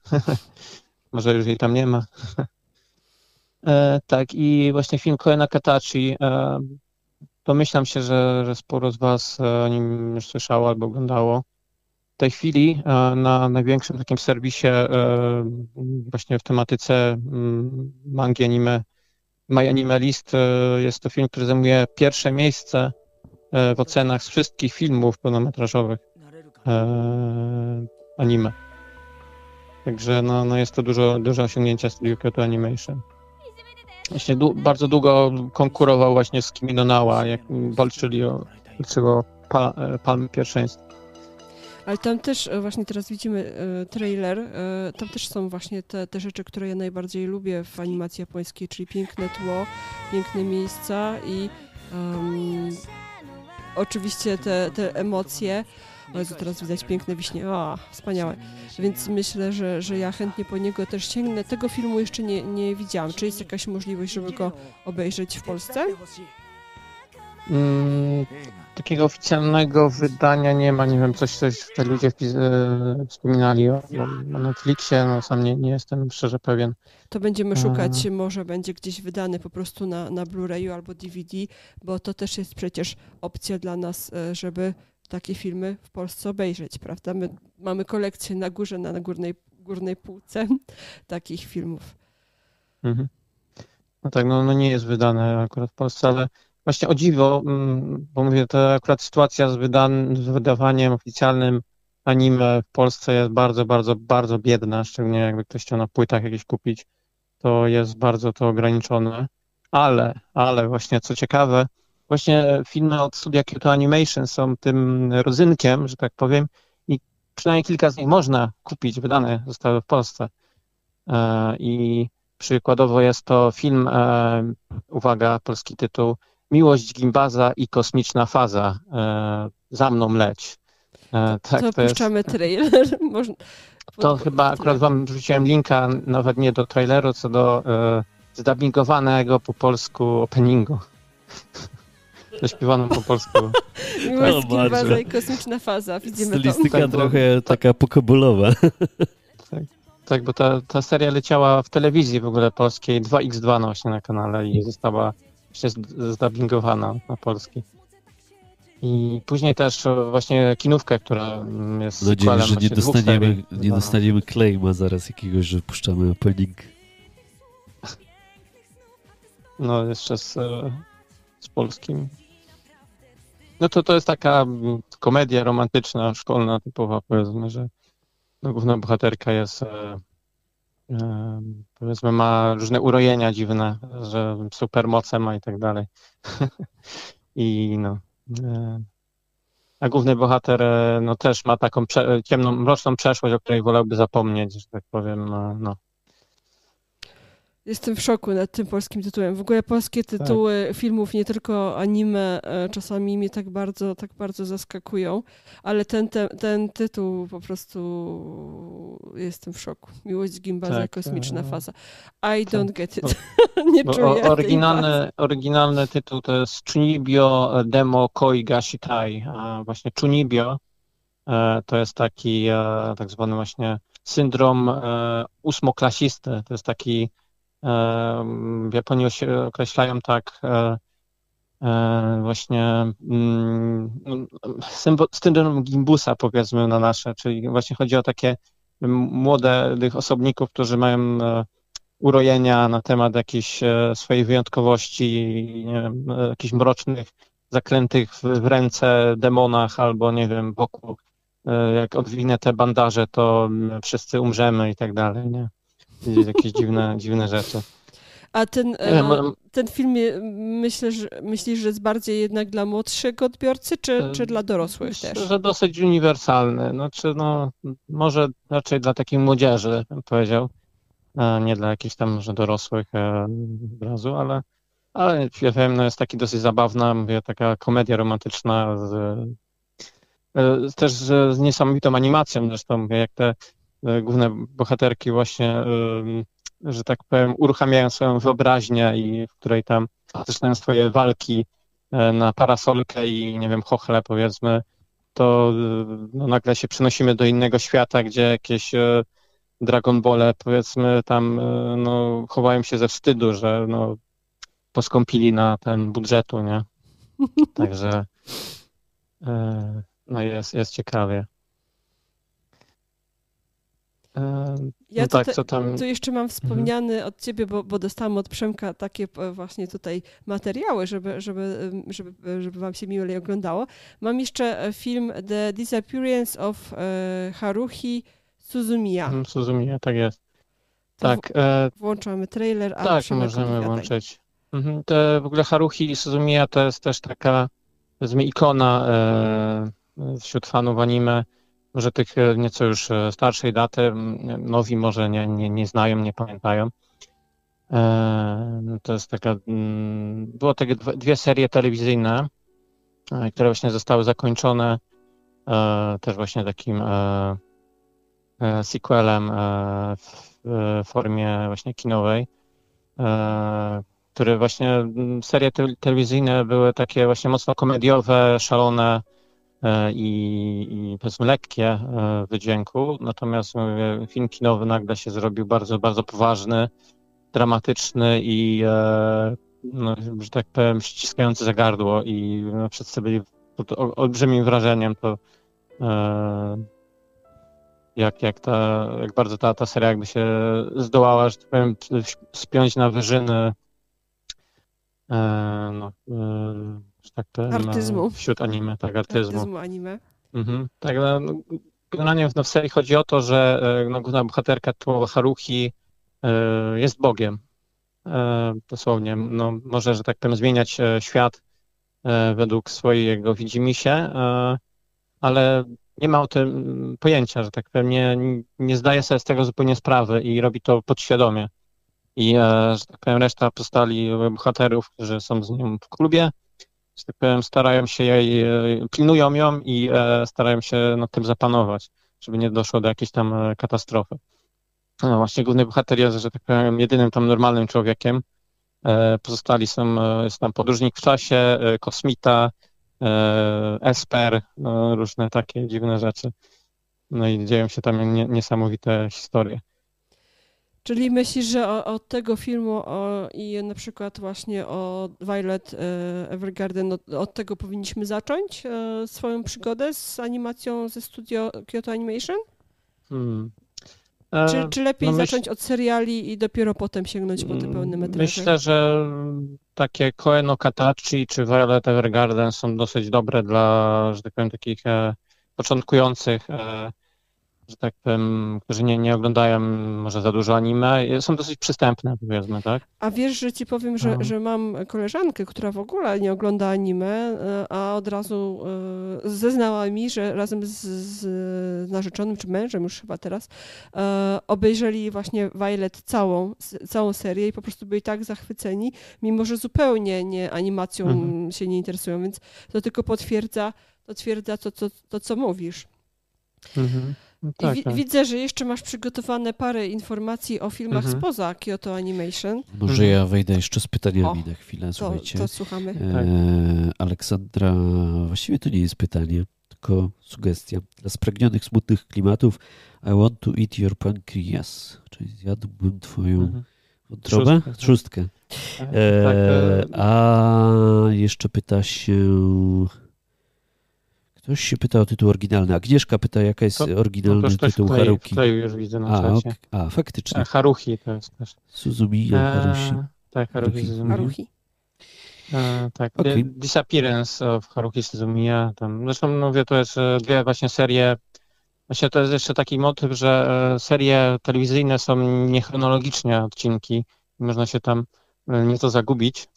Może już jej tam nie ma. e, tak, i właśnie film Koena Katachi. E, domyślam się, że, że sporo z Was e, o nim już słyszało albo oglądało. W tej chwili na największym takim serwisie właśnie w tematyce mm, mangi anime My Animalist e, jest to film, który zajmuje pierwsze miejsce w ocenach z wszystkich filmów pełnometrażowych anime. Także no, no jest to dużo, duże osiągnięcie Studio Kyoto Animation. Właśnie bardzo długo konkurował właśnie z Kimi no Nawa, jak walczyli o, o pa, palmy pierwszeństwa. Ale tam też e, właśnie teraz widzimy e, trailer, e, tam też są właśnie te, te rzeczy, które ja najbardziej lubię w animacji japońskiej, czyli piękne tło, piękne miejsca i oczywiście te, te emocje. O Jezu, teraz widać piękne wiśnie. O, wspaniałe. Więc myślę, że, że ja chętnie po niego też sięgnę. Tego filmu jeszcze nie, nie widziałam. Czy jest jakaś możliwość, żeby go obejrzeć w Polsce? Mm, takiego oficjalnego wydania nie ma. Nie wiem, coś, coś te ludzie e, wspominali o, o Netflixie. No, sam nie, nie jestem szczerze pewien. To będziemy szukać, A... może będzie gdzieś wydany po prostu na, na Blu-rayu albo DVD, bo to też jest przecież opcja dla nas, e, żeby takie filmy w Polsce obejrzeć, prawda? My mamy kolekcję na górze, na, górnej, górnej półce takich filmów. Mhm. No tak, no, no nie jest wydane akurat w Polsce, ale właśnie o dziwo, mm, bo mówię, to akurat sytuacja z, wydan- z wydawaniem oficjalnym anime w Polsce jest bardzo, bardzo, bardzo biedna, szczególnie jakby ktoś chciał na płytach jakieś kupić, to jest bardzo to ograniczone. Ale, ale właśnie co ciekawe, właśnie filmy od studia Kyoto Animation są tym rodzynkiem, że tak powiem, i przynajmniej kilka z nich można kupić, wydane zostały w Polsce. E, I przykładowo jest to film, e, uwaga, polski tytuł, Miłość Gimbaza i kosmiczna faza. E, za mną leć. Tak, to, to puszczamy jest... trailer. To chyba akurat wam wrzuciłem linka, nawet nie do traileru, co do e, zdubbingowanego po polsku openingu. Zaśpiewaną po polsku. Miłość Gimbaza i kosmiczna faza. Widzimy Stylistyka tak, trochę bo, taka pokobulowa. Tak, tak, bo ta, ta seria leciała w telewizji w ogóle polskiej, 2x2 no właśnie na kanale i została jeszcze zdubbingowana na polski. I później też właśnie kinówkę, która jest nadzieję, że nie dostaniemy, nie dostaniemy claima zaraz jakiegoś, że puszczamy opening. No, jeszcze z, z polskim. No to to jest taka komedia romantyczna, szkolna typowa, powiedzmy, że no, główna bohaterka jest e, e, powiedzmy ma różne urojenia dziwne, że supermoce ma i tak dalej. I no, E, a główny bohater e, no, też ma taką prze, ciemną, mroczną przeszłość, o której wolałby zapomnieć, że tak powiem. No, no. Jestem w szoku nad tym polskim tytułem. W ogóle polskie tak. tytuły tak. filmów, nie tylko anime, e, czasami mnie tak bardzo, tak bardzo zaskakują, ale ten, ten, ten tytuł po prostu jestem w szoku. Miłość Gimbaza, tak, kosmiczna e... faza. I don't tak. get it. nie czuję oryginalny, oryginalny tytuł to jest Chunibyo Demo Koi Gashitai. A właśnie Chunibyo e, to jest taki tak zwany właśnie syndrom ósmoklasisty. To jest taki w Japonii określają tak e, e, właśnie mm, syndrom gimbusa powiedzmy na nasze, czyli właśnie chodzi o takie młodych osobników, którzy mają e, urojenia na temat jakiejś swojej wyjątkowości, wiem, jakichś mrocznych, zaklętych w ręce demonach albo nie wiem, wokół jak odwinę te bandaże, to wszyscy umrzemy i tak dalej, nie? Jakieś dziwne, dziwne rzeczy. A ten, e, ten film myślę, że, myślisz, że jest bardziej jednak dla młodszego odbiorcy, czy, czy dla dorosłych myślę, też? że dosyć uniwersalny. Znaczy, no, może raczej dla takiej młodzieży, bym powiedział. Nie dla jakichś tam może dorosłych e, od razu, ale, ale ja wiem, no jest taki dosyć zabawna, mówię, taka komedia romantyczna z, e, też z niesamowitą animacją zresztą, mówię, jak te E, główne bohaterki właśnie, że tak powiem, uruchamiają swoją wyobraźnię i w której tam zaczynają swoje walki e, na parasolkę i nie wiem, chochle powiedzmy, to e, no, nagle się przenosimy do innego świata, gdzie jakieś Dragon Ball powiedzmy tam no, chowają się ze wstydu, że no, poskąpili na ten budżetu, nie? Także no jest, jest ciekawie. Ja no tak, co tam... tu jeszcze mam wspomniany mhm. od ciebie, bo, bo dostałam od Przemka takie e, właśnie tutaj materiały, żeby, żeby, żeby, żeby wam się miło oglądało. Mam jeszcze e, film The Disappearance of e, Haruhi Suzumiya. Mhm, Suzumiya, tak jest. To tak. W, włączamy trailer, a Tak, możemy włączyć. Mhm, to w ogóle Haruhi Suzumiya to jest też taka, powiedzmy, ikona e, wśród fanów anime może tych e, nieco już e, starszej daty, nowi może nie, nie, nie znają, nie pamiętają. E, to jest taka, było takie dwie serie telewizyjne, które właśnie zostały zakończone też właśnie takim sequelem w formie właśnie kinowej, które właśnie serie telewizyjne były takie właśnie mocno komediowe, szalone, i, i powiedzmy lekkie e, wydźwięku, natomiast mówię, film kinowy nagle się zrobił bardzo, bardzo poważny, dramatyczny i e, no, że tak powiem ściskający za gardło i no, wszyscy byli pod olbrzymim wrażeniem to jak, jak, ta, jak bardzo ta, ta seria jakby się zdołała, że tak powiem, spiąć na wyżyny no, że tak powiem, artyzmu. wśród anime, tak, artyzmu. Artyzmu anime. Mhm. Tak, no, no, generalnie w serii chodzi o to, że no, główna bohaterka to Haruhi jest Bogiem. Dosłownie, no, może, że tak powiem, zmieniać świat według swojego widzimisię, ale nie ma o tym pojęcia, że tak powiem, nie, nie zdaje sobie z tego zupełnie sprawy i robi to podświadomie. I, e, że tak powiem, reszta postali bohaterów, którzy są z nią w klubie, że tak powiem, starają się jej, e, pilnują ją i e, starają się nad tym zapanować, żeby nie doszło do jakiejś tam katastrofy. No właśnie główny bohater jest, że tak powiem, jedynym tam normalnym człowiekiem. Pozostali są, jest tam podróżnik w czasie, kosmita, E, Esper, różne takie dziwne rzeczy. No i dzieją się tam nie, niesamowite historie. Czyli myślisz, że od tego filmu o, i na przykład właśnie o Violet e, Evergarden, od, od tego powinniśmy zacząć e, swoją przygodę z animacją ze studio Kyoto Animation? Hmm. Czy, e, czy lepiej no myśl... zacząć od seriali i dopiero potem sięgnąć po te pełne metraże? Myślę, że takie Koeno Katachi czy Violet Evergarden są dosyć dobre dla, że tak powiem, takich e, początkujących e, że tak powiem, którzy nie, nie oglądają może za dużo anime, są dosyć przystępne, powiedzmy, tak? A wiesz, że ci powiem, że, no. że mam koleżankę, która w ogóle nie ogląda anime, e, a od razu e, zeznała mi, że razem z, z narzeczonym czy mężem już chyba teraz e, obejrzeli właśnie Violet całą, całą serię i po prostu byli tak zachwyceni, mimo że zupełnie nie animacją mhm. się nie interesują, więc to tylko potwierdza, potwierdza to, to, to co mówisz. Mhm. Tak, I tak. widzę, że jeszcze masz przygotowane parę informacji o filmach mhm. spoza Kyoto Animation. Może mhm. ja wejdę jeszcze z pytaniami o, na chwilę, słuchajcie. To, to słuchamy. E, tak. Aleksandra, właściwie to nie jest pytanie, tylko sugestia. Dla spragnionych, smutnych klimatów I want to eat your pancreas. Czyli zjadłbym twoją mhm. wątrobę? Trzustkę. Trzustkę. Tak, e, tak, e, a jeszcze pyta się... Ktoś się pyta o tytuł oryginalny. Agnieszka pyta, jaka jest to, oryginalny to tytuł wklei, Haruki. Wkleił już widzę na a, czacie. a, faktycznie. E, Haruhi to jest też. Suzumiya e, Haruhi. Tak, Haruhi Suzumiya. Haruhi. E, tak, okay. Disappearance of Haruhi Suzumiya. Tam, zresztą mówię, to jest e, dwie właśnie serie. Właśnie to jest jeszcze taki motyw, że e, serie telewizyjne są niechronologicznie odcinki. Można się tam nieco zagubić.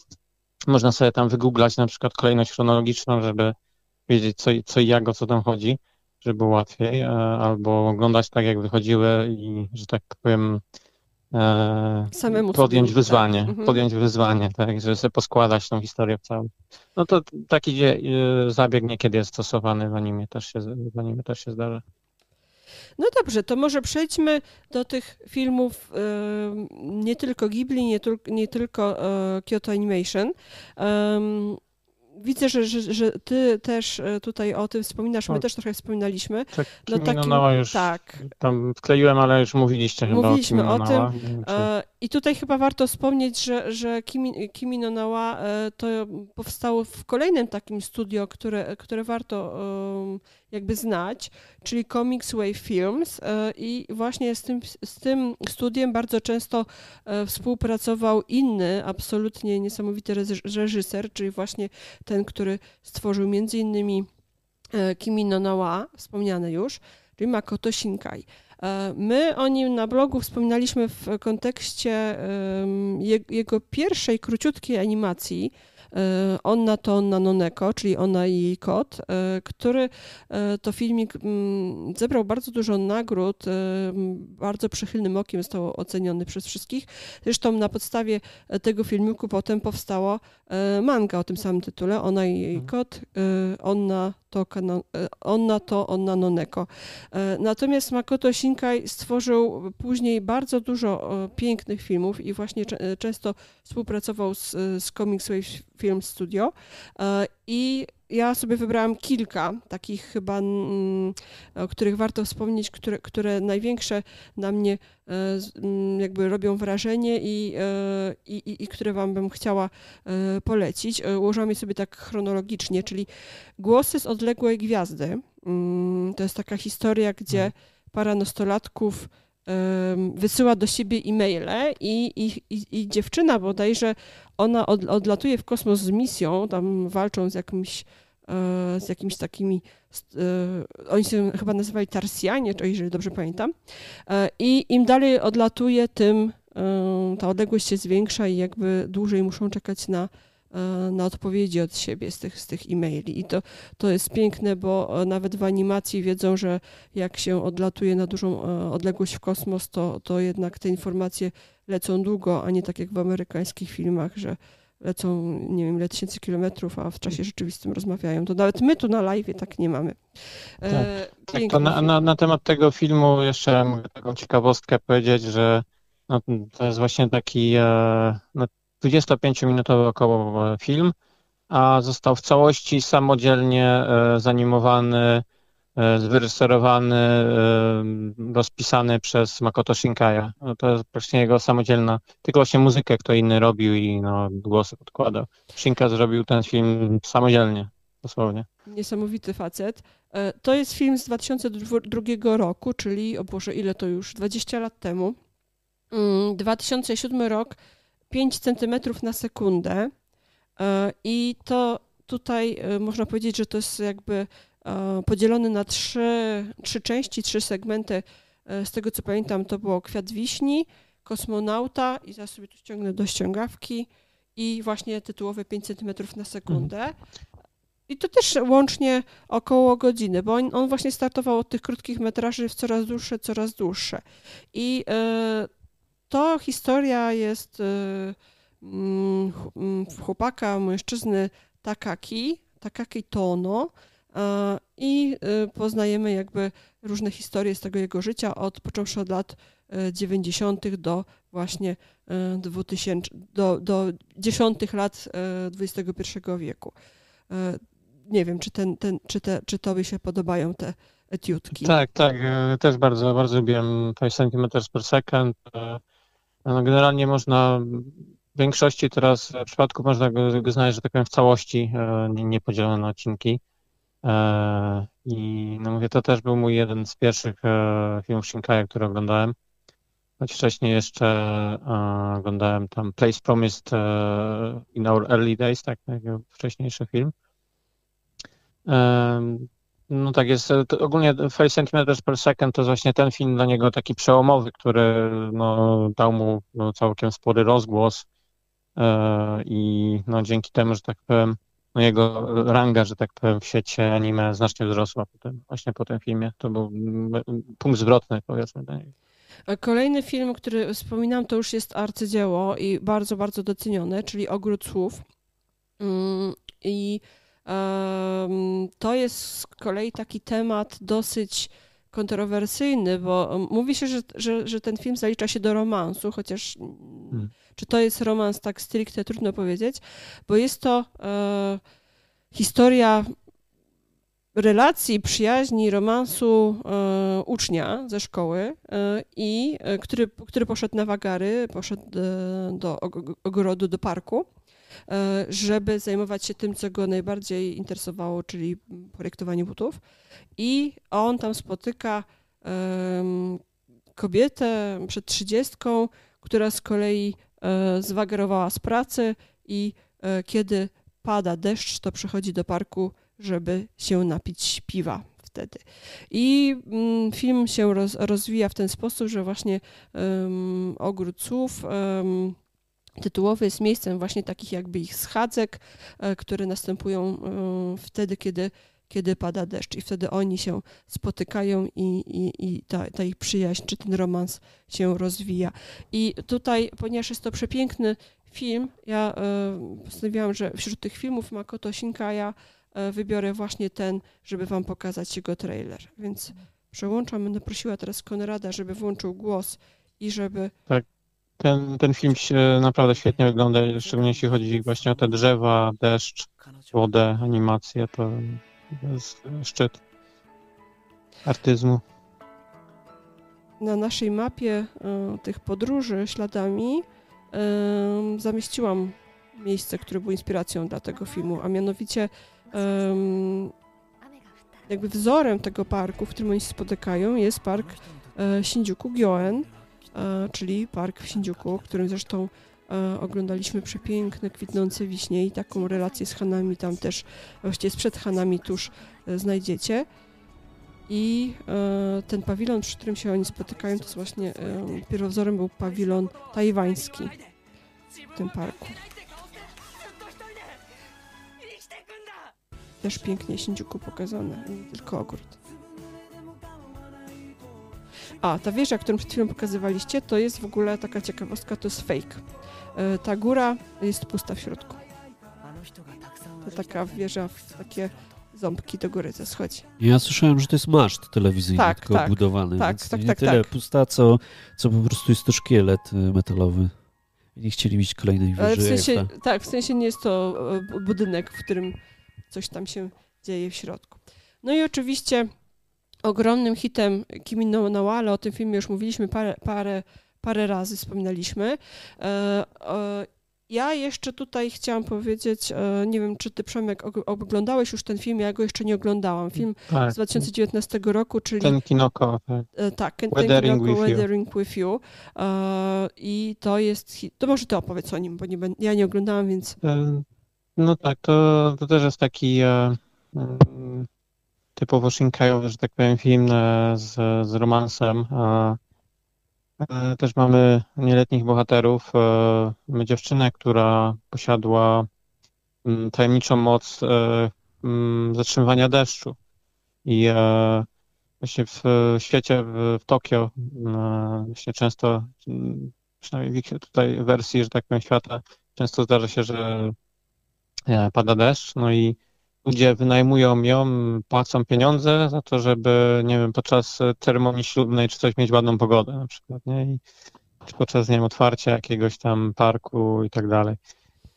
Można sobie tam wygooglać na przykład kolejność chronologiczną, żeby wiedzieć co, co i jak, o co tam chodzi, żeby było łatwiej, e, albo oglądać tak, jak wychodziły i, że tak powiem, e, Samemu podjąć sobie, wyzwanie, tak. Mhm. podjąć wyzwanie, tak, żeby sobie poskładać tą historię w całą. No to taki e, zabieg niekiedy jest stosowany w animie, też się, w animie też się zdarza. No dobrze, to może przejdźmy do tych filmów nie tylko Ghibli, nie, nie tylko Kyoto Animation widzę, że, że, że, ty też e, tutaj o tym wspominasz, my też trochę wspominaliśmy. Tak, no, takim, już tak. tam wkleiłem, ale już mówiliście chyba Mówiliśmy o, o tym. E, I tutaj chyba warto wspomnieć, że, że Kimi, Kimi no Nawa e, to powstało w kolejnym takim studio, które, które warto jakby znać, czyli Comics Wave Films i właśnie z tym, z tym studiem bardzo często współpracował inny, absolutnie niesamowity reżyser, czyli właśnie ten, który stworzył między innymi e, Kimi no Nawa, wspomniane już, czyli Makoto Shinkai. E, my o nim na blogu wspominaliśmy w kontekście jego pierwszej króciutkiej animacji, E, Onna to Onna Noneko, czyli ona i jej kot, e, który to filmik mm, zebrał bardzo dużo nagród, bardzo przychylnym okiem został oceniony przez wszystkich. Zresztą na podstawie tego filmiku potem powstało manga o tym samym tytule, Ona i jej mhm. kot, Onna to, Onna to Onna Noneko. Natomiast Makoto Shinkai stworzył później bardzo dużo pięknych filmów i właśnie często współpracował z, z Comics Wave Film Studio e, i ja sobie wybrałam kilka takich chyba, mm, o których warto wspomnieć, które, które największe na mnie e, mm, jakby robią wrażenie i, e, i, i które wam bym chciała polecić. Ułożyłam je sobie tak chronologicznie, czyli Głosy z odległej gwiazdy. Mm, to jest taka historia, gdzie para nastolatków wysyła do siebie e-maile i, i, i, i dziewczyna bodajże, ona od, odlatuje w kosmos z misją, tam walczą z jakimś e, z jakimiś takimi, e, oni się chyba nazywali Tarsjanie, jeżeli dobrze pamiętam. E, I im dalej odlatuje, tym ta odległość się zwiększa i jakby dłużej muszą czekać na, na odpowiedzi od siebie z tych, z tych e-maili. I to, to jest piękne, bo e, nawet w animacji wiedzą, że jak się odlatuje na dużą e, odległość w kosmos, to, to jednak te informacje lecą długo, a nie tak jak w amerykańskich filmach, że lecą nie wiem ile tysięcy kilometrów, a w czasie rzeczywistym rozmawiają. To nawet my tu na live tak nie mamy. Tak, tak to na, na, na, temat tego filmu jeszcze mogę taką ciekawostkę powiedzieć, że no, to jest właśnie taki no, 25-minutowy około e, film, a został w całości samodzielnie e, zanimowany, e, wyreżyserowany, rozpisany przez Makoto Shinkaya. No, to jest praktycznie jego samodzielna, tylko właśnie muzykę kto inny robił i no, głosy podkładał. Shinka zrobił ten film samodzielnie, dosłownie. Niesamowity facet. To jest film z 2002 roku, czyli, o Boże, ile to już? 20 lat temu. 2007 mm, rok 5 cm na sekundę. E, I to tutaj e, można powiedzieć, że to jest jakby e, podzielony na trzy, trzy części, trzy segmenty. Z tego co pamiętam, to było kwiat wiśni, kosmonauta i zaraz sobie tu ściągnę do ściągawki i właśnie tytułowe 5 cm na sekundę. Mhm. I to też łącznie około godziny, bo on, on, właśnie startował od tych krótkich metraży w coraz dłuższe, coraz dłuższe. I to historia jest y, mm, mm, chłopaka, mężczyzny Takaki, Takaki Tono i y, poznajemy jakby różne historie z tego jego życia, od począwszy od lat 90. Y, do właśnie 2000, do, do 10 lat XXI wieku. Nie wiem, czy, ten, ten, czy, te, czy tobie się podobają te etiutki. Tak, tak. Też bardzo, bardzo lubiłem 5 cm per second. No, generalnie można w większości teraz w przypadku można go, go znaleźć, że tak powiem, w całości, e, nie, podzielone na odcinki. E, I no mówię, to też był mój jeden z pierwszych e, filmów Shinkaja, który oglądałem. Choć wcześniej jeszcze oglądałem tam Place Promised in Our Early Days, tak, wcześniejszy film. No tak jest. Ogólnie 5 cm per second to jest właśnie ten film dla niego taki przełomowy, który no, dał mu no, całkiem spory rozgłos e, i no, dzięki temu, że tak powiem, no, jego ranga, że tak powiem, w świecie anime znacznie wzrosła potem, właśnie po tym filmie. To był punkt zwrotny, powiedzmy, dla niego. Kolejny film, który wspominam, to już jest arcydzieło i bardzo, bardzo docenione, czyli Ogród Słów. Mm, I to jest z kolei taki temat dosyć kontrowersyjny, bo mówi się, że, że, że ten film zalicza się do romansu, chociaż hmm. czy to jest romans tak stricte, trudno powiedzieć, bo jest to e, historia relacji, przyjaźni, romansu e, ucznia ze szkoły, e, i który, który poszedł na wagary, poszedł do ogrodu, do parku żeby zajmować się tym, co go najbardziej interesowało, czyli projektowanie butów. I on tam spotyka kobietę przed trzydziestką, która z kolei e, zwagarowała z pracy i e, kiedy pada deszcz, to przychodzi do parku, żeby się napić piwa wtedy. I mm, film się rozwija w ten sposób, że właśnie ogród słów tytułowy jest miejscem właśnie takich jakby ich schadzek, e, które następują e, wtedy, kiedy, kiedy pada deszcz i wtedy oni się spotykają i, i, i ta, ta ich przyjaźń czy ten romans się rozwija. I tutaj, ponieważ jest to przepiękny film, ja e, postanowiłam, że wśród tych filmów Makoto Shinkaja wybiorę właśnie ten, żeby wam pokazać jego trailer. Więc przełączam, będę prosiła teraz Konrada, żeby włączył głos i żeby... Tak. Ten, ten film się naprawdę świetnie wygląda, szczególnie jeśli chodzi właśnie o te drzewa, deszcz, wodę, animację, to jest szczyt artyzmu. Na naszej mapie y, tych podróży śladami y, zamieściłam miejsce, które było inspiracją dla tego filmu, a mianowicie y, jakby wzorem tego parku, w którym oni się spotykają, jest park Shinjuku Gyoen, czyli park w w którym zresztą oglądaliśmy przepiękne, kwitnące wiśnie i taką relację z Hanami tam też, właściwie sprzed Hanami tuż znajdziecie. I e, ten pawilon, przy którym się oni spotykają, to jest właśnie e, pierwowzorem był pawilon tajwański w tym parku. Też pięknie Shinjuku pokazane, nie tylko ogród. A, ta wieża, którą przed chwilą pokazywaliście, to jest w ogóle taka ciekawostka, to jest fake. E, ta góra jest pusta w środku. To taka wieża w takie ząbki do góry ze schodzi. Ja słyszałem, że to jest maszt telewizyjny, tak, tylko tak, budowany, tak, więc tak, nie tak, tyle tak. pusta, co, co po prostu jest to szkielet y, metalowy. Nie chcieli mieć kolejnej wieży. Ale w sensie, tak, w sensie nie jest to e, budynek, w którym coś tam się dzieje w środku. No i oczywiście ogromnym hitem Kimi no, ale o tym filmie już mówiliśmy parę, parę, parę razy, wspominaliśmy. E, e, ja jeszcze tutaj chciałam powiedzieć, e, nie wiem, czy ty Przemek oglądałeś już ten film, ja go jeszcze nie oglądałam. Film tak. z 2019 roku, czyli... Ten Kinoko. Tak, tak ten Weathering, Kinoko, with, Weathering you. with You. I to jest... To może ty opowiedz o nim, bo nie, ja nie oglądałam, więc... No tak, to, to też jest taki typowo shinkajowy, że tak powiem, film z, z romansem. E, też mamy nieletnich bohaterów. E, mamy dziewczynę, która posiadła mm, tajemniczą moc e, mm, zatrzymywania deszczu. I właśnie w świecie, w, Tokio, właśnie często, mm, przynajmniej w tutaj wersji, że tak powiem, świata, często zdarza się, że pada deszcz, no i ludzie wynajmują ją, płacą pieniądze za to, żeby, nie wiem, podczas ceremonii ślubnej czy coś mieć ładną pogodę na przykład, nie? I, czy podczas, nie wiem, otwarcia jakiegoś tam parku i tak dalej.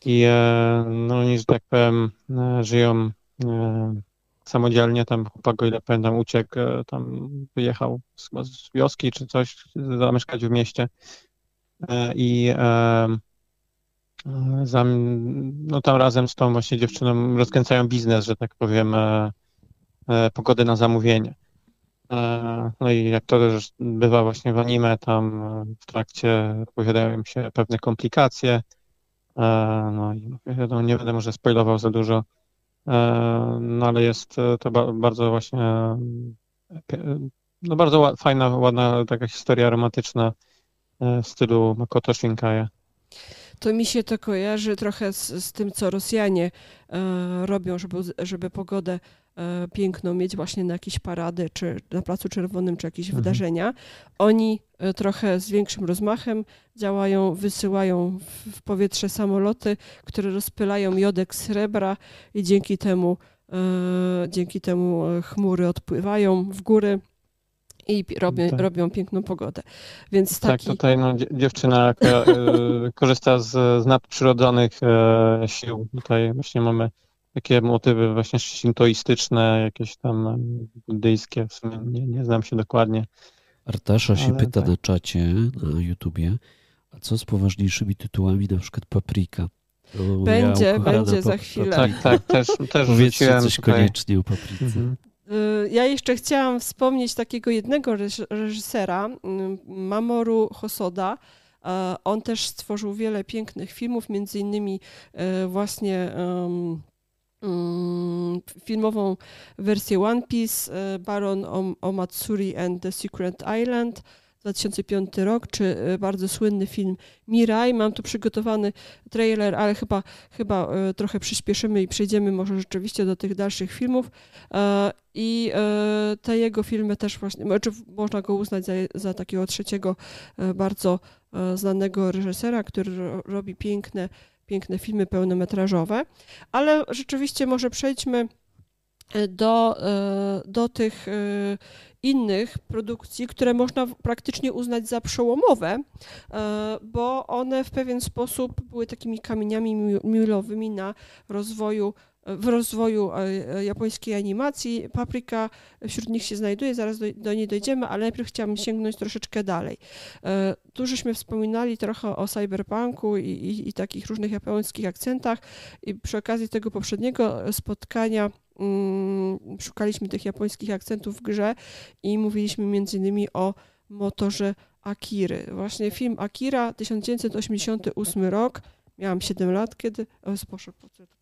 I e, no oni, że tak powiem, e, żyją e, samodzielnie, tam chłopak, o ile pamiętam, uciekł, tam wyjechał z, z wioski czy coś, zamieszkać w mieście i no tam razem z tą właśnie dziewczyną rozkręcają biznes, że tak powiem, e, e, pogody na zamówienie. E, no i jak to też bywa właśnie w anime, tam w trakcie pojawiają się pewne komplikacje. No i wiadomo, nie będę może spoilował za dużo, no ale jest to bardzo właśnie no bardzo fajna, ładna taka historia romantyczna w stylu Makoto Shinkai to mi się to kojarzy trochę z, z tym, co Rosjanie e, robią, żeby, żeby pogodę e, piękną mieć właśnie na jakieś parady, czy na Placu Czerwonym, czy jakieś mhm. wydarzenia. Oni e, trochę z większym rozmachem działają, wysyłają w, w powietrze samoloty, które rozpylają jodek srebra i dzięki temu, e, dzięki temu e, chmury odpływają w góry i robią, tak. robią piękną pogodę. Więc tak, taki... Tak, tutaj no, dziewczyna e, korzysta z, z nadprzyrodzonych e, sił. Tutaj właśnie mamy takie motywy właśnie shintoistyczne, jakieś tam e, buddyjskie, w sumie nie, nie znam się dokładnie. Artasza się pyta tak. na czacie, na YouTubie, a co z poważniejszymi tytułami, na przykład Paprika? będzie, ja będzie za chwilę. Tak, tak, też, też Powiedzcie coś tutaj. koniecznie o Paprice. Mhm. Y, ja jeszcze chciałam wspomnieć takiego jednego reżysera, y, Mamoru Hosoda. On też stworzył wiele pięknych filmów, między innymi y, właśnie filmową wersję One Piece, Baron Omatsuri and the Secret Island, 2005 rok, czy e, bardzo słynny film Mirai. Mam tu przygotowany trailer, ale chyba, chyba e, trochę przyspieszymy i przejdziemy może rzeczywiście do tych dalszych filmów. E, I te jego filmy też właśnie, znaczy można go uznać za, za takiego trzeciego bardzo znanego reżysera, który robi piękne, piękne filmy pełnometrażowe. Ale rzeczywiście może przejdźmy do, do tych innych produkcji, które można praktycznie uznać za przełomowe, bo one w pewien sposób były takimi kamieniami milowymi na rozwoju w rozwoju japońskiej animacji. Papryka wśród nich się znajduje, zaraz do, do niej dojdziemy, ale najpierw chciałam sięgnąć troszeczkę dalej. Tu żeśmy wspominali trochę o cyberpunku i, i, i takich różnych japońskich akcentach i przy okazji tego poprzedniego spotkania szukaliśmy tych japońskich akcentów w grze i mówiliśmy między innymi o motorze Akiry. Właśnie film Akira, 1988 rok. Miałam 7 lat, kiedy... O, po co to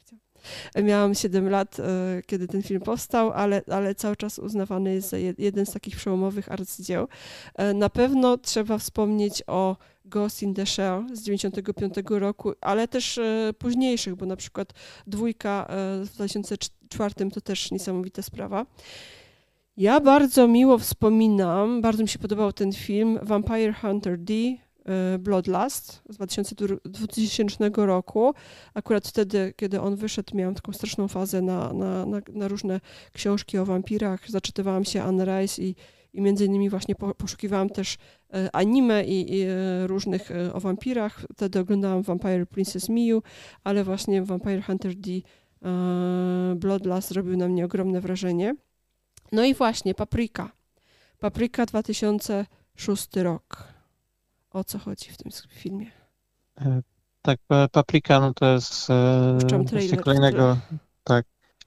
Miałam 7 lat, e, kiedy ten film powstał, ale, ale cały czas uznawany jest za jeden z takich przełomowych arcydzieł. E, na pewno trzeba wspomnieć o Ghost in the Shell z 95 roku, ale też e, późniejszych, bo na przykład dwójka w 2004 to też niesamowita sprawa. Ja bardzo miło wspominam, bardzo mi się podobał ten film Vampire Hunter D, Bloodlust z 2000 roku. Akurat wtedy, kiedy on wyszedł, miałam taką straszną fazę na, na, na, na różne książki o wampirach. Zaczytywałam się Anne Rice i, i między innymi właśnie po, poszukiwałam też e, anime i, i, e, różnych o wampirach. Wtedy oglądałam Vampire Princess Miu, ale właśnie Vampire Hunter D Bloodlust zrobił na mnie ogromne wrażenie. No i właśnie Paprika. Paprika 2006 rok o co chodzi w tym filmie. E, tak, Paprika no to jest e, trailer, kolejnego, który... tak,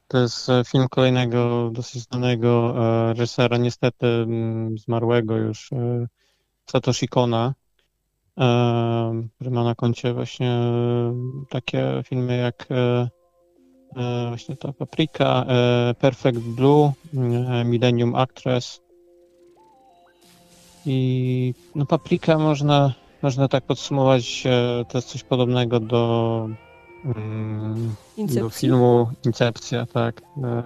to jest e, film kolejnego dosyć znanego reżysera, niestety zmarłego już Satoshi Kona, który ma na koncie właśnie takie filmy jak właśnie ta Paprika, Perfect Blue, Millennium Actress, i no paprika można, można tak podsumować, to jest coś podobnego do, mm, do filmu Incepcja, tak. E,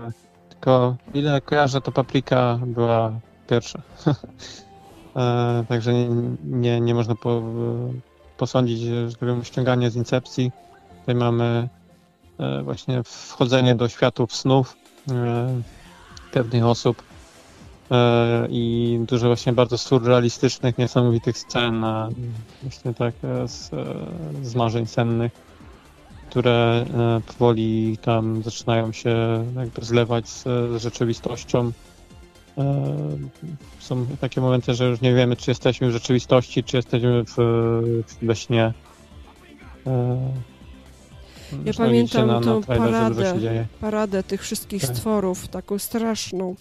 tylko ile kojarzę, to paprika była pierwsza. E, także nie, nie, nie można po, posądzić, że tak ściąganie z Incepcji. Tutaj mamy e, właśnie wchodzenie do światów snów pewnych osób E, i dużo właśnie bardzo surrealistycznych, niesamowitych scen, właśnie tak e, z, e, z marzeń sennych, które powoli tam zaczynają się jakby zlewać z, z rzeczywistością. Są takie momenty, że już nie wiemy, czy jesteśmy w rzeczywistości, czy jesteśmy w, we śnie. Ja pamiętam na, tą na paradę, paradę tych wszystkich tak. stworów, taką straszną.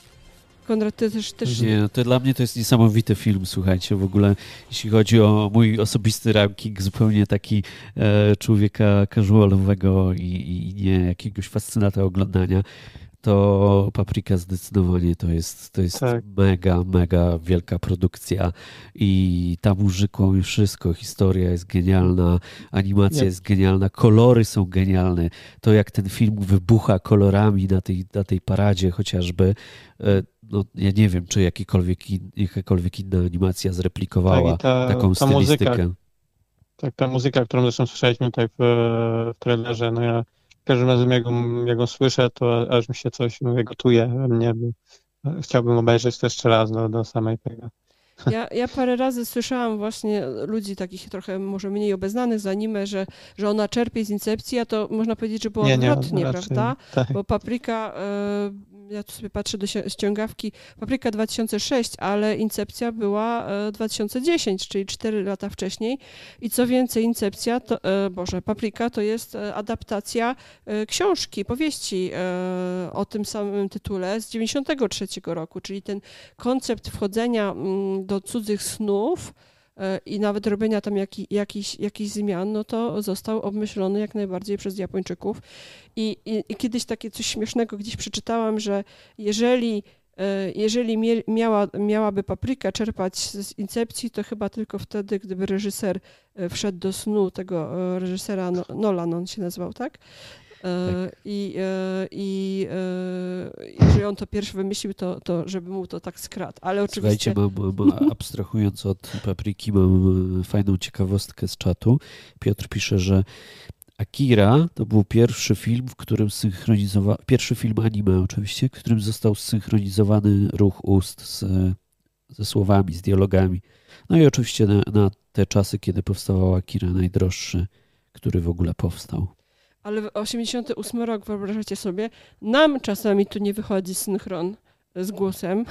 Konrad, ty też... też... Nie, no to dla mnie to jest niesamowity film, słuchajcie, w ogóle jeśli chodzi o mój osobisty ranking, zupełnie taki e, człowieka casualowego i, i nie jakiegoś fascynata oglądania, to Paprika zdecydowanie to jest, to jest tak. mega, mega wielka produkcja i tam użykło mi wszystko. Historia jest genialna, animacja Nie. jest genialna, kolory są genialne. To jak ten film wybucha kolorami na tej, na tej paradzie chociażby, e, no, ja nie wiem, czy jakikolwiek in, jakakolwiek inna animacja zreplikowała tak, ta, taką ta stylistykę. Muzyka, tak, ta muzyka, którą zresztą słyszeliśmy tutaj w, w trailerze, no ja każdym razem jak ją, jak ją słyszę, to aż mi się coś no, gotuje we mnie. Chciałbym obejrzeć to jeszcze raz do, do samej tego. Ja, ja parę razy słyszałam właśnie ludzi takich trochę może mniej obeznanych z anime, że, że ona czerpie z incepcji, a to można powiedzieć, że było nie, odwrotnie, nie, prawda? Tak. Bo Paprika y, ja tu sobie patrzę do ściągawki, Papryka 2006, ale Incepcja była 2010, e, czyli 4 lata wcześniej. I co więcej, Incepcja, to, e, Boże, Papryka to jest e, adaptacja książki, powieści o tym samym tytule z 93 roku, czyli ten koncept wchodzenia mm, do cudzych snów, i nawet robienia tam jaki, jakiś, jakichś zmian, no to został obmyślony jak najbardziej przez Japończyków. I, i, i kiedyś takie coś śmiesznego gdzieś przeczytałam, że jeżeli e, jeżeli miała, miałaby papryka czerpać z incepcji, to chyba tylko wtedy, gdyby reżyser e, wszedł do snu tego reżysera no, Nolan, on się nazywał, tak? Tak. I, e, i e, jeżeli on to pierwszy wymyślił, to, to żeby mu to tak skradł. Ale oczywiście... Słuchajcie, mam, mam, abstrahując od papryki, mam e, fajną ciekawostkę z czatu. Piotr pisze, że Akira to był pierwszy film, w którym synchronizowano, pierwszy film anime oczywiście, w którym został zsynchronizowany ruch ust z, ze słowami, z dialogami. No i oczywiście na, na te czasy, kiedy powstawała Akira, najdroższy, który w ogóle powstał ale 88 rok, wyobrażacie sobie, nam czasami tu nie wychodzi synchron z głosem,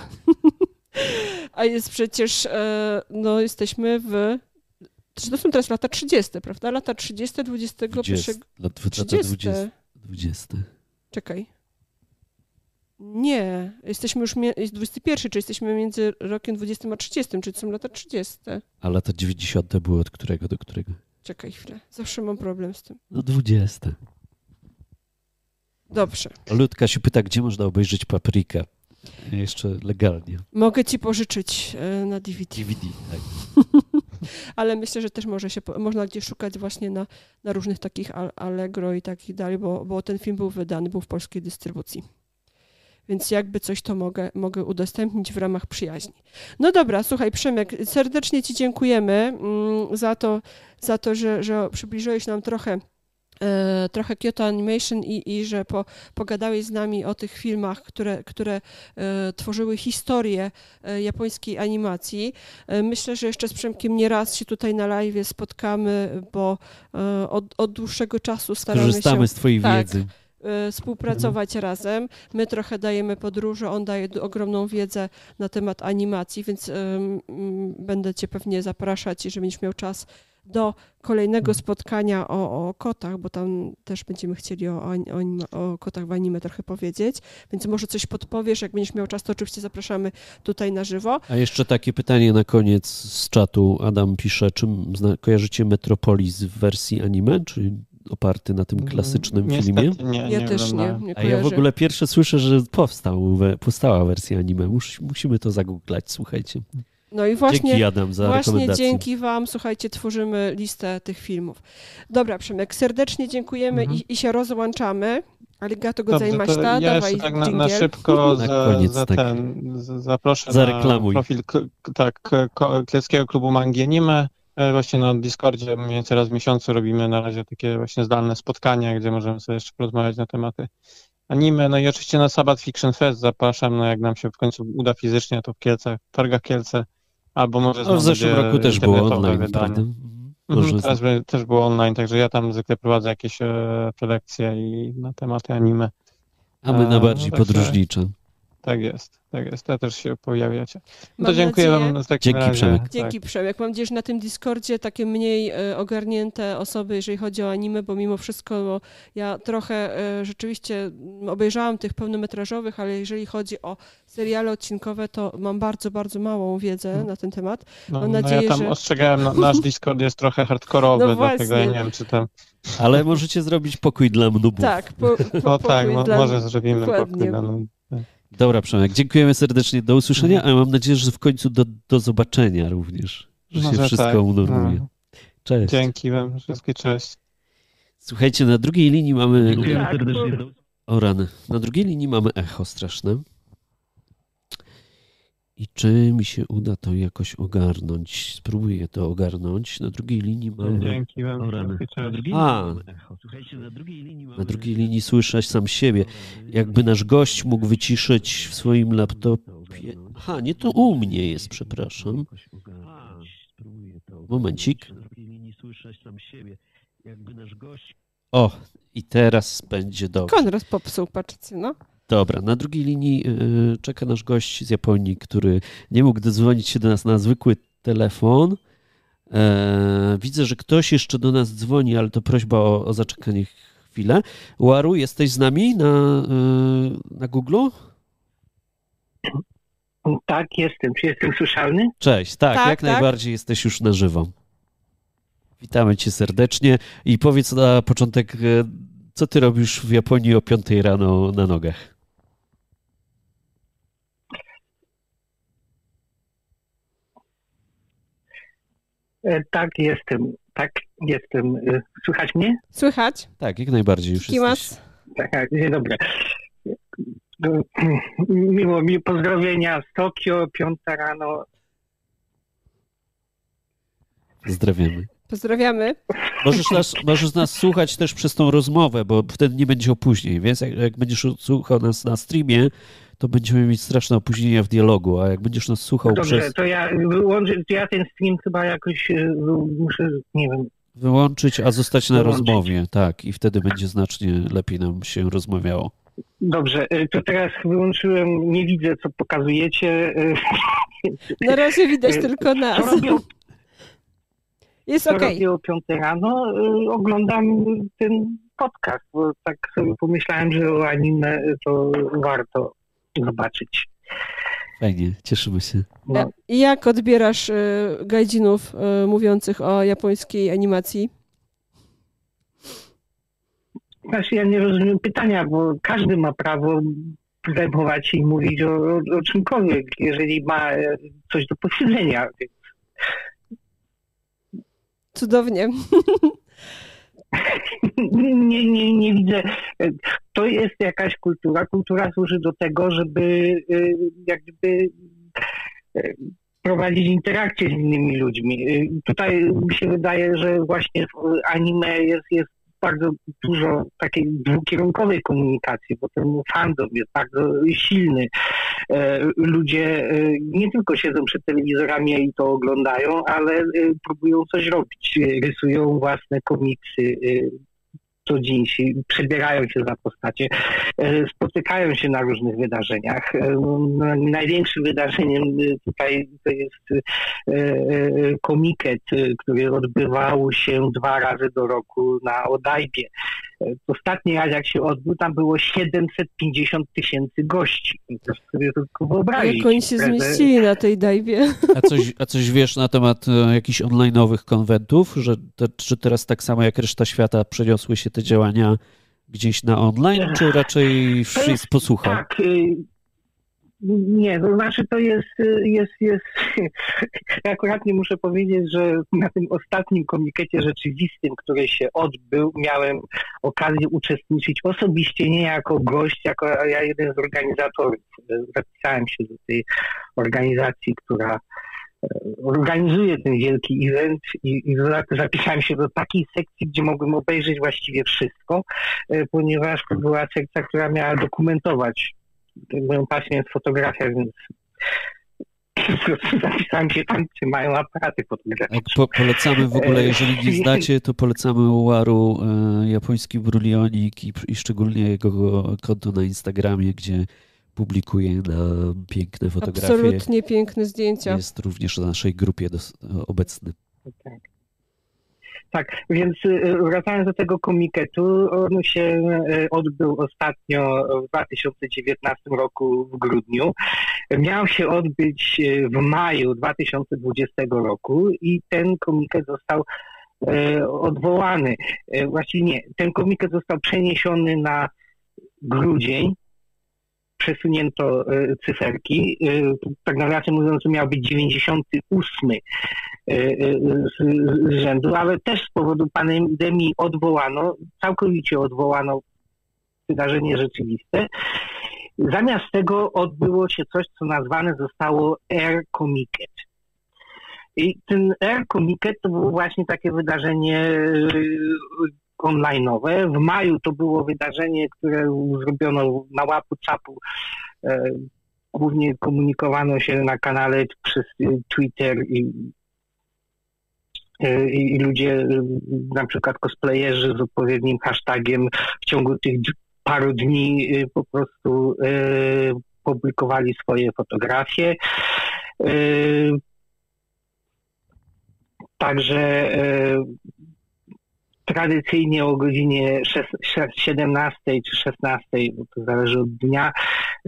a jest przecież, e, no jesteśmy w to są teraz lata 30, prawda? Lata 30, 21... 20, 30. 20. Czekaj. Nie, jesteśmy już, jest 21, czy jesteśmy między rokiem 20 a 30, czy to są lata 30. A lata 90 były od którego do którego? Czekaj chwilę, zawsze mam problem z tym. No 20. Dobrze. Ludka się pyta, gdzie można obejrzeć Paprikę. Jeszcze legalnie. Mogę ci pożyczyć e, na DVD. DVD, tak. Ale myślę, że też może się, można gdzieś szukać właśnie na, na różnych takich Allegro i takich dalej, bo, bo ten film był wydany, był w polskiej dystrybucji. Więc jakby coś to mogę, mogę udostępnić w ramach przyjaźni. No dobra, słuchaj, Przemek, serdecznie Ci dziękujemy mm, za to, za to że, że przybliżyłeś nam trochę trochę Kyoto Animation i, i że po, pogadałeś z nami o tych filmach, które, które e, tworzyły historię e, japońskiej animacji. Myślę, że jeszcze z Przemkiem nie raz się tutaj na live spotkamy, bo od, od dłuższego czasu staramy Korzystamy się... Korzystamy z twojej tak, wiedzy współpracować mhm. razem. My trochę dajemy podróże, on daje ogromną wiedzę na temat animacji, więc um, będę Cię pewnie zapraszać, jeżeli będziesz miał czas do kolejnego spotkania o, o kotach, bo tam też będziemy chcieli o, o, o, kotach w anime trochę powiedzieć, więc może coś podpowiesz, jak będziesz miał czas, to oczywiście zapraszamy tutaj na żywo. A jeszcze takie pytanie na koniec z czatu. Adam pisze, czym zna, kojarzycie Metropolis w wersji anime, czy oparty na tym mm, klasycznym Niestety, filmie? Nie, ja nie też nie, nie A ja w ogóle pierwsze słyszę, że powstał, powstała wersja anime. Mus, musimy to zagooglać, słuchajcie. No i właśnie, dzięki Adam za właśnie dzięki Wam, słuchajcie, tworzymy listę tych filmów. Dobra, Przemek, serdecznie dziękujemy mhm. i, i, się rozłączamy. Aligato gozaimashita, ja dawaj tak na, na szybko za, koniec, za tak. ten, zaproszę za na profil tak, Kleckiego Klubu Mangi Anime. E, właśnie na Discordzie mniej więcej raz w miesiącu robimy na razie takie właśnie zdalne spotkania, gdzie możemy sobie jeszcze porozmawiać na tematy anime. No i oczywiście na Sabbath Fiction Fest zapraszam, no jak nam się w końcu uda fizycznie, to w Kielcach, w Targach Kielce. Albo może no, w zeszłym roku też było online, prawda? Mhm. Może teraz też było online, także ja tam zwykle prowadzę jakieś e, prelekcje i na tematy anime. A my na bardziej no, podróżnicze. Tak jest, tak jest. Ja też się pojawiacie. No to dziękuję nadzieję... Wam takim Dzięki razie. Przemek. Dzięki tak. Przemek. Mam nadzieję, że na tym Discordzie takie mniej e, ogarnięte osoby, jeżeli chodzi o anime, bo mimo wszystko bo ja trochę e, rzeczywiście obejrzałam tych pełnometrażowych, ale jeżeli chodzi o seriale odcinkowe, to mam bardzo, bardzo małą wiedzę hmm. na ten temat. No, mam no, nadzieję, no ja tam że... ostrzegałem, no, nasz Discord jest trochę hardkorowy, no dlatego ja nie wiem, czy tam... Ale możecie zrobić pokój dla mnubów. Tak, po, po, o tak, dla... może zrobimy Dokładnie. pokój dla mnubów. Dobra, Przemek, dziękujemy serdecznie, do usłyszenia, mhm. a mam nadzieję, że w końcu do, do zobaczenia również, że Może się wszystko tak. unormuje. No. Cześć. Dzięki wam, wszystkie cześć. Słuchajcie, na drugiej linii mamy... O rany. Na drugiej linii mamy echo straszne. I czy mi się uda to jakoś ogarnąć? Spróbuję to ogarnąć. Na drugiej linii mamy... Dzięki wam. A, na drugiej linii słyszę sam siebie. Jakby nasz gość mógł wyciszyć w swoim laptopie... Aha, nie to u mnie jest, przepraszam. Momencik. O, i teraz będzie dobrze. Konrad popsuł, patrzcie, no. Dobra, na drugiej linii y, czeka nasz gość z Japonii, który nie mógł dodzwonić się do nas na zwykły telefon. E, widzę, że ktoś jeszcze do nas dzwoni, ale to prośba o, o zaczekanie chwilę. Łaru, jesteś z nami na, y, na Google? Tak, jestem. Czy jestem słyszalny? Cześć, tak, tak jak tak. najbardziej jesteś już na żywo. Witamy cię serdecznie i powiedz na początek, e, co ty robisz w Japonii o 5 rano na nogach? Tak, jestem. Tak, jestem. E, słychać mnie? Słychać. Tak, jak najbardziej już Kimas. jesteś. Tak, tak, dzień dobry. Miło mi pozdrowienia z Tokio, piąta rano. Pozdrawiamy. Pozdrawiamy. Możesz nas, możesz nas słuchać też przez tą rozmowę, bo wtedy nie będzie opóźnień, więc jak, jak będziesz słuchał nas na streamie, to będziemy mieć straszne opóźnienia w dialogu, a jak będziesz nas słuchał Dobrze, przez... to ja wyłączę, to ja ten stream chyba jakoś e, muszę, nie wiem... Wyłączyć, a zostać na wyłączyć. rozmowie, tak, i wtedy będzie znacznie lepiej nam się rozmawiało. Dobrze, e, to teraz wyłączyłem, nie widzę, co pokazujecie. E, na razie widać tylko nas. Jest okej. Okay. o 5 rano oglądam ten podcast, bo tak sobie pomyślałem, że o anime to warto zobaczyć. Fajnie, cieszymy się. No. I jak odbierasz y, gajdzinów y, mówiących o japońskiej animacji? Znaczy ja nie rozumiem pytania, bo każdy ma prawo zajmować i mówić o, o, o czymkolwiek, jeżeli ma coś do powiedzenia. Cudownie. nie, nie, nie widzę. To jest jakaś kultura. Kultura służy do tego, żeby y, jakby y, prowadzić interakcje z innymi ludźmi. Y, tutaj mi się wydaje, że właśnie anime jest, jest bardzo dużo takiej dwukierunkowej komunikacji, bo ten fandom jest bardzo silny. E, ludzie e, nie tylko siedzą przed telewizorami i to oglądają, ale e, próbują coś robić. Rysują własne komiksy, co dzień przebierają się za postacie, spotykają się na różnych wydarzeniach. Największym wydarzeniem tutaj to jest komiket, który odbywał się dwa razy do roku na Odajbie. Ostatni raz jak się odbył, tam było 750 tysięcy gości. To sobie tylko wyobrazić. Jak oni się zmieścili na tej dajwie. A coś, a coś wiesz na temat e, jakichś online'owych konwentów, że, te, że teraz tak samo jak reszta świata przeniosły się te działania gdzieś na online, czy raczej wszyscy posłuchał? Tak, y, nie, to znaczy to jest, jest, jest, ja akurat nie muszę powiedzieć, że na tym ostatnim komitecie rzeczywistym, który się odbył, miałem okazję uczestniczyć osobiście, nie jako gość, jako ja jeden z organizatorów. Zapisałem się do tej organizacji, która e, organizuje ten wielki event i, i zapisałem się do takiej sekcji, gdzie mogłem obejrzeć właściwie wszystko, e, ponieważ to była sekcja, która miała dokumentować moją pasją jest fotografia, więc zapisałem się tam, gdzie mają aparaty fotograficzne. Po, polecamy w ogóle, jeżeli nie znacie, to polecamy Uwaru, e, japoński brulionik i, i szczególnie jego konto na Instagramie, gdzie publikuje na piękne fotografie. Absolutnie piękne zdjęcia. Jest również na naszej grupie dos- obecny. Tak. Tak, więc y, wracając do tego komiketu, on się y, odbył ostatnio w 2019 roku w grudniu. Miał się odbyć y, w maju 2020 roku i ten komiket został odwołany. Właściwie nie, ten komiket został przeniesiony na grudzień przesunięto e, cyferki. E, tak nawiasem mówiąc, miał być 98 e, z rzędu, ale też z powodu pandemii odwołano, całkowicie odwołano wydarzenie rzeczywiste. Zamiast tego odbyło się coś, co nazwane zostało Air Comiket. I ten Air Comiket to było właśnie takie wydarzenie online'owe. W maju to było wydarzenie, które zrobiono na łapu capu. E, głównie komunikowano się na kanale przez Twitter i, e, i ludzie, na przykład cosplayerzy z odpowiednim hashtagiem w ciągu tych paru dni e, po prostu publikowali swoje fotografie. Także tradycyjnie o godzinie 17 czy 16, bo to zależy od dnia,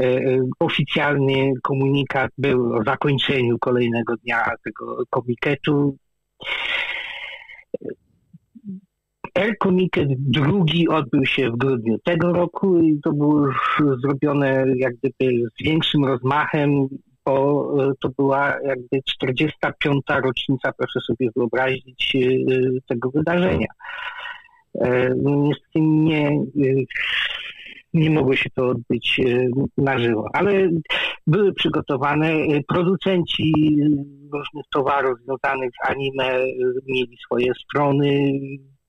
e, e, oficjalny komunikat był o zakończeniu kolejnego dnia tego komiketu. Air Komiket drugi odbył się w grudniu tego roku i to było zrobione jak gdyby z większym rozmachem, e, to była jakby 45. rocznica, proszę sobie wyobrazić, tego wydarzenia. E, niestety nie, nie mogło się to odbyć e, na żywo, ale były przygotowane. E, producenci różnych towarów związanych z anime mieli swoje strony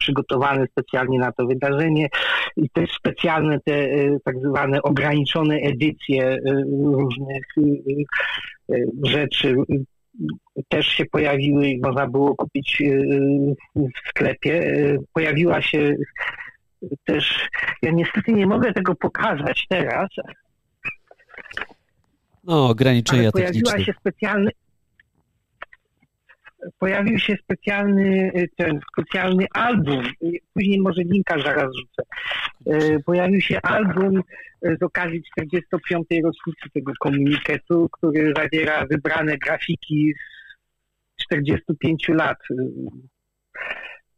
przygotowane specjalnie na to wydarzenie i też specjalne te tak zwane ograniczone edycje różnych rzeczy też się pojawiły i można było kupić w sklepie. Pojawiła się też, ja niestety nie mogę tego pokazać teraz. No, ograniczenia pojawiła techniczne. się specjalny pojawił się specjalny, ten specjalny album, później może linka zaraz rzucę. Pojawił się album z okazji 45. rocznicy tego komuniketu, który zawiera wybrane grafiki z 45 lat.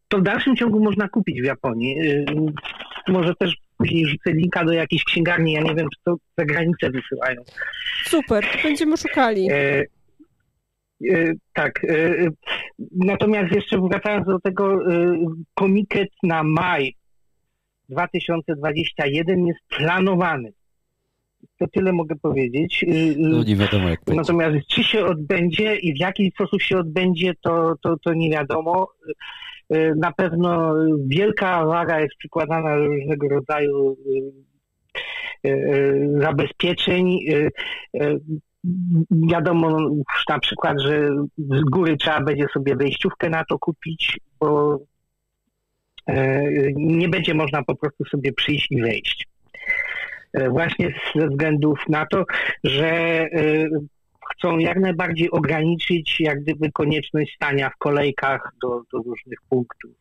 To w dalszym ciągu można kupić w Japonii. Może też później rzucę linka do jakiejś księgarni, ja nie wiem, czy to za granicę wysyłają. Super, będziemy szukali. E, e, tak. E, natomiast jeszcze wracając do tego, e, komiket na maj 2021 jest planowany. To tyle mogę powiedzieć. E, no nie wiadomo jak będzie. Natomiast czy się odbędzie i w jaki sposób się odbędzie, to, to, to nie wiadomo. Na pewno wielka waga jest przykładana do różnego rodzaju zabezpieczeń. Wiadomo na przykład, że z góry trzeba będzie sobie wejściówkę na to kupić, bo nie będzie można po prostu sobie przyjść i wejść. Właśnie ze względów na to, że chcą jak najbardziej ograniczyć jak gdyby konieczność stania w kolejkach do, do różnych punktów.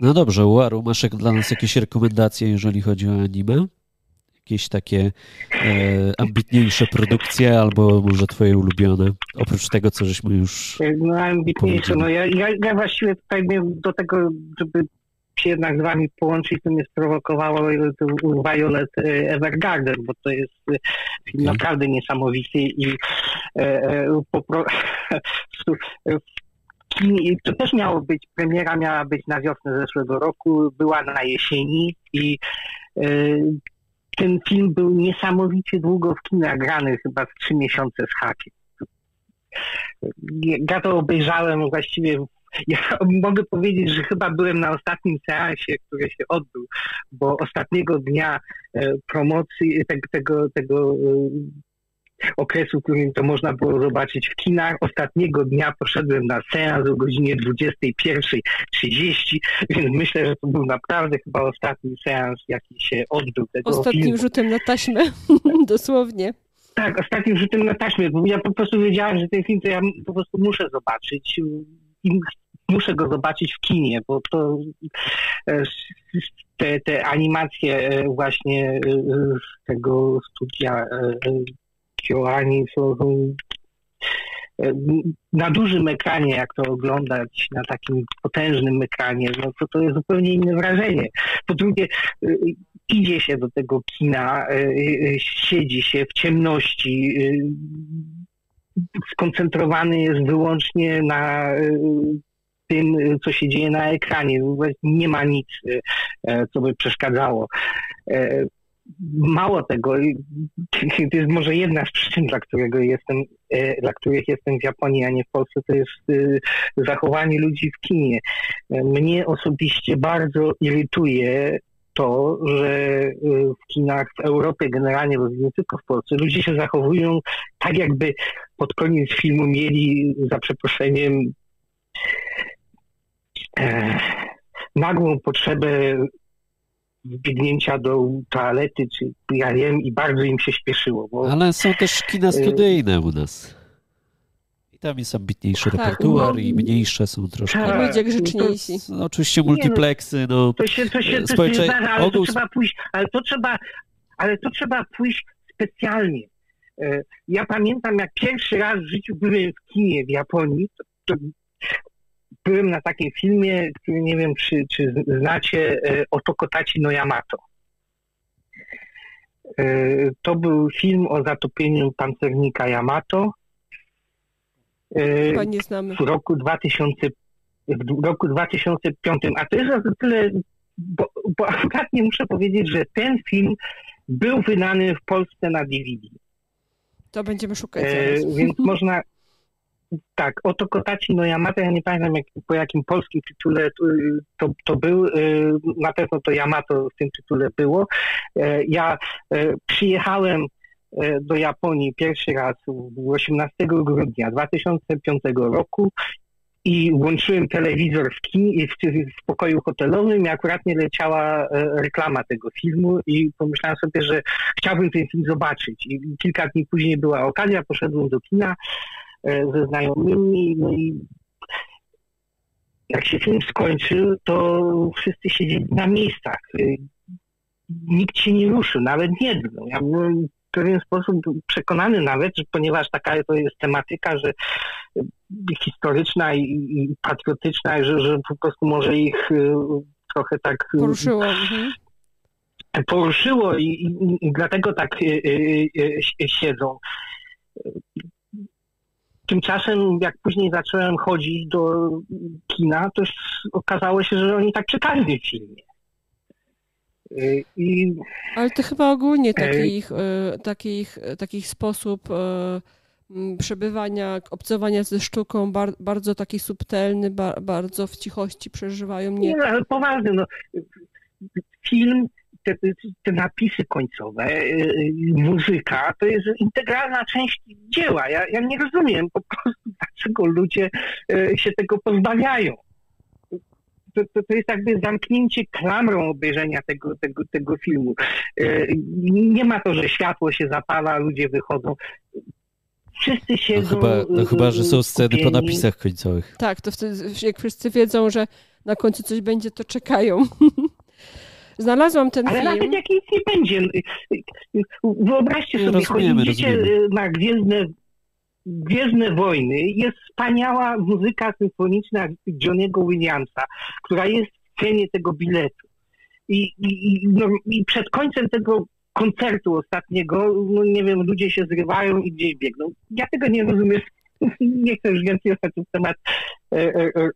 No dobrze, Uaru, masz dla nas jakieś rekomendacje, jeżeli chodzi o anime? Jakieś takie e, ambitniejsze produkcje, albo może twoje ulubione, oprócz tego, co żeśmy już No ambitniejsze, no ja, ja, ja właściwie tutaj do tego, żeby się jednak z wami połączyć, to mnie sprowokowało Violet e, Evergarden, bo to jest e, film naprawdę niesamowity i e, po, to też miało być, premiera miała być na wiosnę zeszłego roku, była na jesieni i ten film był niesamowicie długo w kinach grany, chyba z trzy miesiące z hakiem. Ja to obejrzałem właściwie ja mogę powiedzieć, że chyba byłem na ostatnim seansie, który się odbył, bo ostatniego dnia e, promocji tego, tego, tego e, okresu, w którym to można było zobaczyć w kinach. Ostatniego dnia poszedłem na seans o godzinie 21.30, więc myślę, że to był naprawdę chyba ostatni seans, jaki się odbył. Tego Ostatnim filmu. rzutem na taśmę, dosłownie. Tak, ostatnim rzutem na taśmę. Ja po prostu wiedziałem, że ten film to ja po prostu muszę zobaczyć. I muszę go zobaczyć w kinie, bo to e, te, te animacje e, właśnie e, z tego studia Kioani są na dużym ekranie, jak to oglądać na takim potężnym ekranie, no to to jest zupełnie inne wrażenie. Po drugie, idzie się do tego kina, siedzi się w ciemności, skoncentrowany jest wyłącznie na tym, co się dzieje na ekranie. Nie ma nic, e, co by przeszkadzało. E, mało tego, to jest może jedna z przyczyn, dla, którego jestem, e, dla których jestem w Japonii, a nie w Polsce, to jest zachowanie ludzi w kinie. Mnie osobiście bardzo irytuje to, że w kinach w Europie generalnie, bo nie tylko w Polsce, ludzie się zachowują tak, jakby pod koniec filmu mieli, za przeproszeniem, e, nagłą potrzebę biegnięcia do toalety, czy ja wiem, i bardzo im się śpieszyło. Bo, Ale są też kina studyjne u nas. I tam jest ambitniejszy tak, repertuar no, i mniejsze są troszkę. Tak, ludzie grzeczniejsi. No, oczywiście multipleksy, no. To się, to się, to się zdarza, ale to trzeba pójść, ale to trzeba, ale to trzeba pójść specjalnie. E, ja pamiętam, jak pierwszy raz w życiu byłem w kinie w Japonii, to, to byłem na takim filmie, który nie wiem, czy, czy znacie, e, Otokotaci no Yamato. E, to był film o zatopieniu pancernika Yamato. E, Chyba nie znamy. W roku 2000, w roku 2005. A to jest o tyle, bo, bo akurat nie muszę powiedzieć, że ten film był wydany w Polsce na DVD. To będziemy szukać. E, więc można, tak, oto Kotaci no Yamato, ja nie pamiętam jak, po jakim polskim tytule to, to był, y, na pewno to Yamato w tym tytule było. E, ja e, przyjechałem e, do Japonii pierwszy raz 18 grudnia 2005 roku i włączyłem telewizor w, kin, w, w pokoju hotelowym i akurat nie leciała reklama tego filmu i pomyślałem sobie, że chciałbym ten film zobaczyć. I kilka dni później była okazja, poszedłem do kina, ze znajomymi, no i jak się film skończył, to wszyscy siedzieli na miejscach. Nikt się nie ruszył, nawet nie drgnął. Ja byłem w pewien sposób przekonany nawet, że ponieważ taka to jest tematyka, że historyczna i, i patriotyczna, że, że po prostu może ich trochę tak poruszyło. Mhm poruszyło i, i, i dlatego tak siedzą. Tymczasem, jak później zacząłem chodzić do kina, to okazało się, że oni tak przy każdym filmie. I... Ale to chyba ogólnie takich, takich, takich sposób przebywania, obcowania ze sztuką bar, bardzo taki subtelny, bar, bardzo w cichości przeżywają. Nie, nie ale poważny. No. Film te, te napisy końcowe, y, y, muzyka, to jest integralna część dzieła. Ja, ja nie rozumiem po prostu, dlaczego ludzie y, się tego pozbawiają. To, to, to, jest jakby zamknięcie klamrą obejrzenia tego, tego, tego filmu. Nie ma to, że światło się zapala, ludzie wychodzą. Wszyscy siedzą. No chyba, no chyba że są sceny po napisach końcowych. Tak, to wtedy, jak wszyscy wiedzą, że na końcu coś będzie, to czekają. Znalazłam ten Ale film. Ale nawet jak nic nie będzie. Wyobraźcie sobie, rozumiemy, chodzicie rozumiemy. na Gwiezdne, Gwiezdne Wojny. Jest wspaniała muzyka symfoniczna Johnego Williamsa, która jest w cenie tego biletu. I, i, no, i przed końcem tego koncertu ostatniego, no nie wiem, ludzie się zrywają i gdzieś biegną. Ja tego nie rozumiem nie chcę już więcej o tym temat e, e, e,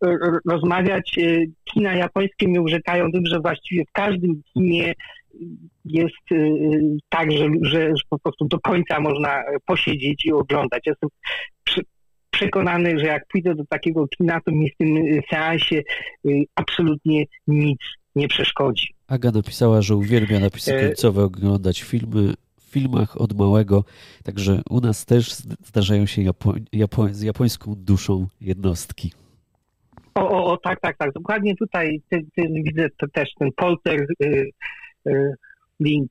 rozmawiać. Kina japońskie mnie urzekają tym, że właściwie w każdym kinie jest tak, że, że, po prostu do końca można posiedzieć i oglądać. Jestem przekonany, że jak pójdę do takiego kina, to mi w tym seansie absolutnie nic nie przeszkodzi. Aga napisała, że uwielbia napisy końcowe oglądać filmy filmach od małego, także u nas też zdarzają się Japo Japo z japońską duszą jednostki. O, o, o, tak, tak, tak. Dokładnie tutaj ty, ty, widzę to też ten polter y, y, link.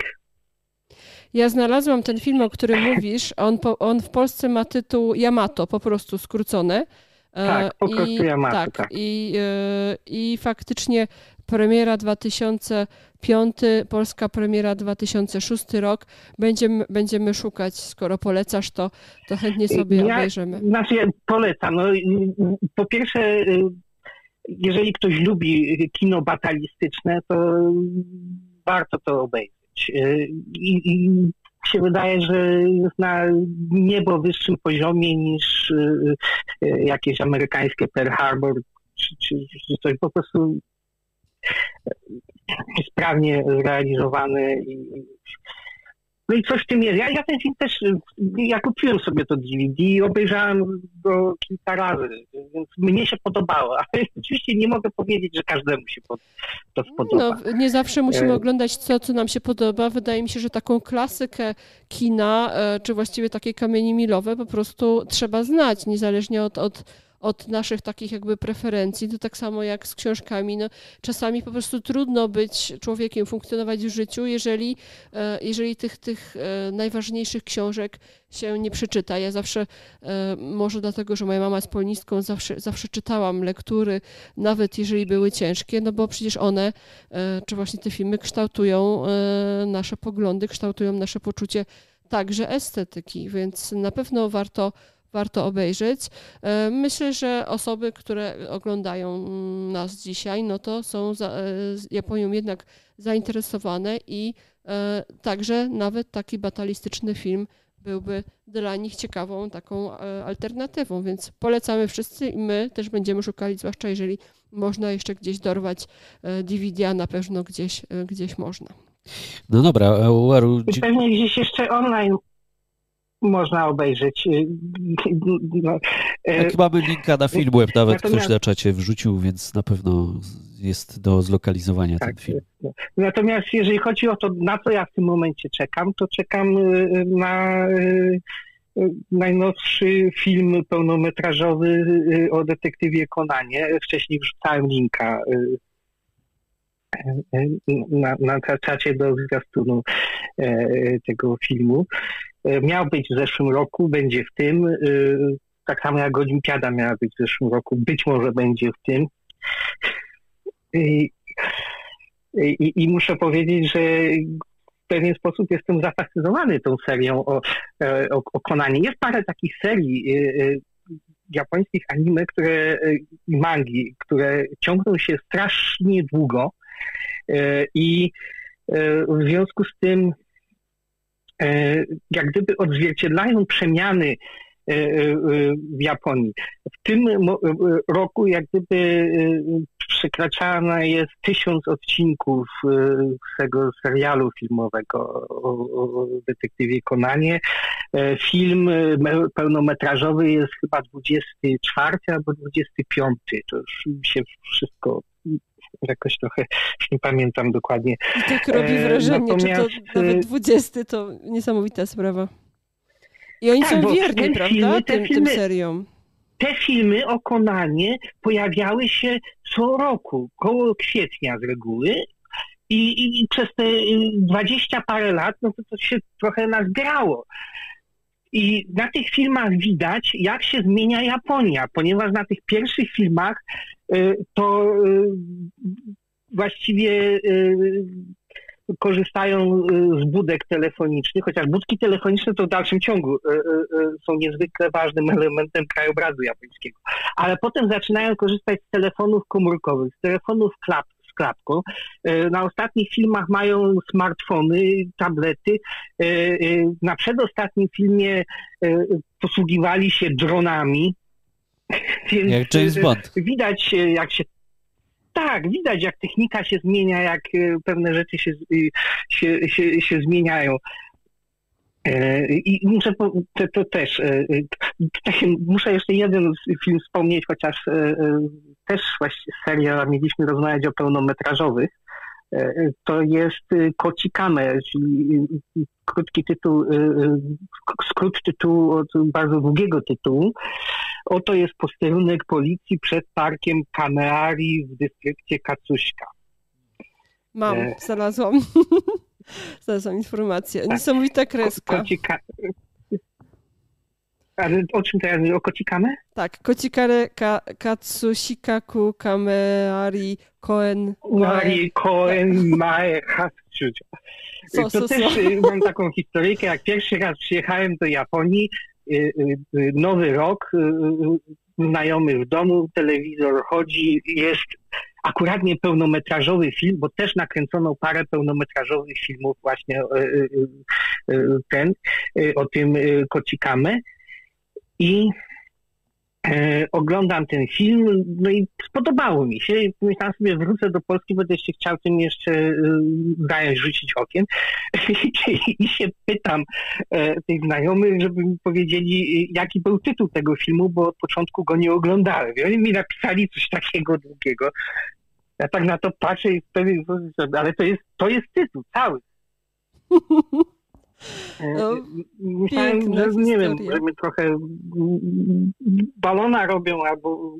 Ja znalazłam ten film, o którym mówisz. On, po, on w Polsce ma tytuł Yamato, po prostu skrócony. E, tak, po prostu I, Yamato, tak. tak. I, y, I faktycznie premiera 2005, polska premiera 2006 rok. Będziemy, będziemy szukać, skoro polecasz, to, to chętnie sobie ja, obejrzymy. Znaczy, ja polecam. No, po pierwsze, jeżeli ktoś lubi kino batalistyczne, to warto to obejrzeć. I, i się wydaje, że jest na niebo wyższym poziomie niż jakieś amerykańskie Pearl Harbor czy, czy, czy coś. Po prostu sprawnie zrealizowany i no i coś w tym jest. Ja, ja ten film też, ja kupiłem sobie to DVD i obejrzałem go kilka razy, więc mnie się podobało, ale oczywiście nie mogę powiedzieć, że każdemu się to spodoba. No, nie zawsze musimy e, oglądać to, co nam się podoba. Wydaje mi się, że taką klasykę kina, e, czy właściwie takie kamienie milowe po prostu trzeba znać, niezależnie od, od od naszych takich jakby preferencji. To tak samo jak z książkami. No, czasami po prostu trudno być człowiekiem, funkcjonować w życiu, jeżeli, e, jeżeli tych, tych e, najważniejszych książek się nie przeczyta. Ja zawsze, e, może dlatego, że moja mama jest polonistką, zawsze, zawsze czytałam lektury, nawet jeżeli były ciężkie, no bo przecież one, czy właśnie te filmy kształtują nasze poglądy, kształtują nasze poczucie także estetyki, więc na pewno warto warto obejrzeć. E, myślę, że osoby, które oglądają mm, nas dzisiaj, no to są za, e, Japonią jednak zainteresowane i e, także nawet taki batalistyczny film byłby dla nich ciekawą taką alternatywą, więc polecamy wszyscy i my też będziemy szukali, zwłaszcza jeżeli można jeszcze gdzieś dorwać DVD, a na pewno gdzieś, gdzieś można. No dobra, Uaru... Pewnie gdzieś jeszcze online można obejrzeć. Y, no, e, Taki mamy linka na Filmweb, nawet Natomiast... ktoś na czacie wrzucił, więc na pewno jest do zlokalizowania tak, ten film. Natomiast jeżeli chodzi o to, na co ja w tym momencie czekam, to czekam y, na y, najnowszy film pełnometrażowy o detektywie Konanie. Wcześniej wrzucałem linka na, na czacie do zwiastunu tego filmu. E, miał być w zeszłym roku, będzie w tym. E, tak samo jak Olimpiada miała być w zeszłym roku, być może będzie w tym. I, i, I, muszę powiedzieć, że w pewien sposób jestem zafascynowany tą serią o, e, o, o Konanie. Jest parę takich serii japońskich anime, które i mangi, które ciągną się strasznie długo i w związku z tym jak gdyby odzwierciedlają przemiany E, e, w Japonii. W tym roku jak gdyby e, przekraczana jest tysiąc odcinków tego serialu filmowego o, detektywie Konanie. Film pełnometrażowy jest chyba 24 albo 25. To już się wszystko jakoś trochę już nie pamiętam dokładnie. I tak robi wrażenie, Natomiast... czy to nawet 20 to niesamowita sprawa. I oni tak, są wierni, prawda, filmy, tym, filmy, tym seriom. Te filmy o Konanie pojawiały się co roku, koło kwietnia z reguły. I, i, i przez te dwadzieścia parę lat, no to, to się trochę nazbierało. I na tych filmach widać, jak się zmienia Japonia, ponieważ na tych pierwszych filmach y, to y, właściwie y, korzystają y, z budek telefonicznych, chociaż budki telefoniczne to w dalszym ciągu y, y, są niezwykle ważnym elementem krajobrazu japońskiego. Ale potem zaczynają korzystać z telefonów komórkowych, z telefonów klap, z klapką. Na ostatnich filmach mają smartfony, tablety. Na przedostatnim filmie posługiwali się dronami. Więc jak James Bond. Widać, jak się tak, widać jak technika się zmienia, jak e, pewne rzeczy się, się, się, się zmieniają. E, I muszę, to, to też, e, muszę jeszcze jeden film wspomnieć, chociaż też właśnie seria, mieliśmy rozmawiać o pełnometrażowych. To jest Kocikame, czyli krótki tytuł, skrót tytułu od bardzo długiego tytułu. Oto jest posterunek policji przed parkiem Kameari w dystrykcie Kacuśka. Mam, e... znalazłam. znalazłam informację. Tak. Niesamowita kreska. Kocika... Ale o czym teraz? O Kocikame? Tak, Kocikare ka, Katsushikaku Kameari Koen Mari Koen Mae To so, też so. Y, mam taką historyjkę, jak pierwszy raz przyjechałem do Japonii, nowy rok, znajomy w domu, telewizor chodzi, jest akuratnie pełnometrażowy film, bo też nakręcono parę pełnometrażowych filmów właśnie ten, o tym Kocikame. I oglądam ten film, no i spodobało mi się. Myślałem sobie, wrócę do Polski, będę jeszcze chciał tym jeszcze e, zająć, rzucić okiem. I się pytam e, tych znajomych, żeby mi powiedzieli, jaki był tytuł tego filmu, bo od początku go nie oglądałem. I oni mi napisali coś takiego długiego. Ja tak na to patrzę i wtedy, ale to jest, to jest tytuł cały. No, Myślałem, że nie wiem, że my trochę balona robią albo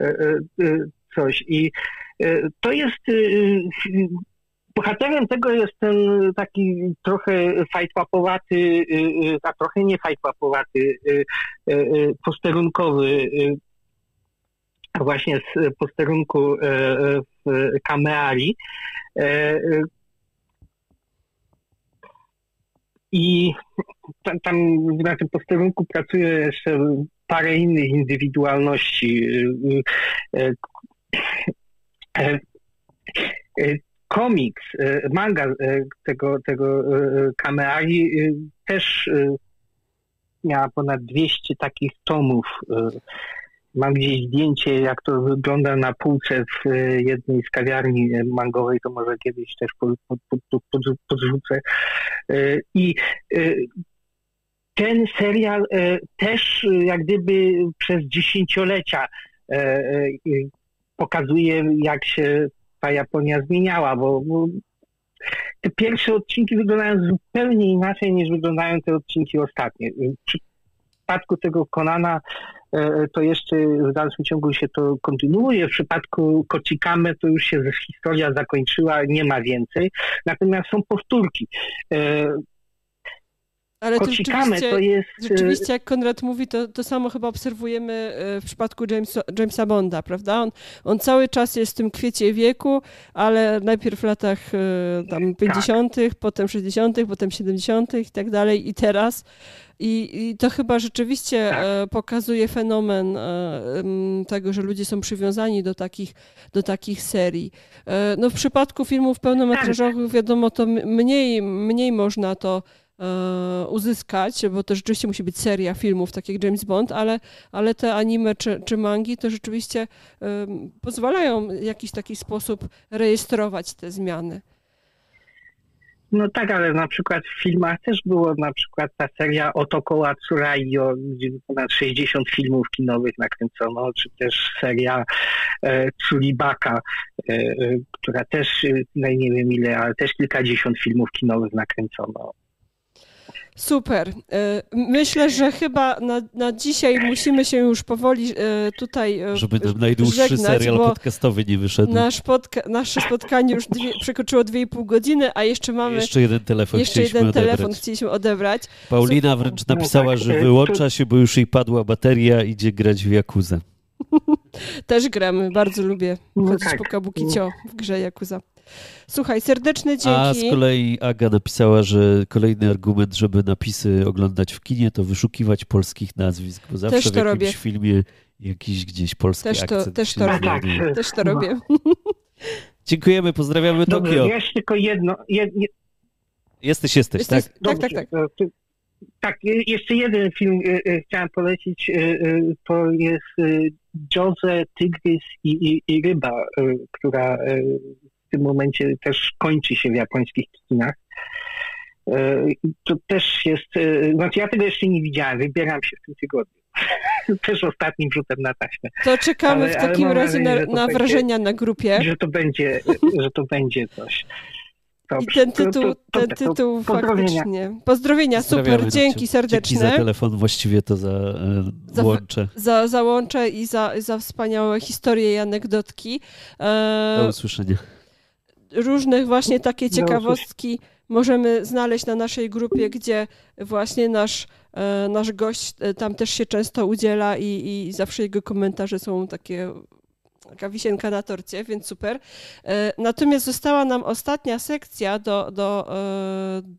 e, e, e, coś. I to jest bohaterem tego jest ten taki trochę fajtłapowaty, a trochę nie fajtłapowaty, posterunkowy, właśnie z posterunku w Kameari, i tam, tam na tym posterunku pracuje jeszcze parę innych indywidualności. Komiks, manga tego, tego Kameari też miała ponad 200 takich tomów Mam gdzieś zdjęcie, jak to wygląda na półce w e, jednej z kawiarni mangowej, to może kiedyś też pod, pod, pod, podrzucę. E, I e, ten serial też jak gdyby przez dziesięciolecia pokazuje, jak się ta Japonia zmieniała, bo, te pierwsze odcinki wyglądają zupełnie inaczej niż wyglądają te odcinki ostatnie. W przypadku tego Konana E, to jeszcze w dalszym ciągu się to kontynuuje. W przypadku Kocikamy to już się historia zakończyła, nie ma więcej. Natomiast są powtórki. E, Ale to rzeczywiście, to jest... rzeczywiście, jak Konrad mówi, to, to samo chyba obserwujemy e, w przypadku Jamesa, Jamesa Bonda, prawda? On, on cały czas jest w tym kwiecie wieku, ale najpierw w latach e, tam 50., tak. potem 60., potem 70. i tak dalej i teraz. I, I, to chyba rzeczywiście tak. E, pokazuje fenomen tego, że ludzie są przywiązani do takich, do takich serii. No w przypadku filmów pełnometrażowych wiadomo, to mniej, mniej można to E, uzyskać, bo to rzeczywiście musi być seria filmów, tak jak James Bond, ale, ale te anime czy, czy mangi to rzeczywiście pozwalają w jakiś taki sposób rejestrować te zmiany. No tak, ale na przykład w filmach też było na przykład ta seria Otokoła Tsuraiyo, gdzie ponad 60 filmów kinowych nakręcono, czy też seria e, Tsuribaka, e, e, która też, e, no nie wiem ile, ale też kilkadziesiąt filmów kinowych nakręcono. Super. E, myślę, że chyba na, na dzisiaj musimy się już powoli e, tutaj e, Żeby nam najdłuższy żegnać, serial podcastowy nie wyszedł. Nasz podca- nasze spotkanie już dwie, przekroczyło 2,5 godziny, a jeszcze mamy... Jeszcze jeden telefon Jeszcze jeden odebrać. telefon chcieliśmy odebrać. Paulina wręcz napisała, że wyłącza się, bo już jej padła bateria, idzie grać w Jakuzę. Też gramy, bardzo lubię no chodzić tak. po kabuki cio w grze Jakuza. Słuchaj, serdeczne dzięki. A z kolei Aga napisała, że kolejny argument, żeby napisy oglądać w kinie, to wyszukiwać polskich nazwisk, bo zawsze też to w jakimś robię. filmie jakiś gdzieś polski też to, akcent Też to robię, tak, też to robię. Dziękujemy, pozdrawiamy Dobrze, Tokio. Jeszcze tylko jedno. Jed, jed... Jesteś, jesteś, jesteś tak? Tak, tak, tak. Tak, jeszcze jeden film e, e, chciałem polecić. E, to jest Jose, Tygrys i, i, i Ryba, która tym momencie też kończy się w japońskich kinach. E, to też jest, e, znaczy ja tego jeszcze nie widziałem, wybieram się w tym tygodniu. też ostatnim rzutem na taśmę. To czekamy ale, w takim razie na, na wrażenia na grupie. Że to będzie, że to będzie coś. Dobrze. I ten tytuł, to, to, to, ten tytuł faktycznie. Pozdrowienia, super, dzięki serdeczne. Dzięki za telefon, właściwie to za e, łącze. Za, za łącze i za, za wspaniałe historie i anegdotki. E, Do usłyszenia różnych właśnie takie ciekawostki możemy znaleźć na naszej grupie, gdzie właśnie nasz, e, nasz gość e, tam też się często udziela i, i zawsze jego komentarze są takie taka wisienka na torcie, więc super. E, natomiast została nam ostatnia sekcja do, do,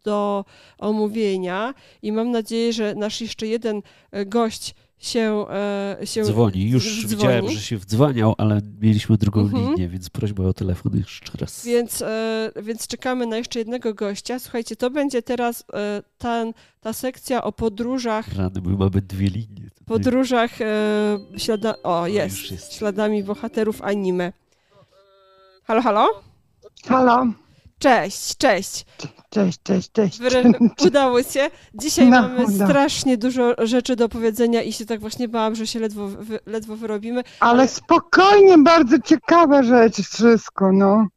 do omówienia i mam nadzieję, że nasz jeszcze jeden gość się, e, się dzwoni. Już dzwoni. widziałem, że się wdzwaniał, ale mieliśmy drugą mhm. linię, więc prośba o telefon jeszcze raz. Więc, e, więc czekamy na jeszcze jednego gościa. Słuchajcie, to będzie teraz e, ten, ta sekcja o podróżach. Rany, my mamy dwie linie. Podróżach ślada... O, jest. jest. Śladami bohaterów anime. Halo, halo? Halo. Cześć, cześć. Cześć, cześć, cześć. Udało się. Dzisiaj no, mamy udało. strasznie dużo rzeczy do powiedzenia i się tak właśnie bałam, że się ledwo, wy, ledwo wyrobimy. Ale, ale spokojnie, bardzo ciekawa rzecz wszystko, no.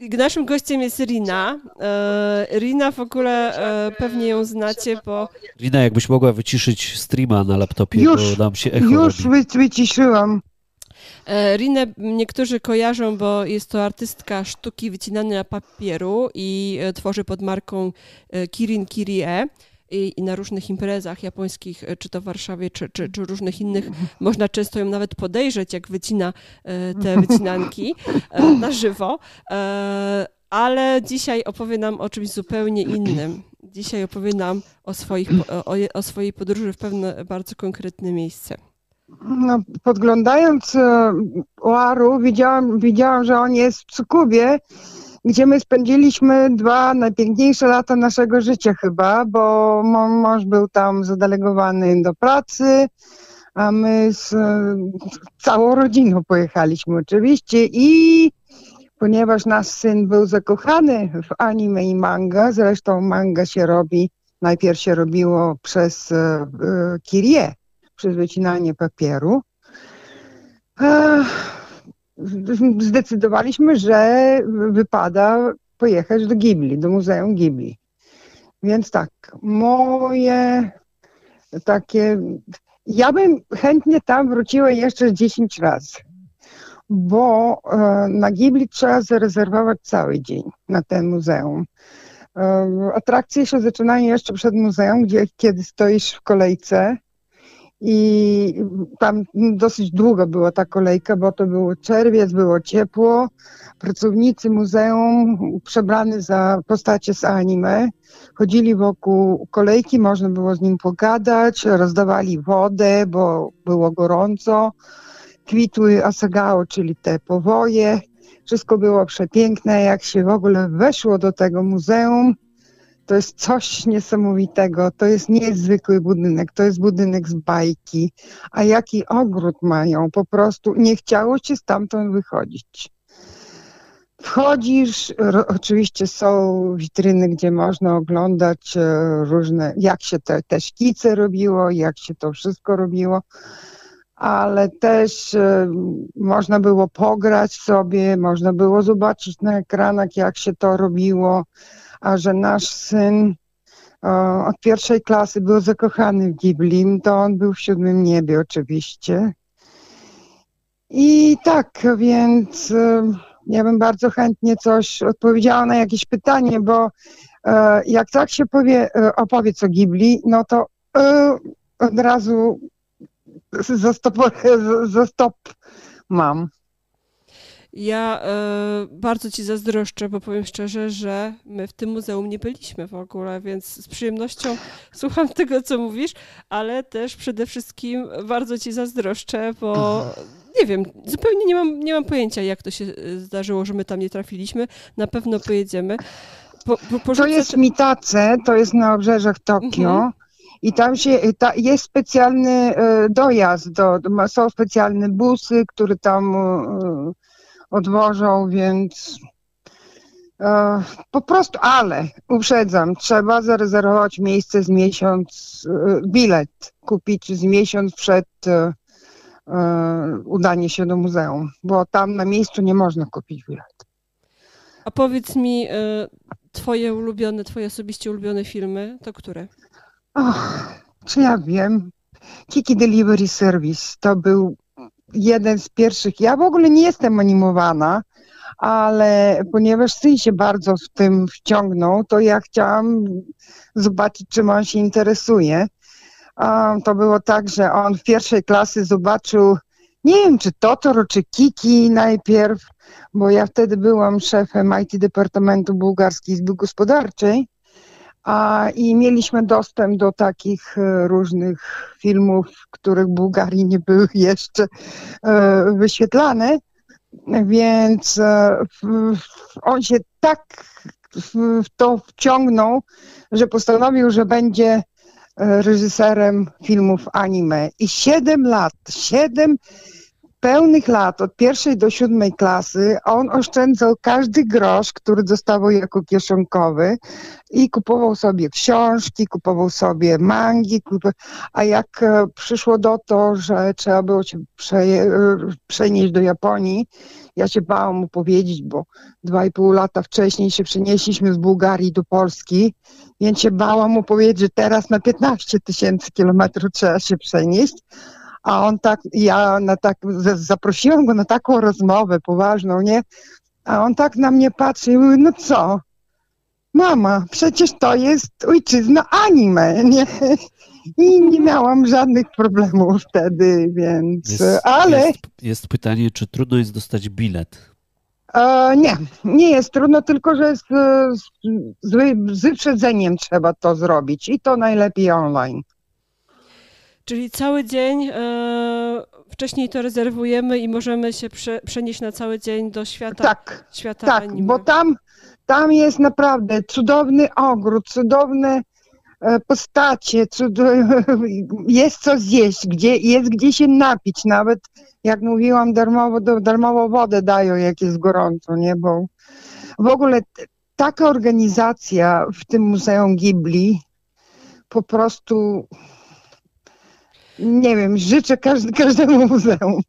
Naszym gościem jest Rina. E, Rina w ogóle e, pewnie ją znacie, bo... Rina, jakbyś mogła wyciszyć streama na laptopie, już, bo nam się echo Już robi. wyciszyłam. E, Rinę niektórzy kojarzą, bo jest to artystka sztuki wycinanej papieru i e, tworzy pod marką e, Kirin Kirie. I, i, na różnych imprezach japońskich, czy to w Warszawie, czy, czy, czy, różnych innych, można często ją nawet podejrzeć, jak wycina te wycinanki na żywo. Ale dzisiaj opowie nam o czymś zupełnie innym. Dzisiaj opowie nam o, swoich, o, o swojej podróży w pewne bardzo konkretne miejsce. No, podglądając e, Oaru, widziałam, widziałam, że on jest w Cukubie, gdzie my spędziliśmy dwa najpiękniejsze lata naszego życia chyba, bo mąż był tam zadelegowany do pracy, a my z całą rodziną pojechaliśmy oczywiście i ponieważ nasz syn był zakochany w anime i manga, zresztą manga się robi, najpierw się robiło przez uh, Kirie, przez wycinanie papieru, zdecydowaliśmy, że wypada pojechać do Ghibli, do Muzeum Ghibli. Więc tak, moje takie. Ja bym chętnie tam wróciła jeszcze 10 razy, bo e, na Ghibli trzeba zarezerwować cały dzień na ten muzeum. Atrakcje się zaczynają jeszcze przed muzeum, gdzie kiedy stoisz w kolejce i tam dosyć długo była ta kolejka, bo to było czerwiec, było ciepło. Pracownicy muzeum przebrani za postacie z anime chodzili wokół kolejki, można było z nim pogadać, rozdawali wodę, bo było gorąco. Kwitły asagao, czyli te powoje. Wszystko było przepiękne. Jak się w ogóle weszło do tego muzeum, to jest coś niesamowitego. To jest niezwykły budynek. To jest budynek z bajki. A jaki ogród mają? Po prostu nie chciało się stamtąd wychodzić. Wchodzisz, oczywiście są witryny, gdzie można oglądać e, różne, jak się te, te szkice robiło, jak się to wszystko robiło, ale też e, można było pograć sobie, można było zobaczyć na ekranach, jak się to robiło, a że nasz syn od pierwszej klasy był zakochany w Ghibli, to on był w siódmym niebie oczywiście. I tak, więc ja bym bardzo chętnie coś odpowiedziała na jakieś pytanie, bo e, jak tak się powie, e, opowiedz o Ghibli, no to e, od razu za stop, stop mam. Ja e, bardzo Ci zazdroszczę, bo powiem szczerze, że my w tym muzeum nie byliśmy w ogóle, więc z przyjemnością słucham tego, co mówisz, ale też przede wszystkim bardzo Ci zazdroszczę, bo nie wiem, zupełnie nie mam, nie mam pojęcia, jak to się e, zdarzyło, że my tam nie trafiliśmy. Na pewno pojedziemy. Po, po, to jest Mitace, to jest na obrzeżach Tokio. Mhm. I tam się, ta, jest specjalny e, dojazd, do, są specjalne busy, które tam e, odwożą, więc po prostu, ale uprzedzam, trzeba zarezerwować miejsce z miesiąc, bilet kupić z miesiąc przed E, udanie się do muzeum, bo tam na miejscu nie można kupić biletu. A powiedz mi, e, twoje ulubione, twoje osobiście ulubione filmy, to które? Och, czy ja wiem? Kiki Delivery Service to był jeden z pierwszych. Ja w ogóle nie jestem animowana, ale ponieważ syn się bardzo w tym wciągnął, to ja chciałam zobaczyć, czym on się interesuje to było tak, że on w pierwszej klasy zobaczył, nie wiem czy Totoro, czy Kiki najpierw, bo ja wtedy byłam szefem IT Departamentu Bułgarskiej Izby Gospodarczej a, i mieliśmy dostęp do takich e, różnych filmów, których w Bułgarii nie były jeszcze e, wyświetlane, więc e, on się tak w to wciągnął, że postanowił, że będzie reżyserem filmów anime. I siedem lat, siedem pełnych lat, od pierwszej do siódmej klasy, on oszczędzał każdy grosz, który dostawał jako kieszonkowy i kupował sobie książki, kupował sobie mangi, a jak e, przyszło do to, że trzeba było się przenieść do Japonii, ja się bałam mu powiedzieć, bo dwa i pół lata wcześniej się przenieśliśmy z Bułgarii do Polski, więc się bałam mu powiedzieć, że teraz na 15 tysięcy kilometrów trzeba się przenieść. A on tak, ja na tak, zaprosiłam go na taką rozmowę poważną, nie? A on tak na mnie patrzy i mówi, no co? Mama, przecież to jest ojczyzna anime, nie? I nie miałam żadnych problemów wtedy, więc. Jest, ale. Jest, jest pytanie, czy trudno jest dostać bilet? E, nie, nie jest trudno, tylko że z, z, z wyprzedzeniem trzeba to zrobić i to najlepiej online. Czyli cały dzień e, wcześniej to rezerwujemy i możemy się prze, przenieść na cały dzień do świata, tak, świata tak, anime. bo tam, tam jest naprawdę cudowny ogród, cudowne e, postacie, cud... jest co zjeść, gdzie, jest gdzie się napić, nawet jak mówiłam, darmowo, darmowo wodę dają, jak jest gorąco, nie, bo w ogóle taka organizacja w tym Muzeum Ghibli po prostu nie wiem, życzę każdy, każdemu muzeum.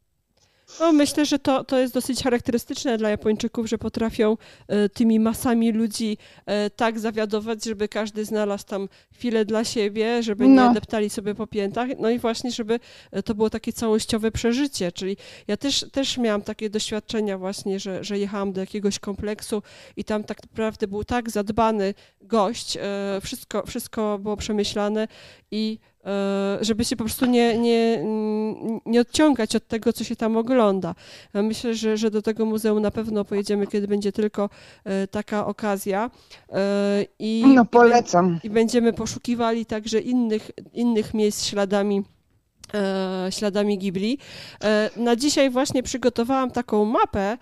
No, myślę, że to, to jest dosyć charakterystyczne dla Japończyków, że potrafią e, tymi masami ludzi e, tak zawiadować, żeby każdy znalazł tam chwilę dla siebie, żeby nie no. deptali sobie po piętach. No i właśnie, żeby e, to było takie całościowe przeżycie. Czyli ja też, też miałam takie doświadczenia właśnie, że, że jechałam do jakiegoś kompleksu i tam tak naprawdę był tak zadbany gość, wszystko, wszystko było przemyślane i żeby się po prostu nie, nie, nie odciągać od tego, co się tam ogląda. Myślę, że, że do tego muzeum na pewno pojedziemy, kiedy będzie tylko e, taka okazja. E, I, no polecam. I, będziemy poszukiwali także innych, innych miejsc śladami śladami Ghibli. Na dzisiaj właśnie przygotowałam taką mapę,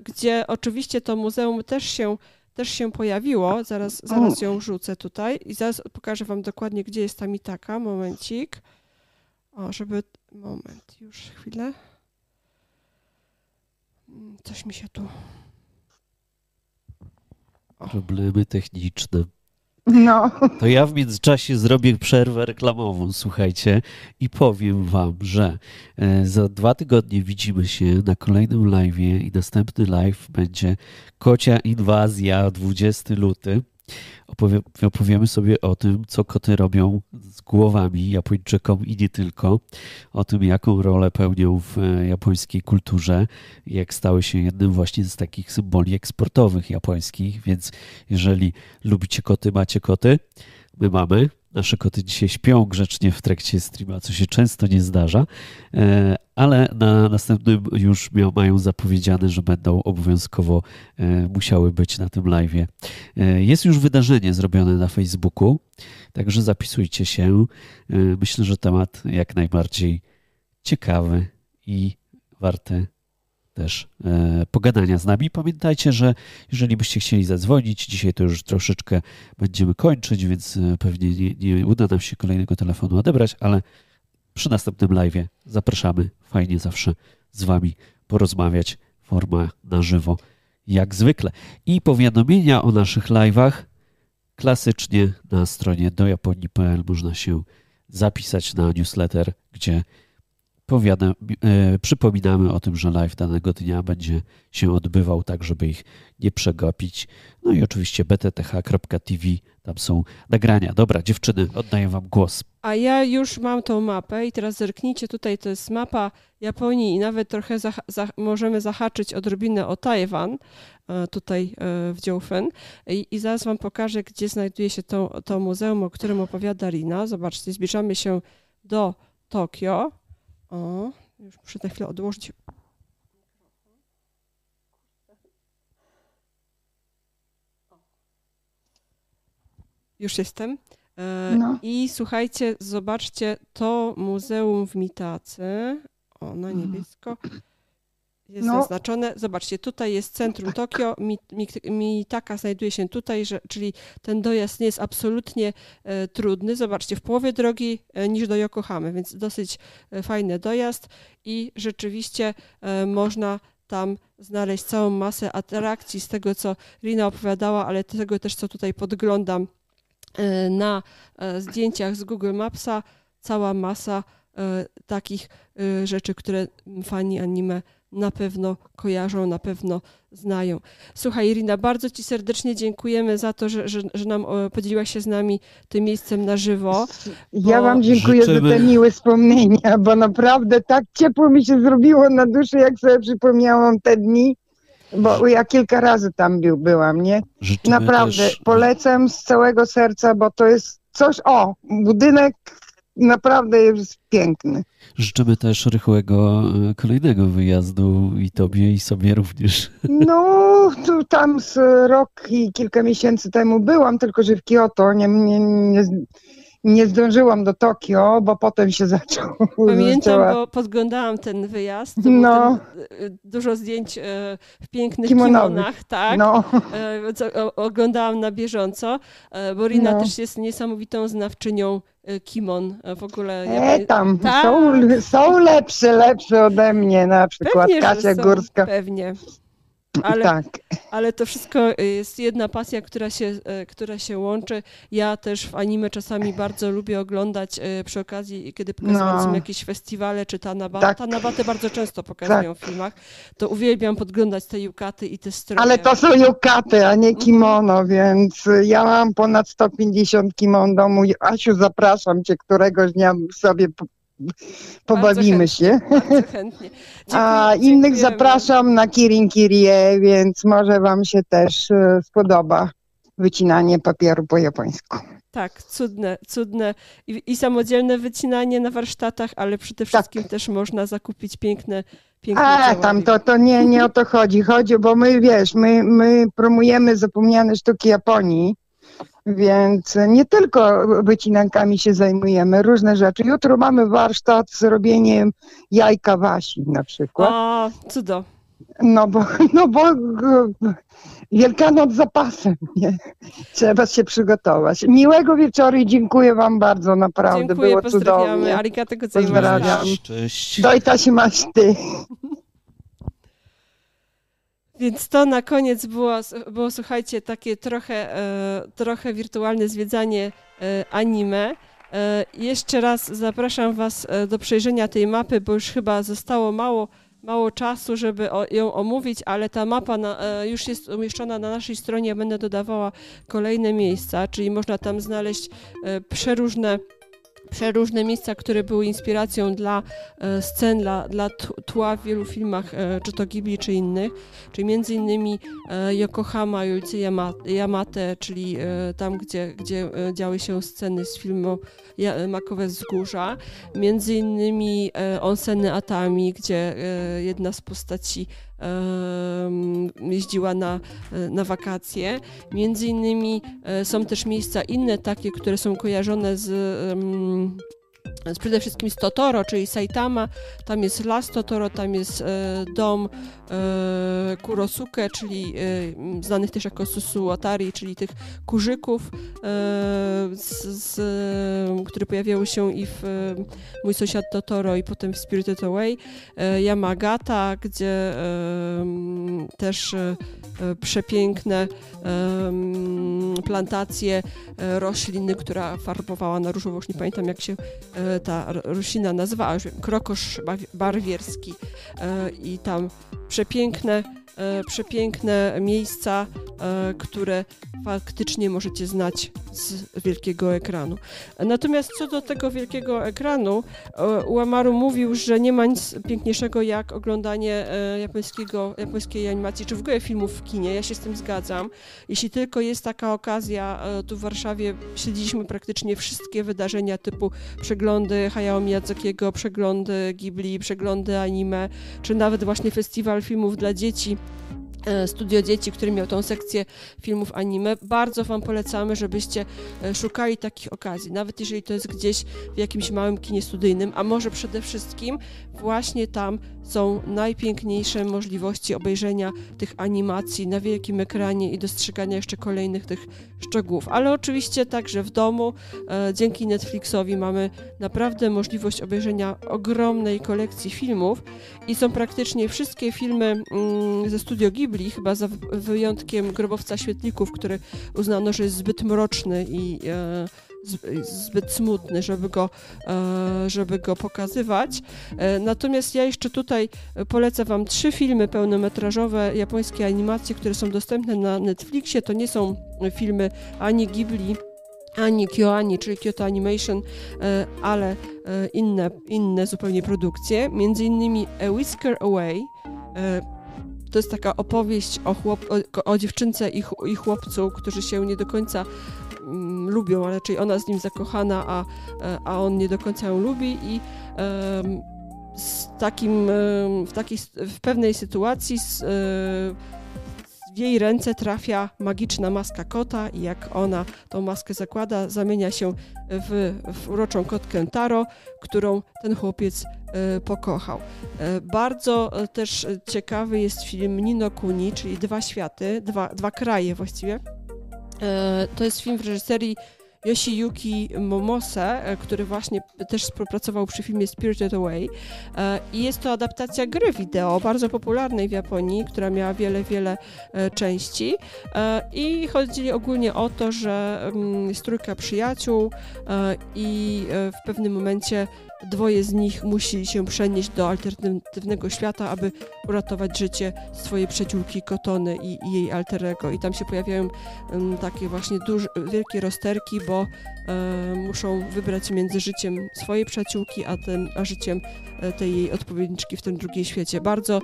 gdzie oczywiście to muzeum też się też się pojawiło. Zaraz, zaraz ją rzucę tutaj i zaraz pokażę Wam dokładnie, gdzie jest ta mitaka. Momencik. O, żeby... Moment, już chwilę. Mm, coś mi się tu... O. Problemy techniczne. No. To ja w międzyczasie zrobię przerwę reklamową, słuchajcie, i powiem wam, że e, za dwa tygodnie widzimy się na kolejnym live i następny live będzie Kocia Inwazja 20 luty opowie, opowiemy sobie o tym, co koty robią z głowami Japończykom i nie tylko, o tym, jaką rolę pełnią w e, japońskiej kulturze, jak stały się jednym właśnie z takich symboli eksportowych japońskich, więc jeżeli lubicie koty, macie koty, my mamy, Nasze koty dzisiaj śpią grzecznie w trakcie streama, co się często nie zdarza, e, ale na następnym już mają zapowiedziane, że będą obowiązkowo e, musiały być na tym live. E, jest już wydarzenie zrobione na Facebooku, także zapisujcie się. Myślę, że temat jak najbardziej ciekawy i warty też e, pogadania z nami. Pamiętajcie, że jeżeli byście chcieli zadzwonić, dzisiaj to już troszeczkę będziemy kończyć, więc e, pewnie nie, nie uda nam się kolejnego telefonu odebrać, ale przy następnym live zapraszamy. Fajnie zawsze z wami porozmawiać. Forma na żywo, jak zwykle. I powiadomienia o naszych live'ach klasycznie na stronie dojaponii.pl można się zapisać na newsletter, gdzie powiadam, e, przypominamy o tym, że live danego dnia będzie się odbywał tak, żeby ich nie przegapić. No i oczywiście btth.tv, tam są nagrania. Dobra, dziewczyny, oddaję wam głos. A ja już mam tą mapę i teraz zerknijcie tutaj, to jest mapa Japonii i nawet trochę możemy zahaczyć odrobinę o Tajwan, e, tutaj e, w Dziufen. I, I, zaraz wam pokażę, gdzie znajduje się to, to muzeum, o którym opowiada Rina. Zobaczcie, zbliżamy się do Tokio. O, już muszę na chwilę odłożyć. Już jestem. E, no. I słuchajcie, zobaczcie to muzeum w Mitacy. O, na mhm. niebiesko jest no. zaznaczone. Zobaczcie, tutaj jest centrum Tokio, Mitaka znajduje się tutaj, że, czyli ten dojazd nie jest absolutnie e, trudny. Zobaczcie, w połowie drogi e, niż do Yokohamy, więc dosyć e, fajny dojazd i rzeczywiście e, można tam znaleźć całą masę atrakcji z tego, co Rina opowiadała, ale tego też, co tutaj podglądam na e, zdjęciach z Google Mapsa, cała masa takich rzeczy, które fani anime na pewno kojarzą, na pewno znają. Słuchaj, Irina, bardzo Ci serdecznie dziękujemy za to, że, że, że nam podzieliłaś się z nami tym miejscem na żywo. Ja Wam dziękuję życzymy... za te miłe wspomnienia, bo naprawdę tak ciepło mi się zrobiło na duszy, jak sobie przypomniałam te dni. Bo ja kilka razy tam był, byłam, nie? Życzymy Naprawdę też... polecam z całego serca, bo to jest coś, o, budynek naprawdę jest piękny. Życzymy też rychłego e, kolejnego wyjazdu i tobie, i sobie również. No, tu tam z rok i kilka miesięcy temu byłam, tylko że w Kyoto nie, nie, nie, nie zdążyłam do Tokio, bo potem się zaczął. Pamiętam, zaczęła... bo podglądałam ten wyjazd. No. Ten, dużo zdjęć e, w pięknych Kimonowych. kimonach, tak. No. E, oglądałam na bieżąco. Bo Rina no. też jest niesamowitą znawczynią kimon w ogóle. E, tam tak. są, są lepsze, lepsze ode mnie, na przykład pewnie, Kasia Górska. Pewnie. Ale, tak. ale to wszystko jest jedna pasja, która się, e, która się łączy. Ja też w anime czasami bardzo lubię oglądać e, przy okazji, kiedy pokazują no. jakieś festiwale czy Tanaba. Tak. Tanabatę bardzo często pokazują tak. w filmach. To uwielbiam podglądać te jukaty i te stroje. Ale to są jukaty, a nie mhm. kimono, więc ja mam ponad 150 kimon domu. Asiu, zapraszam cię któregoś dnia sobie pobawimy się. Chętnie. A innych zapraszam na Kirin Kirie, więc może Wam się też e, spodoba wycinanie papieru po japońsku. Tak, cudne, cudne i, i samodzielne wycinanie na warsztatach, ale przede tak. wszystkim tak. też można zakupić piękne piękne A, tam to, to nie, nie o to chodzi. Chodzi, bo my, wiesz, my, my promujemy zapomniane sztuki Japonii, więc nie tylko wycinankami się zajmujemy, różne rzeczy. Jutro mamy warsztat z robieniem jajka wasi na przykład. O, cudo. No bo, no bo Wielkanoc zapasem, nie? Trzeba się przygotować. Miłego wieczoru i dziękuję wam bardzo, naprawdę. Dziękuję, Było cudownie. Arigato Pozdrawiam. Cześć. Dojta się masz ty. Więc to na koniec było, było słuchajcie, takie trochę, e, trochę wirtualne zwiedzanie e, anime. E, jeszcze raz zapraszam Was do przejrzenia tej mapy, bo już chyba zostało mało, mało czasu, żeby ją omówić, ale ta mapa na, już jest umieszczona na naszej stronie. Będę dodawała kolejne miejsca, czyli można tam znaleźć przeróżne przeróżne miejsca, które były inspiracją dla e, scen, dla, dla tła w wielu filmach, e, czy to Ghibli, czy innych, czyli między innymi e, Yokohama, Juicy Yamate, czyli tam, gdzie, gdzie działy się sceny z filmu Makowe Wzgórza, między innymi Onseny Atami, gdzie jedna z postaci jeździła na, na wakacje. Między innymi e, są też miejsca inne takie, które są kojarzone z przede wszystkim z Totoro, czyli Saitama, tam jest las Totoro, tam jest e, dom e, Kurosuke, czyli e, znanych też jako Susuatari, czyli tych kurzyków, e, z, z, które pojawiały się i w e, Mój sąsiad Totoro i potem w Spirited Away, e, Yamagata, gdzie też przepiękne plantacje rośliny, która farbowała na różowo, już nie pamiętam jak się ta roślina nazywała, krokosz barwierski i tam przepiękne E, przepiękne miejsca, e, które faktycznie możecie znać z wielkiego ekranu. Natomiast co do tego wielkiego ekranu, e, Uamaru mówił, że nie ma nic piękniejszego jak oglądanie japońskiego, japońskiej animacji, czy w ogóle filmów w kinie. Ja się z tym zgadzam. Jeśli tylko jest taka okazja, tu w Warszawie śledziliśmy praktycznie wszystkie wydarzenia typu przeglądy Hayao Miyazakiego, przeglądy Ghibli, przeglądy anime, czy nawet właśnie festiwal filmów dla dzieci E, Studio Dzieci, który miał tą sekcję filmów anime. Bardzo Wam polecamy, żebyście e, szukali takich okazji, nawet jeżeli to jest gdzieś w jakimś małym kinie studyjnym, a może przede wszystkim właśnie tam są najpiękniejsze możliwości obejrzenia tych animacji na wielkim ekranie i dostrzegania jeszcze kolejnych tych szczegółów. Ale oczywiście także w domu e, dzięki Netflixowi mamy naprawdę możliwość obejrzenia ogromnej kolekcji filmów i są praktycznie wszystkie filmy mm, ze studio Ghibli, chyba za wyjątkiem Grobowca Świetlików, który uznano, że jest zbyt mroczny i e, zbyt smutny, żeby go, e, żeby go pokazywać. E, natomiast ja jeszcze tutaj polecę Wam trzy filmy pełnometrażowe japońskie animacje, które są dostępne na Netflixie. To nie są filmy ani Ghibli, ani KyoAni, czyli Kyoto Animation, ale inne, inne zupełnie produkcje. Między innymi A Whisker Away. To jest taka opowieść o, chłop, o, o dziewczynce i, i chłopcu, którzy się nie do końca mm, lubią, a raczej ona z nim zakochana, a, e, a on nie do końca ją lubi i z takim, w, takiej, w pewnej sytuacji z, e, w jej ręce trafia magiczna maska kota i jak ona tą maskę zakłada, zamienia się w, w uroczą kotkę Taro, którą ten chłopiec e, pokochał. Bardzo też ciekawy jest film Nino Kuni, czyli Dwa Światy, dwa, dwa kraje właściwie, E, to jest film w reżyserii Yoshiyuki Momose, e, który właśnie też współpracował przy filmie Spirited Away. E, I jest to adaptacja gry wideo, bardzo popularnej w Japonii, która miała wiele, wiele części. I chodzi ogólnie o to, że mm, jest trójka przyjaciół i w pewnym momencie dwoje z nich musi się przenieść do alternatywnego świata, aby uratować życie swojej przyjaciółki Kotony i, i jej alterego. I tam się pojawiają um, takie właśnie duże, wielkie rozterki, bo um, muszą wybrać między życiem swojej przyjaciółki, a, a życiem e, tej jej odpowiedniczki w tym drugim świecie. Bardzo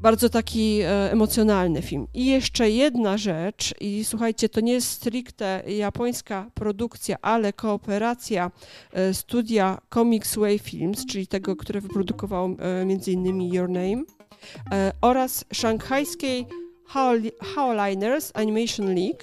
bardzo taki e, emocjonalny film. I jeszcze jedna rzecz, i słuchajcie, to nie jest stricte japońska produkcja, ale kooperacja e, studia Comics Way Films, czyli tego, które wyprodukowało e, m.in. Your Name, oraz szanghajskiej Howliners Animation League,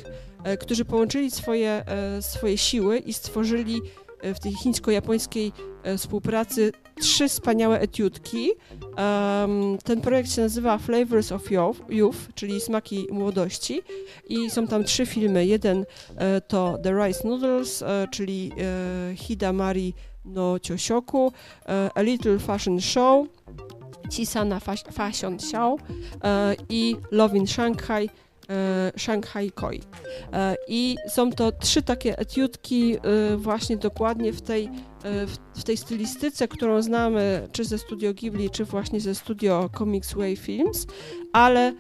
którzy połączyli swoje, swoje siły i stworzyli w tej chińsko-japońskiej współpracy trzy wspaniałe etiudki. Um, ten projekt się nazywa Flavors of Youth, czyli Smaki Młodości i są tam trzy filmy. Jeden e, to The Rice Noodles, e, czyli e, Hidamari no Cioshoku, e, A Little Fashion Show, Chisana Fashion Show e, i Love in Shanghai, Shanghai Koi. E, I są to trzy takie etiudki e, właśnie dokładnie w tej, w tej stylistyce, którą znamy czy ze studio Ghibli, czy właśnie ze studio Comics Way Films, ale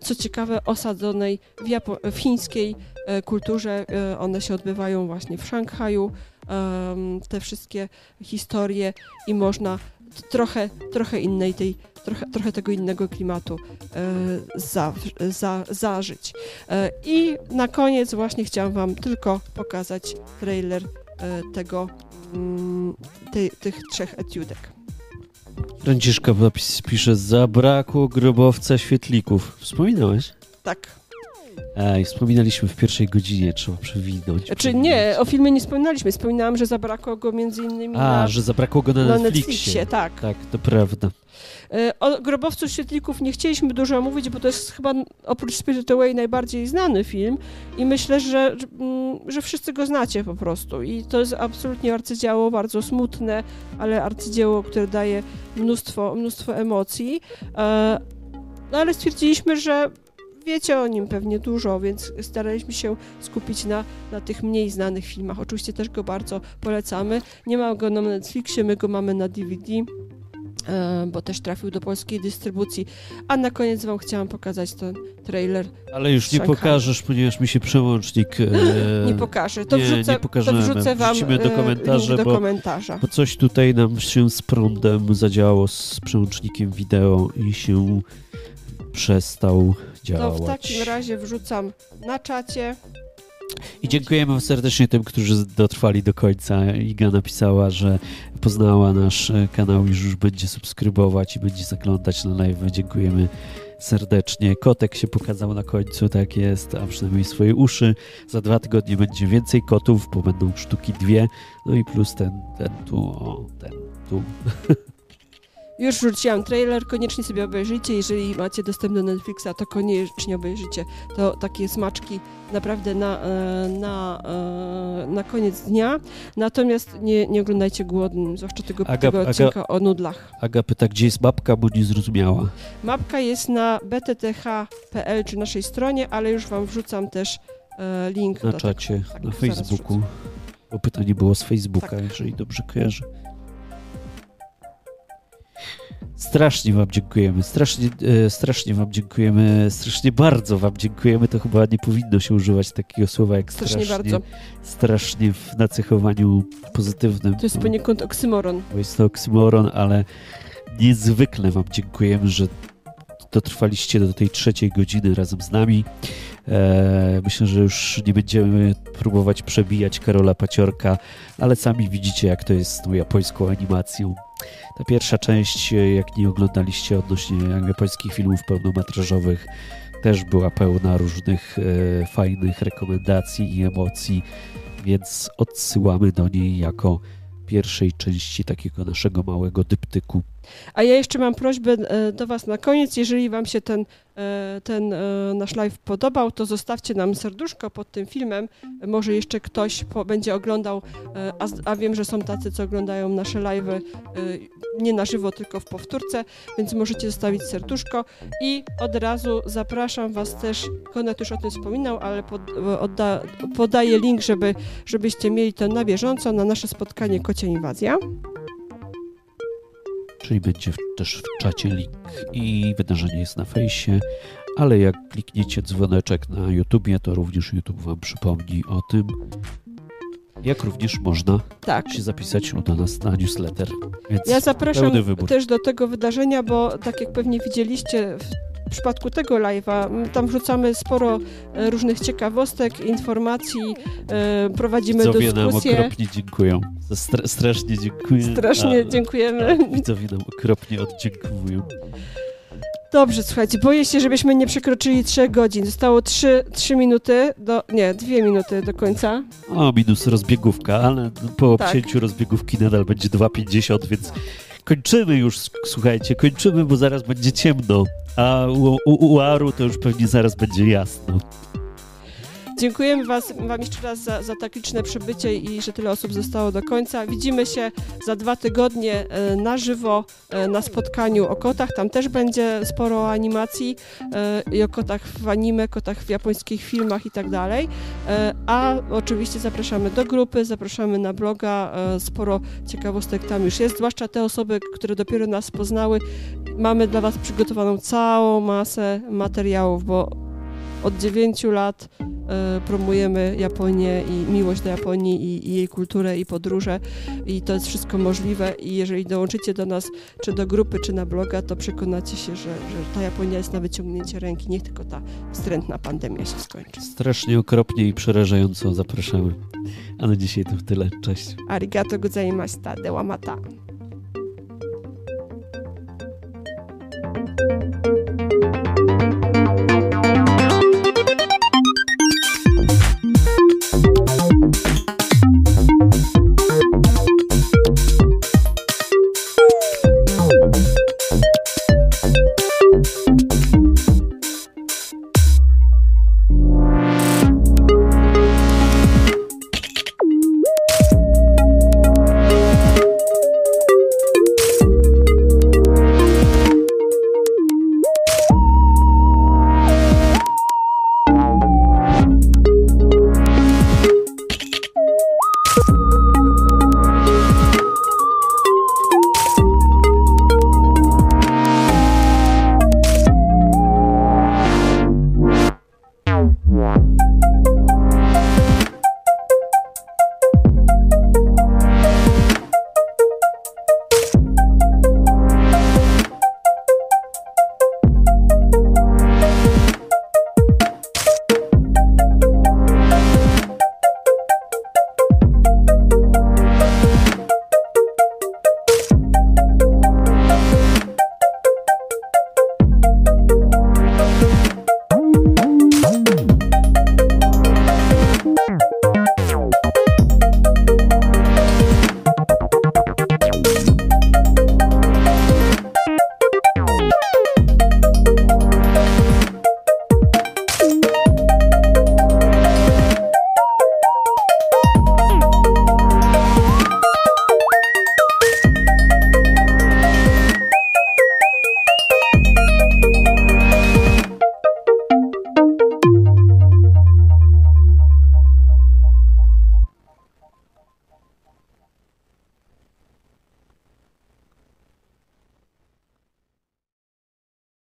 co ciekawe osadzonej w, Japo- w chińskiej kulturze. One się odbywają właśnie w Szanghaju, te wszystkie historie i można trochę, trochę innej tej trochę, trochę tego innego klimatu e, za, za, zażyć. E, I na koniec właśnie chciałam Wam tylko pokazać trailer e, tego, mm, tych trzech etiudek. Franciszka pisze, zabrakło grobowca świetlików. Wspominałeś? Tak. Ej, wspominaliśmy w pierwszej godzinie, trzeba przewinąć. Znaczy nie, o filmie nie wspominaliśmy. Wspominałam, że zabrakło go między innymi A, na, że zabrakło go na, na Netflixie. Netflixie. Tak, tak, to prawda. E, o grobowcu świetlików nie chcieliśmy dużo mówić, bo to jest chyba oprócz Spirit Away najbardziej znany film i myślę, że, mm, że wszyscy go znacie po prostu. I to jest absolutnie arcydzieło, bardzo smutne, ale arcydzieło, które daje mnóstwo, mnóstwo emocji. E, no ale stwierdziliśmy, że wiecie o nim pewnie dużo, więc staraliśmy się skupić na, na tych mniej znanych filmach. Oczywiście też go bardzo polecamy. Nie ma go na Netflixie, my go mamy na DVD. E, bo też trafił do polskiej dystrybucji. A na koniec Wam chciałam pokazać ten trailer. Ale już nie pokażesz, ponieważ mi się przełącznik. E... nie pokażę. To, nie, wrzucę, nie to wrzucę Wam do, e, komentarza, do bo, komentarza. Bo coś tutaj nam się z prądem zadziałało z przełącznikiem wideo i się przestał działać. To w takim razie wrzucam na czacie. I dziękujemy serdecznie tym, którzy dotrwali do końca. Iga napisała, że poznała nasz e, kanał i już będzie subskrybować i będzie zaglądać na live. Dziękujemy serdecznie. Kotek się pokazał na końcu, tak jest, a przynajmniej swoje uszy. Za dwa tygodnie będzie więcej kotów, bo będą sztuki dwie. No i plus ten, ten tu, o, ten tu. Już wrzuciłam trailer, koniecznie sobie obejrzyjcie. Jeżeli macie dostęp do Netflixa, to koniecznie obejrzyjcie. To takie smaczki naprawdę na, e, na, e, na koniec dnia. Natomiast nie, nie oglądajcie głodnym, zwłaszcza tego, Aga, tego odcinka Aga, o nudlach. Aga pyta, gdzie jest mapka, bo nie zrozumiała. Mapka jest na btth.pl czy naszej stronie, ale już wam wrzucam też e, link. Na czacie, tego. Tak, na Facebooku. Bo pytanie było z Facebooka, tak. jeżeli dobrze kojarzę. Strasznie Wam dziękujemy, strasznie, e, strasznie Wam dziękujemy, strasznie bardzo Wam dziękujemy. To chyba nie powinno się używać takiego słowa jak strasznie. Strasznie bardzo. Strasznie w nacechowaniu pozytywnym. To jest poniekąd oksymoron. Bo jest to oksymoron, ale niezwykle Wam dziękujemy, że dotrwaliście do tej trzeciej godziny razem z nami. E, myślę, że już nie będziemy próbować przebijać Karola Paciorka, ale sami widzicie, jak to jest z tą japońską animacją. Ta pierwsza część, e, jak nie oglądaliście odnośnie japońskich filmów pełnometrażowych, też była pełna różnych e, fajnych rekomendacji i emocji, więc odsyłamy do niej jako pierwszej części takiego naszego małego dyptyku A ja jeszcze mam prośbę e, do Was na koniec, jeżeli Wam się ten, e, ten e, nasz live podobał, to zostawcie nam serduszko pod tym filmem. Może jeszcze ktoś będzie oglądał, a, a, wiem, że są tacy, co oglądają nasze live'y nie na żywo, tylko w powtórce, więc możecie zostawić serduszko. I od razu zapraszam Was też, Konrad już o tym wspominał, ale pod, odda, podaję link, żeby, żebyście mieli to na bieżąco na nasze spotkanie Kocia Inwazja czyli będzie też w czacie link i wydarzenie jest na fejsie, ale jak klikniecie dzwoneczek na YouTubie, to również YouTube Wam przypomni o tym, jak również można tak. się zapisać do nas na newsletter. Więc ja zapraszam też do tego wydarzenia, bo tak jak pewnie widzieliście w przypadku tego live'a tam wrzucamy sporo e, różnych ciekawostek, informacji, e, prowadzimy widzowie dyskusje. nam okropnie dziękują. Stra strasznie dziękuję. Strasznie dziękujemy. Widzowie nam okropnie oddziękują. Dobrze, słuchajcie, boję się, żebyśmy nie przekroczyli 3 godzin. Zostało 3, 3 minuty do. Nie, 2 minuty do końca. O, minus rozbiegówka, ale po tak. obcięciu rozbiegówki nadal będzie 2,50, więc kończymy już, słuchajcie, kończymy, bo zaraz będzie ciemno. A u, u, u Aru to już pewnie zaraz będzie jasno. Dziękujemy was, Wam jeszcze raz za, za tak liczne przybycie i że tyle osób zostało do końca. Widzimy się za dwa tygodnie e, na żywo e, na spotkaniu o kotach. Tam też będzie sporo animacji e, i o kotach w anime, kotach w japońskich filmach i tak dalej. A oczywiście zapraszamy do grupy, zapraszamy na bloga. Sporo ciekawostek tam już jest, zwłaszcza te osoby, które dopiero nas poznały. Mamy dla Was przygotowaną całą masę materiałów, bo od 9 lat E, promujemy Japonię i miłość do Japonii i, i, jej kulturę i podróże i to jest wszystko możliwe i jeżeli dołączycie do nas, czy do grupy, czy na bloga, to przekonacie się, że, że ta Japonia jest na wyciągnięcie ręki, niech tylko ta wstrętna pandemia się skończy. Strasznie okropnie i przerażająco zapraszamy. A na dzisiaj to tyle. Cześć. Arigato gozaimashita, dełamata. thank